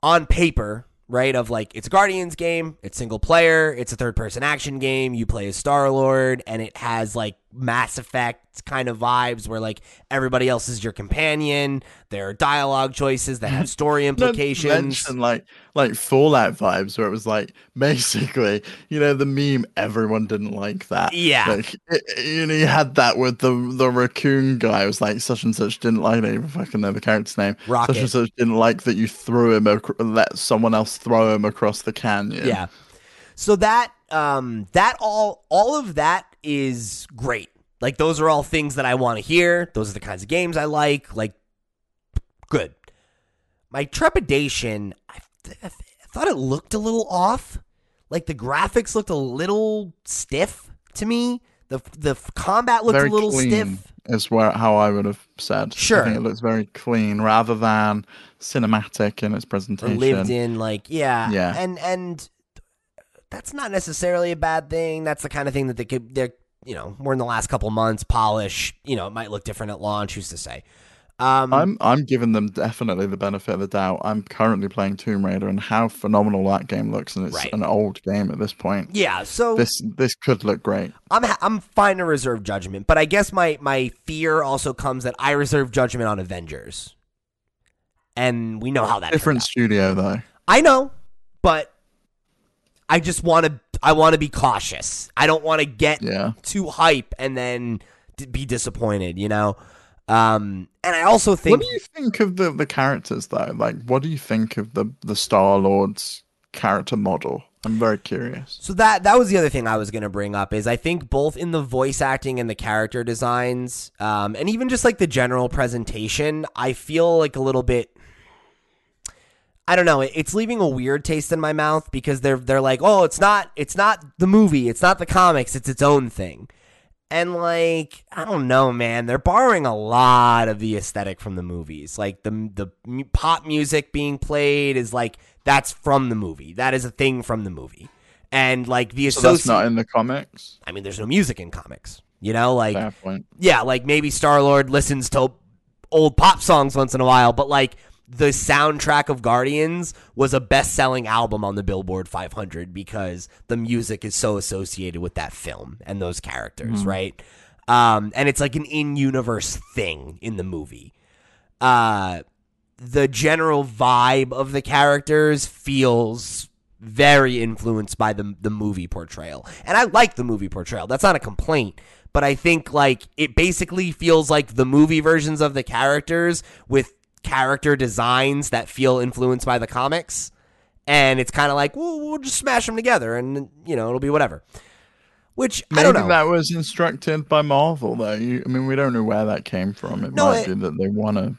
on paper, right? Of like it's a Guardians game, it's single player, it's a third person action game, you play as Star-Lord and it has like Mass Effect kind of vibes where like everybody else is your companion. There are dialogue choices that have story implications. mention, like like Fallout vibes, where it was like basically, you know, the meme. Everyone didn't like that. Yeah. like it, you know, you had that with the the raccoon guy. It was like such and such didn't like. I don't even fucking know the character's name. Rocket. Such and such didn't like that you threw him, ac- let someone else throw him across the canyon. Yeah. So that um that all all of that is great. Like those are all things that I want to hear. Those are the kinds of games I like. Like good. My trepidation, I, th- I thought it looked a little off. Like the graphics looked a little stiff to me. The the combat looked Very a little clean. stiff. is where how I would have said. Sure. I think it looks very clean rather than cinematic in its presentation. lived in like yeah Yeah. and and that's not necessarily a bad thing that's the kind of thing that they could they're you know we're in the last couple months polish you know it might look different at launch who's to say um I'm I'm giving them definitely the benefit of the doubt. I'm currently playing Tomb Raider and how phenomenal that game looks, and it's Right. an old game at this point. yeah so This this could look great. i'm i'm fine to reserve judgment but i guess my my fear also comes that i reserve judgment on avengers and we know how that Different studio though. I know, but I just want to. I want to be cautious. I don't want to get Yeah. too hype and then be disappointed. You know. Um, and I also think What do you think of the the characters though? Like, what do you think of the the Star Lord's character model? I'm very curious. so that that was the other thing I was going to bring up is I think both in the voice acting and the character designs, um, and even just like the general presentation, I feel like a little bit. I don't know. It's leaving a weird taste in my mouth because they're they're like, oh, it's not it's not the movie, it's not the comics, it's its own thing. And like, I don't know, man. They're borrowing a lot of the aesthetic from the movies. Like the the pop music being played is like that's from the movie. That is a thing from the movie. And like the So that's not in the comics. I mean, there's no music in comics. You know, like yeah, like maybe Star Lord listens to old pop songs once in a while, but like the soundtrack of Guardians was a best selling album on the Billboard 500 because the music is so associated with that film and those characters, right? Um, and it's like an in universe thing in the movie. Uh, the general vibe of the characters feels very influenced by the the movie portrayal. And I like the movie portrayal. That's not a complaint, but I think like it basically feels like the movie versions of the characters with character designs that feel influenced by the comics. And it's kind of like, well, we'll just smash them together and you know, it'll be whatever. Which I Maybe don't know. that was instructed by Marvel though. You, I mean, we don't know where that came from. It No, might it- be that they want to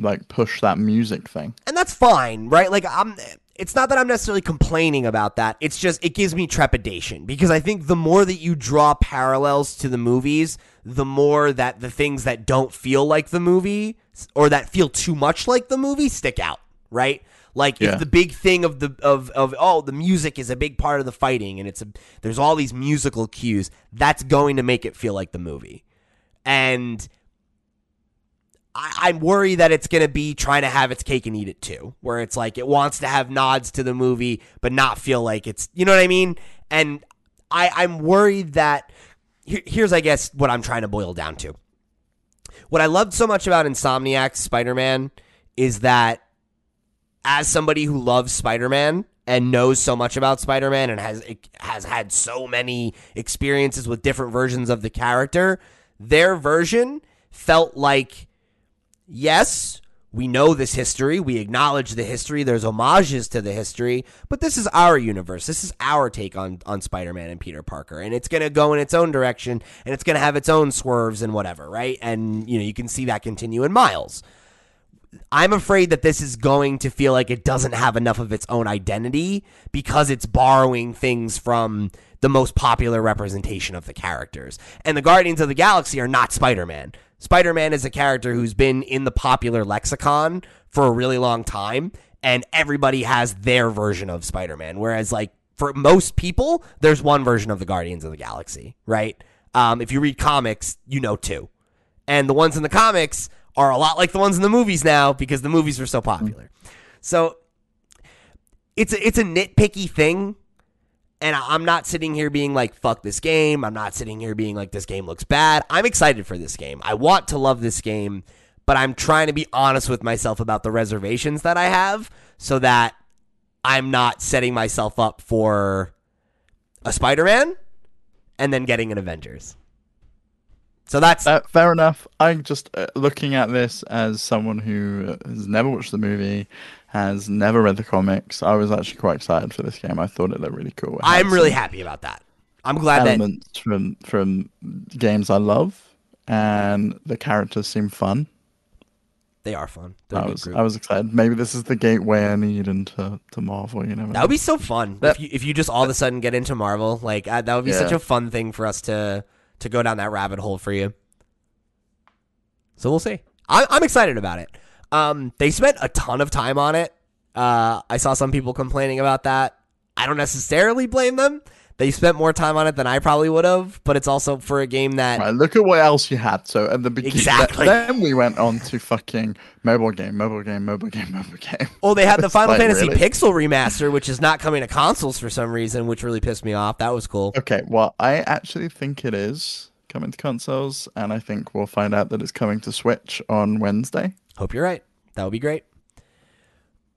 like push that music thing. and that's fine, right? Like I'm it's not that I'm necessarily complaining about that. It's just it gives me trepidation because I think the more that you draw parallels to the movies, the more that the things that don't feel like the movie or that feel too much like the movie stick out, right? Like Yeah. if the big thing of the of of oh the music is a big part of the fighting and it's a there's all these musical cues, that's going to make it feel like the movie. And I, I'm worried that it's going to be trying to have its cake and eat it too, where it's like it wants to have nods to the movie, but not feel like it's, you know what I mean? And I, I'm worried that here, here's, I guess, what I'm trying to boil down to. What I loved so much about Insomniac's Spider Man is that as somebody who loves Spider Man and knows so much about Spider Man and has has had so many experiences with different versions of the character, their version felt like yes, we know this history, we acknowledge the history, there's homages to the history, but this is our universe. This is our take on on Spider-Man and Peter Parker, and it's going to go in its own direction and it's going to have its own swerves and whatever, right? And you know, you can see that continue in Miles. I'm afraid that this is going to feel like it doesn't have enough of its own identity because it's borrowing things from the most popular representation of the characters. And the Guardians of the Galaxy are not Spider Man. Spider Man is a character who's been in the popular lexicon for a really long time, and everybody has their version of Spider Man. Whereas, like, for most people, there's one version of the Guardians of the Galaxy, right? Um, if you read comics, you know two and the ones in the comics are a lot like the ones in the movies now because the movies were so popular. So it's a, it's a nitpicky thing, and I'm not sitting here being like fuck this game. I'm not sitting here being like this game looks bad. I'm excited for this game. I want to love this game, but I'm trying to be honest with myself about the reservations that I have so that I'm not setting myself up for a Spider-Man and then getting an Avengers. So that's Uh, fair enough. I'm just uh, looking at this as someone who has never watched the movie, has never read the comics. I was actually quite excited for this game. I thought it looked really cool. It I'm really happy about that. I'm glad that elements from from games I love, and the characters seem fun. they are fun. They're I was. I was excited. Maybe this is the gateway I need into to Marvel. You know, that would be so fun if you if you just all of a sudden get into Marvel. Like uh, that would be such a fun thing for us to to go down that rabbit hole for you. So we'll see. I, I'm excited about it. Um, they spent a ton of time on it. Uh, I saw some people complaining about that. I don't necessarily blame them. They spent more time on it than I probably would have, but it's also for a game that Right, look at what else you had. So at the beginning, Exactly. then we went on to fucking mobile game, mobile game, mobile game, mobile game. Oh, they had the Final like, Fantasy really? Pixel remaster, which is not coming to consoles for some reason, which really pissed me off. That was cool. Okay, well, I actually think it is coming to consoles, and I think we'll find out that it's coming to Switch on Wednesday. Hope you're right. That would be great.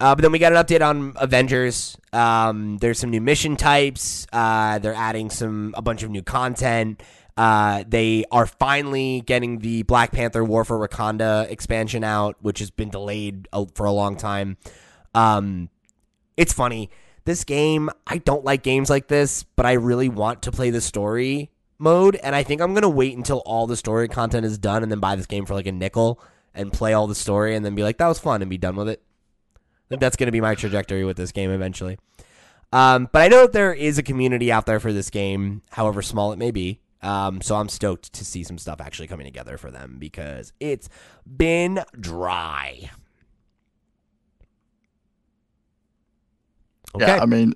Uh, but then we got an update on Avengers. Um, there's some new mission types. Uh, they're adding some a bunch of new content. Uh, they are finally getting the Black Panther War for Wakanda expansion out, which has been delayed for a long time. Um, it's funny. This game, I don't like games like this, but I really want to play the story mode, and I think I'm gonna wait until all the story content is done and then buy this game for like a nickel and play all the story and then be like, that was fun and be done with it. Think that's gonna be my trajectory with this game eventually. Um, but I know that there is a community out there for this game, however small it may be. Um, so I'm stoked to see some stuff actually coming together for them because it's been dry. Okay. Yeah, I mean,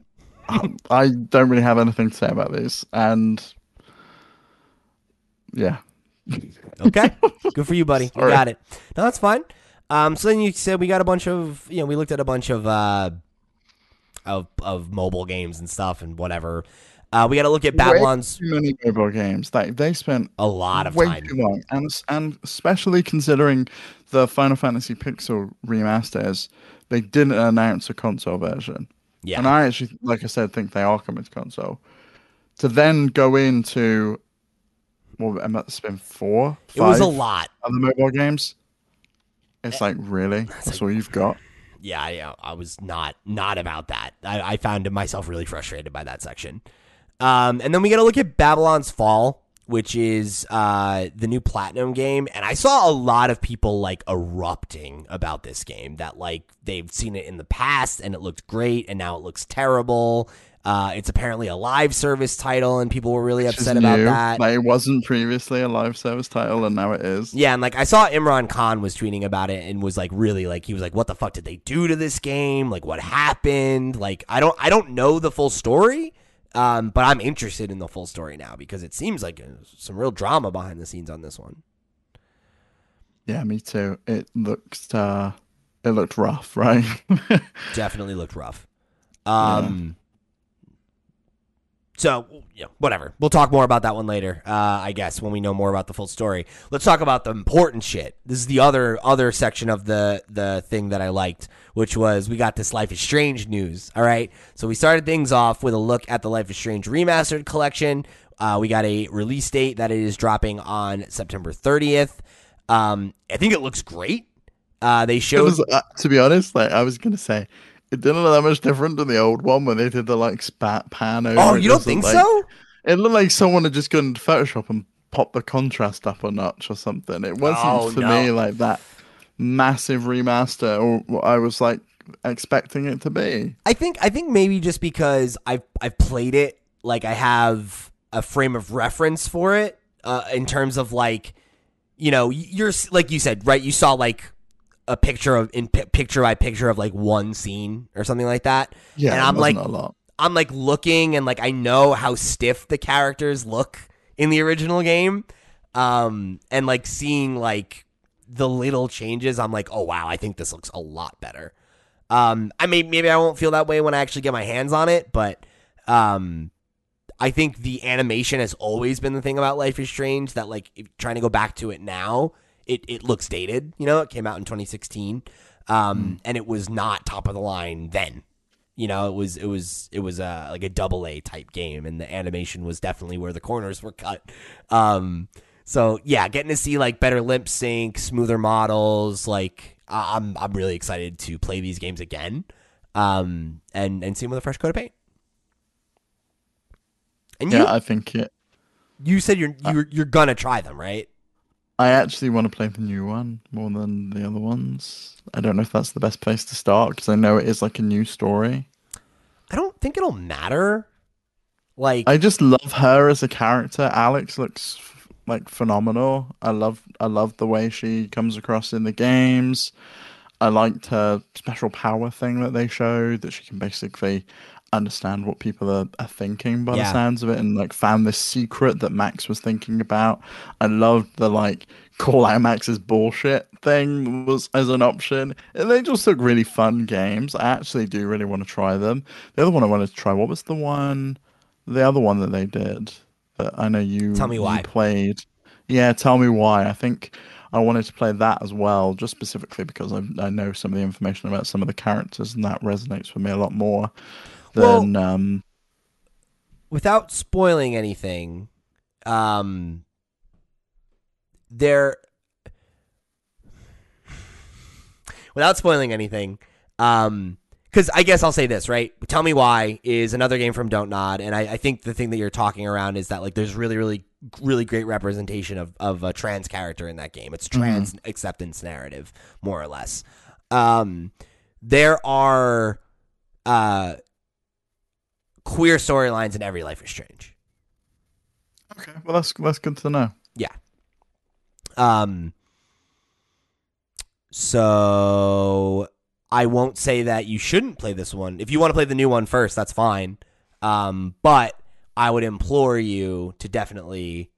I don't really have anything to say about these, and yeah, Okay. Good for you, buddy. You got it. No, that's fine. Um, so then you said we got a bunch of, you know, we looked at a bunch of, uh, of, of mobile games and stuff and whatever. Uh, we got to look at Babylon's too many mobile games. Like they spent a lot of way time. too long, and and especially considering the Final Fantasy Pixel remasters, they didn't announce a console version. Yeah. And I actually, like I said, think they are coming to console. To then go into, well, must have been four, Five it was a lot of the mobile games. It's like really, that's all you've got. Yeah, I, I was not not about that. I, I found myself really frustrated by that section. Um, and then we got to look at Babylon's Fall, which is uh, the new Platinum game, and I saw a lot of people like erupting about this game. That like they've seen it in the past and it looked great, and now it looks terrible. Uh, it's apparently a live service title, and people were really Which upset about that. Like it wasn't previously a live service title, and now it is. Yeah, and like I saw Imran Khan was tweeting about it and was like really like he was like, What the fuck did they do to this game? Like what happened? Like I don't I don't know the full story. Um, but I'm interested in the full story now because it seems like some real drama behind the scenes on this one. Yeah, me too. It looks, uh, it looked rough, right? Definitely looked rough. Um So yeah, whatever. We'll talk more about that one later. Uh, I guess when we know more about the full story. Let's talk about the important shit. This is the other other section of the the thing that I liked, which was we got this Life is Strange news. All right, so we started things off with a look at the Life is Strange remastered collection. Uh, we got a release date that it is dropping on September 30th. Um, I think it looks great. Uh, they showed was, uh, to be honest, like I was gonna say, it didn't look that much different than the old one when they did the like spat pan over. Oh, you don't think like- so? It looked like someone had just gone to Photoshop and popped the contrast up a notch or something. It wasn't Oh, to no. me like that massive remaster or what I was like expecting it to be. I think I think maybe just because I've I've played it, like I have a frame of reference for it uh, in terms of like, you know, you're like you said, right? You saw like a picture of in pi- picture by picture of like one scene or something like that. Yeah, and I'm like, wasn't a lot. I'm like looking and like I know how stiff the characters look in the original game. Um and like seeing like the little changes, I'm like, "Oh wow, I think this looks a lot better." Um I mean maybe I won't feel that way when I actually get my hands on it, but um I think the animation has always been the thing about Life is Strange that like if, trying to go back to it now, it it looks dated, you know, it came out in 2016. Um and it was not top of the line then. You know, it was it was it was uh, like a double A type game, and the animation was definitely where the corners were cut. Um, so yeah, getting to see like better lip sync, smoother models, like I'm I'm really excited to play these games again, um, and and see them with a fresh coat of paint. And you Yeah, I think it. you said you're you're you're gonna try them, right? I actually want to play the new one more than the other ones. I don't know if that's the best place to start because I know it is like a new story. I don't think it'll matter. Like I just love her as a character. Alex looks f- like phenomenal. I love I love the way she comes across in the games. I liked her special power thing that they showed that she can basically understand what people are, are thinking by Yeah. the sounds of it and like found this secret that Max was thinking about. I loved the like call out Max's bullshit thing was as an option. And they just look really fun games. I actually do really want to try them. The other one I wanted to try, what was the one the other one that they did that I know you Tell me you why. played? Yeah, tell me why. I think I wanted to play that as well, just specifically because I, I know some of the information about some of the characters, and that resonates with me a lot more Well- um. without spoiling anything, um, there. Without spoiling anything, um, because I guess I'll say this right. Tell me why is another game from Don't Nod, and I, I think the thing that you're talking around is that like there's really, really, really great representation of of a trans character in that game. It's trans acceptance narrative, more or less. Um, there are, uh, queer storylines in every Life is Strange. Okay, well that's that's good to know. Yeah. Um. So I won't say that you shouldn't play this one. If you want to play the new one first, that's fine. Um, but I would implore you to definitely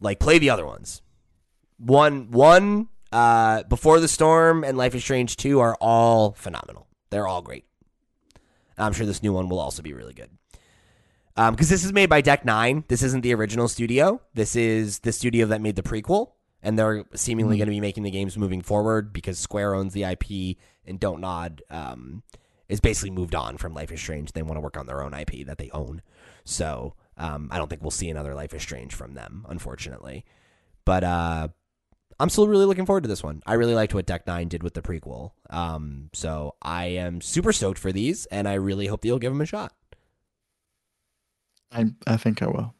like play the other ones. One, one, uh, Before the Storm and Life is Strange two are all phenomenal. They're all great. I'm sure this new one will also be really good. Um, because this is made by Deck Nine. This isn't the original studio. This is the studio that made the prequel, and they're seemingly going to be making the games moving forward because Square owns the IP, and Don't Nod um, is basically moved on from Life is Strange. They want to work on their own IP that they own. So um, I don't think we'll see another Life is Strange from them, unfortunately. But uh, I'm still really looking forward to this one. I really liked what Deck Nine did with the prequel. Um, so I am super stoked for these, and I really hope that you'll give them a shot. I I think I will.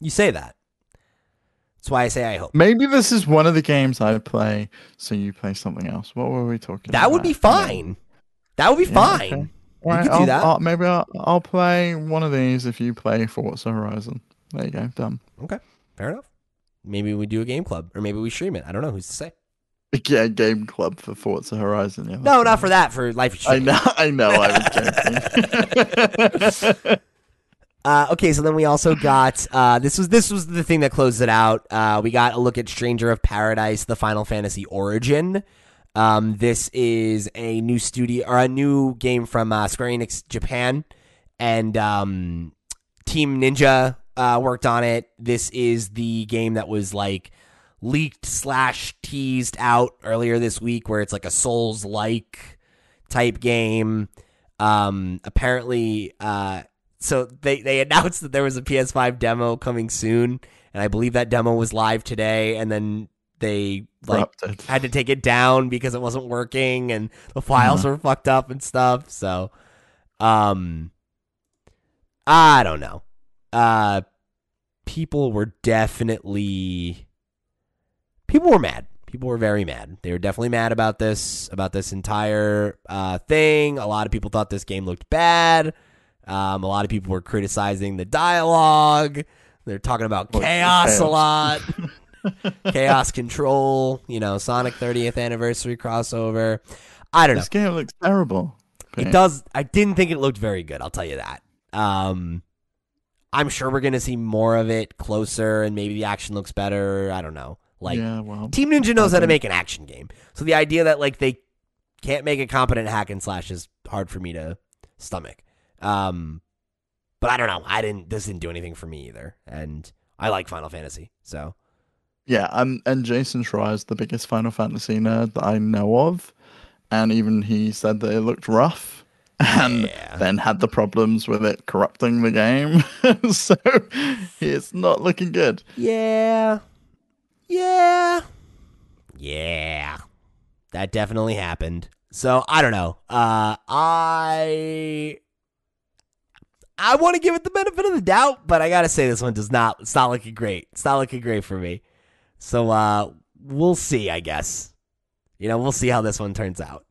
You say that. That's why I say I hope. Maybe this is one of the games I play, so you play something else. What were we talking? About? That would be fine. That would be Yeah, fine. okay. You Right, could do I'll, that. I'll- maybe I'll, I'll play one of these if you play Forza Horizon. There you go, done. Okay, fair enough. Maybe we do a game club, or maybe we stream it. I don't know. Who's to say? Yeah, game club for Forza Horizon. Yeah, No, not for that. For Life is I know, I know. I was joking. Uh, okay, so then we also got uh, this was this was the thing that closed it out. Uh, we got a look at Stranger of Paradise, the Final Fantasy Origin. Um, this is a new studio or a new game from uh, Square Enix Japan, and um, Team Ninja uh, worked on it. This is the game that was like leaked slash teased out earlier this week, where it's like a Souls like type game. Um, apparently, uh, so they they announced that there was a PS5 demo coming soon, and I believe that demo was live today, and then they like Corrupted. had to take it down because it wasn't working and the files were fucked up and stuff. So, um, I don't know. Uh, people were definitely people were mad. People were very mad. They were definitely mad about this about this entire uh, thing. A lot of people thought this game looked bad. Um, a lot of people were criticizing the dialogue. They're talking about chaos, a lot. chaos control, you know, Sonic 30th anniversary crossover. I don't know. This game looks terrible. It does. I didn't think it looked very good. I'll tell you that. Um, I'm sure we're gonna see more of it closer, and maybe the action looks better. I don't know. Like yeah, well, Team Ninja knows how to make an action game, so the idea that like they can't make a competent hack and slash is hard for me to stomach. Um, but I don't know. I didn't. This didn't do anything for me either, and I like Final Fantasy, so yeah. Um, and Jason Schreier is the biggest Final Fantasy nerd that I know of, and even he said that it looked rough, and Yeah. then had the problems with it corrupting the game. so it's not looking good. Yeah. Yeah. Yeah. That definitely happened. So I don't know. Uh I I want to give it the benefit of the doubt, but I gotta say this one does not it's not looking great. It's not looking great for me. So uh we'll see, I guess. You know, we'll see how this one turns out.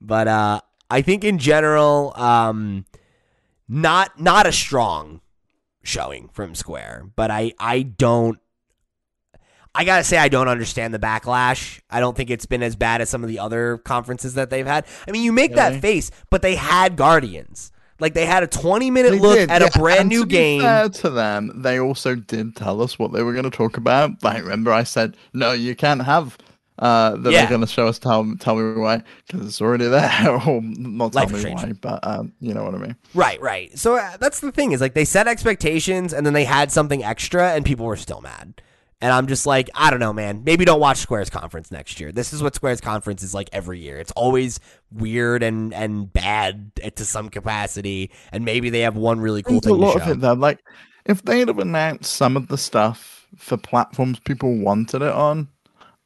But uh I think in general, um not not a strong showing from Square, but I I don't I gotta say, I don't understand the backlash. I don't think it's been as bad as some of the other conferences that they've had. I mean, you make that face, but they had Guardians. Like they had a 20 minute They look did, at yeah, a brand and new to game. fair to them, they also did tell us what they were going to talk about. Like, remember, I said, "No, you can't have." Uh, that Yeah. they're going to show us. Tell tell me why, because it's already there. or not tell Life me why, but um, you know what I mean. Right, right. So uh, that's the thing is like they set expectations and then they had something extra and people were still mad. And I'm just like, I don't know, man. Maybe don't watch Square's conference next year. This is what Square's conference is like every year. It's always weird and and bad to some capacity. And maybe they have one really cool There's a thing to lot of it though. Like, if they'd have announced some of the stuff for platforms people wanted it on,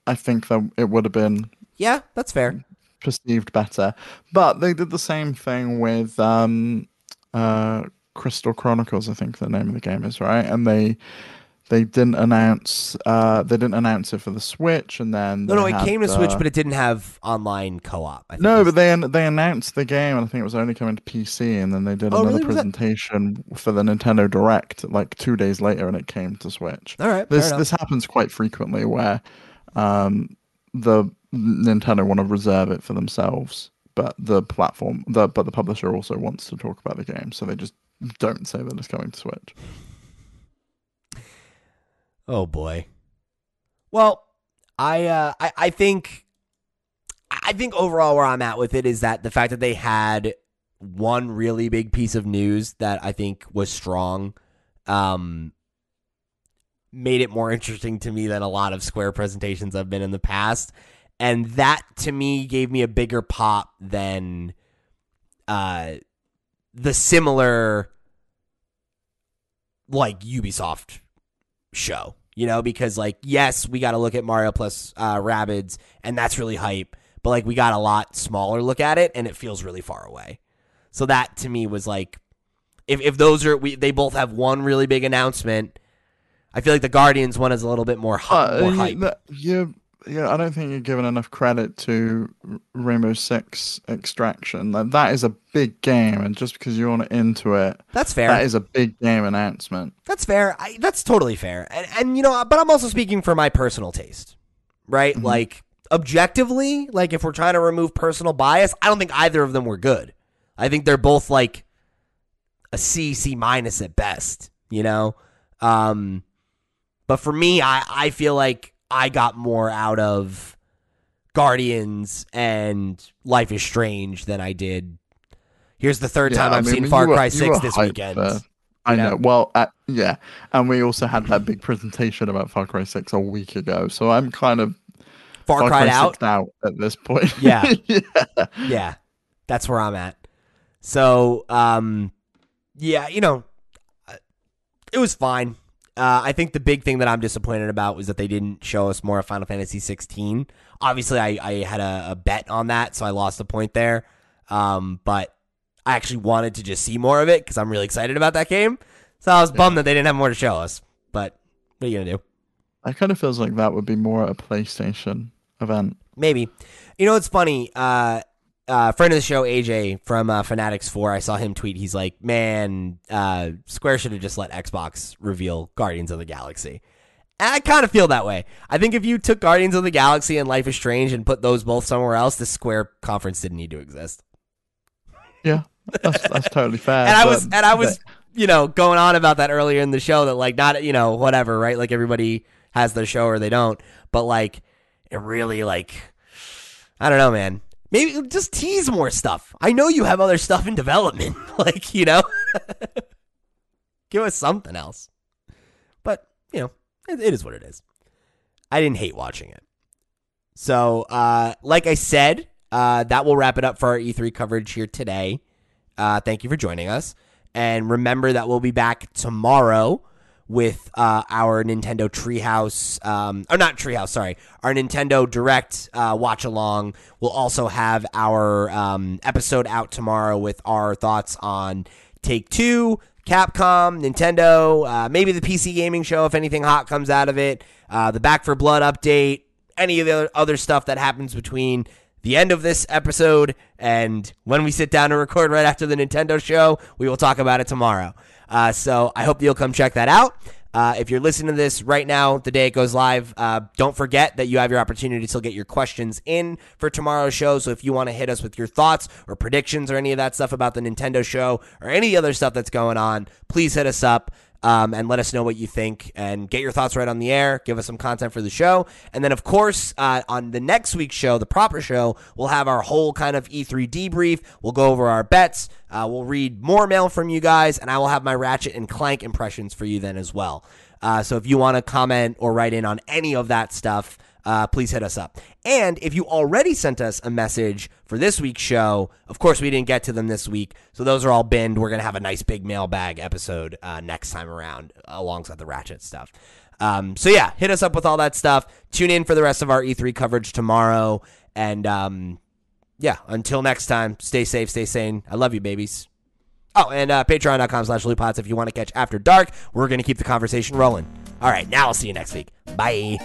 I think that it would have been Yeah, that's fair. perceived better. But they did the same thing with um, uh, Crystal Chronicles, I think the name of the game is right, and they they didn't announce uh, they didn't announce it for the Switch, and then No, no, it came to Switch, but it didn't have online co-op. No, but they they announced the game, and I think it was only coming to PC, and then they did Oh, another really? That- presentation for the Nintendo Direct like two days later, and it came to Switch. all right, This this happens quite frequently where um, the Nintendo want to reserve it for themselves, but the platform, the but the publisher also wants to talk about the game, so they just don't say that it's coming to Switch. Oh boy. Well, I uh I, I think I think overall where I'm at with it is that the fact that they had one really big piece of news that I think was strong um made it more interesting to me than a lot of Square presentations I've been in the past. And that to me gave me a bigger pop than uh the similar like Ubisoft show, you know, because like yes, we got to look at Mario plus uh, Rabbids, and that's really hype. But like we got a lot smaller look at it, and it feels really far away. So that to me was like, if if those are we they both have one really big announcement. I feel like the Guardians one is a little bit more, hy- Uh, more hype. that- you, yeah, I don't think you're giving enough credit to Rainbow Six Extraction. Like, that is a big game, and just because you're not into it, that's fair. that is a big game announcement. That's fair. I, that's totally fair. And, and you know, but I'm also speaking for my personal taste, right? Mhm. Like objectively, like if we're trying to remove personal bias, I don't think either of them were good. I think they're both like a C, C minus at best. You know, um, but for me, I I feel like I got more out of Guardians and Life is Strange than I did. Here's the third Yeah, time I I've mean, seen Far were- Cry Six this weekend. I know. know? Well, uh, yeah, and we also had that big presentation about Far Cry Six a week ago, so I'm kind of Far, Far Cry Cry out. 6 out at this point. Yeah. yeah. yeah that's where i'm at so um yeah you know uh, it was fine uh, I think the big thing that I'm disappointed about was that they didn't show us more of Final Fantasy 16. Obviously, I, I had a, a bet on that, so I lost a point there. Um, but I actually wanted to just see more of it because I'm really excited about that game. So I was bummed that they didn't have more to show us. But what are you gonna do? I kind of feels like that would be more a PlayStation event. Maybe. You know, it's funny. Uh, uh, friend of the show, AJ from uh, Fanatics 4, I saw him tweet. He's like, man, uh, Square should have just let Xbox reveal Guardians of the Galaxy. And I kind of feel that way. I think if you took Guardians of the Galaxy and Life is Strange and put those both somewhere else, the Square conference didn't need to exist. Yeah, that's, that's totally fair. and I was and I was you know going on about that earlier in the show that like not you know whatever right like everybody has their show or they don't but like it really like I don't know man maybe just tease more stuff. I know you have other stuff in development like you know? Give us something else. But you know it, it is what it is. I didn't hate watching it. So uh like I said uh that will wrap it up for our E3 coverage here today. Uh, thank you for joining us. And remember that we'll be back tomorrow with uh, our Nintendo Treehouse, um, or not Treehouse, sorry, our Nintendo Direct uh, watch along. We'll also have our um, episode out tomorrow with our thoughts on Take Two, Capcom, Nintendo, uh, maybe the PC gaming show if anything hot comes out of it, uh, the Back 4 Blood update, any of the other stuff that happens between the end of this episode and when we sit down to record right after the Nintendo show, we will talk about it tomorrow. Uh, so I hope you'll come check that out. Uh, if you're listening to this right now, the day it goes live, uh, don't forget that you have your opportunity to get your questions in for tomorrow's show. So if you want to hit us with your thoughts or predictions or any of that stuff about the Nintendo show or any other stuff that's going on, please hit us up um, and let us know what you think and get your thoughts right on the air. Give us some content for the show. And then, of course, uh, on the next week's show, the proper show, we'll have our whole kind of E3 debrief. We'll go over our bets. Uh, we'll read more mail from you guys, and I will have my Ratchet and Clank impressions for you then as well. Uh, so if you want to comment or write in on any of that stuff, uh, please hit us up. And if you already sent us a message for this week's show, of course, we didn't get to them this week. So those are all binned. We're going to have a nice big mailbag episode uh, next time around alongside the Ratchet stuff. Um, so yeah, hit us up with all that stuff. Tune in for the rest of our E3 coverage tomorrow. And um, yeah, until next time, stay safe, stay sane. I love you, babies. Oh, and uh, patreon.com slash lootpots if you want to catch After Dark. We're going to keep the conversation rolling. All right, now I'll see you next week. Bye.